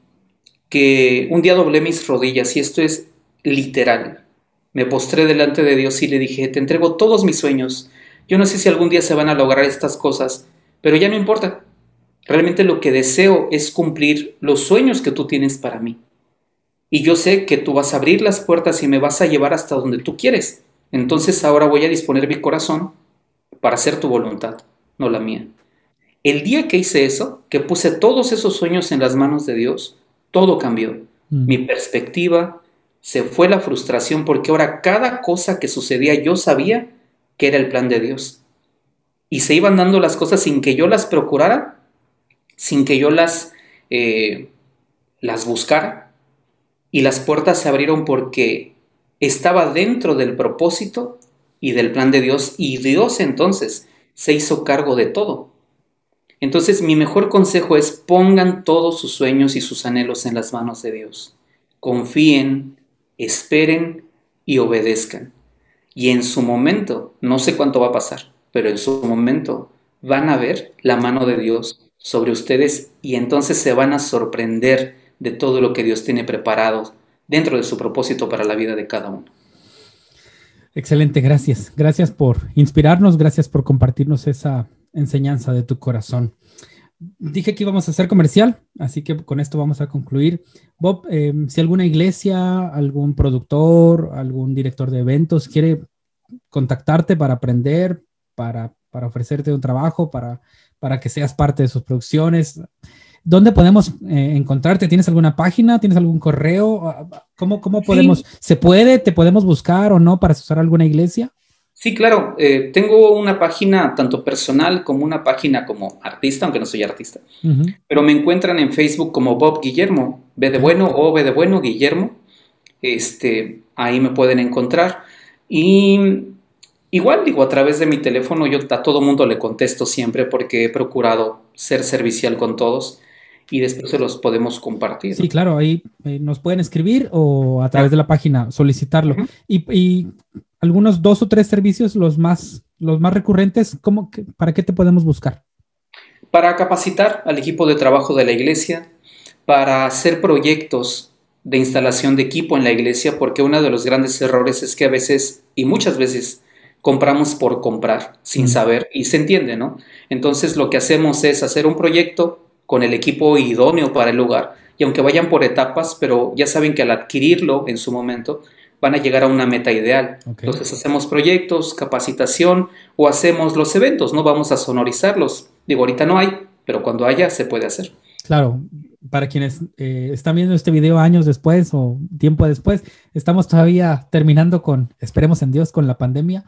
que un día doblé mis rodillas, y esto es literal, me postré delante de Dios y le dije, te entrego todos mis sueños. Yo no sé si algún día se van a lograr estas cosas, pero ya no importa. Realmente lo que deseo es cumplir los sueños que tú tienes para mí. Y yo sé que tú vas a abrir las puertas y me vas a llevar hasta donde tú quieres. Entonces ahora voy a disponer mi corazón para hacer tu voluntad, no la mía. El día que hice eso, que puse todos esos sueños en las manos de Dios, todo cambió. Mm. Mi perspectiva, se fue la frustración porque ahora cada cosa que sucedía yo sabía que era el plan de Dios. Y se iban dando las cosas sin que yo las procurara, sin que yo las, eh, las buscara. Y las puertas se abrieron porque estaba dentro del propósito y del plan de Dios. Y Dios entonces se hizo cargo de todo. Entonces mi mejor consejo es pongan todos sus sueños y sus anhelos en las manos de Dios. Confíen, esperen y obedezcan. Y en su momento, no sé cuánto va a pasar, pero en su momento van a ver la mano de Dios sobre ustedes y entonces se van a sorprender de todo lo que Dios tiene preparado dentro de su propósito para la vida de cada uno. Excelente, gracias. Gracias por inspirarnos, gracias por compartirnos esa enseñanza de tu corazón. Dije que íbamos a hacer comercial, así que con esto vamos a concluir. Bob, eh, si alguna iglesia, algún productor, algún director de eventos quiere contactarte para aprender, para, ofrecerte un trabajo, para, para que seas parte de sus producciones, ¿dónde podemos eh, encontrarte? ¿Tienes alguna página? ¿Tienes algún correo? ¿Cómo, cómo podemos? ¿Se puede? ¿Te podemos buscar o no para usar alguna iglesia? Sí, claro. Eh, tengo una página tanto personal como una página como artista, aunque no soy artista. Pero me encuentran en Facebook como Bob Guillermo, B de bueno o B de bueno, Guillermo. Este, ahí me pueden encontrar. Y igual digo, a través de mi teléfono yo a todo mundo le contesto siempre porque he procurado ser servicial con todos y después se los podemos compartir. Sí, claro, ahí eh, nos pueden escribir o a través de la página solicitarlo. y, algunos dos o tres servicios, los más, los más recurrentes, ¿cómo, ¿para qué te podemos buscar? Para capacitar al equipo de trabajo de la iglesia, para hacer proyectos de instalación de equipo en la iglesia, porque uno de los grandes errores es que a veces, y muchas veces, compramos por comprar, sin saber, y se entiende, ¿no? Entonces lo que hacemos es hacer un proyecto con el equipo idóneo para el lugar, y aunque vayan por etapas, pero ya saben que al adquirirlo en su momento, van a llegar a una meta ideal. Entonces hacemos proyectos, capacitación o hacemos los eventos, no vamos a sonorizarlos. Digo, ahorita no hay, pero cuando haya se puede hacer. Claro, para quienes eh, están viendo este video años después o tiempo después, estamos todavía terminando con, esperemos en Dios, con la pandemia.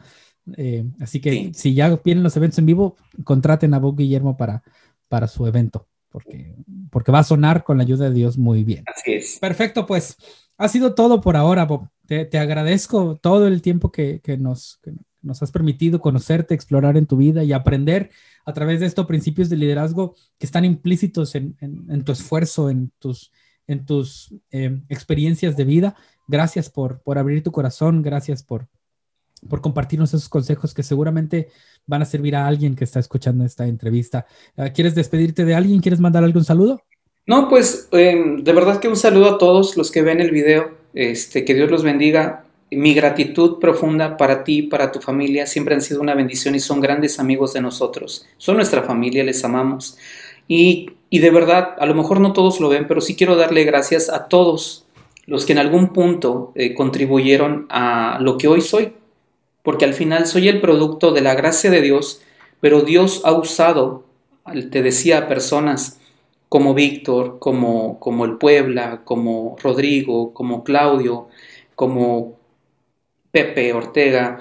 Eh, así que si ya vienen los eventos en vivo, contraten a Bob Guillermo para, para su evento, porque porque va a sonar con la ayuda de Dios muy bien. Así es. Perfecto, pues ha sido todo por ahora, Bob. Te, agradezco todo el tiempo que, nos, nos has permitido conocerte, explorar en tu vida y aprender a través de estos principios de liderazgo que están implícitos en, tu esfuerzo, en tus, en tus eh, experiencias de vida. Gracias por, por abrir tu corazón, gracias por, por compartirnos esos consejos que seguramente van a servir a alguien que está escuchando esta entrevista. Ah, ¿Quieres despedirte de alguien? ¿Quieres mandar algún saludo? No, pues em, de verdad que un saludo a todos los que ven el video. Este, que Dios los bendiga. Mi gratitud profunda para ti, para tu familia, siempre han sido una bendición y son grandes amigos de nosotros. Son nuestra familia, les amamos. Y, de verdad, a lo mejor no todos lo ven, pero sí quiero darle gracias a todos los que en algún punto eh, contribuyeron a lo que hoy soy, porque al final soy el producto de la gracia de Dios, pero Dios ha usado, te decía, personas como Víctor, como, como el Puebla, como Rodrigo, como Claudio, como Pepe Ortega,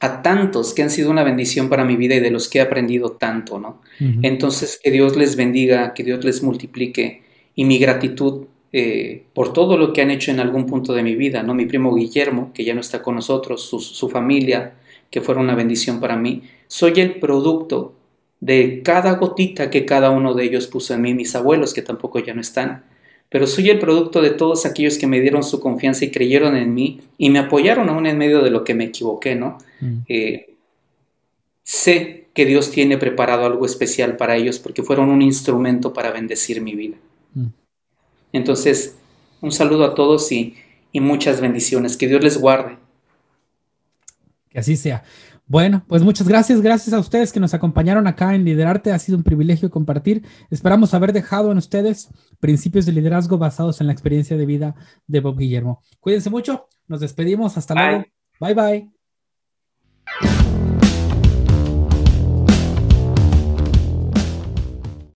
a tantos que han sido una bendición para mi vida y de los que he aprendido tanto, ¿no? Entonces, que Dios les bendiga, que Dios les multiplique y mi gratitud eh, por todo lo que han hecho en algún punto de mi vida, ¿no? Mi primo Guillermo, que ya no está con nosotros, su, familia, que fueron una bendición para mí. Soy el producto de cada gotita que cada uno de ellos puso en mí, mis abuelos, que tampoco ya no están. Pero soy el producto de todos aquellos que me dieron su confianza y creyeron en mí y me apoyaron aún en medio de lo que me equivoqué, ¿no? Mm. Eh, sé que Dios tiene preparado algo especial para ellos porque fueron un instrumento para bendecir mi vida. Entonces, un saludo a todos y, muchas bendiciones. Que Dios les guarde. Que así sea. Bueno, pues muchas gracias. Gracias a ustedes que nos acompañaron acá en Liderarte. Ha sido un privilegio compartir. Esperamos haber dejado en ustedes principios de liderazgo basados en la experiencia de vida de Bob Guillermo. Cuídense mucho. Nos despedimos. Hasta luego. Bye bye.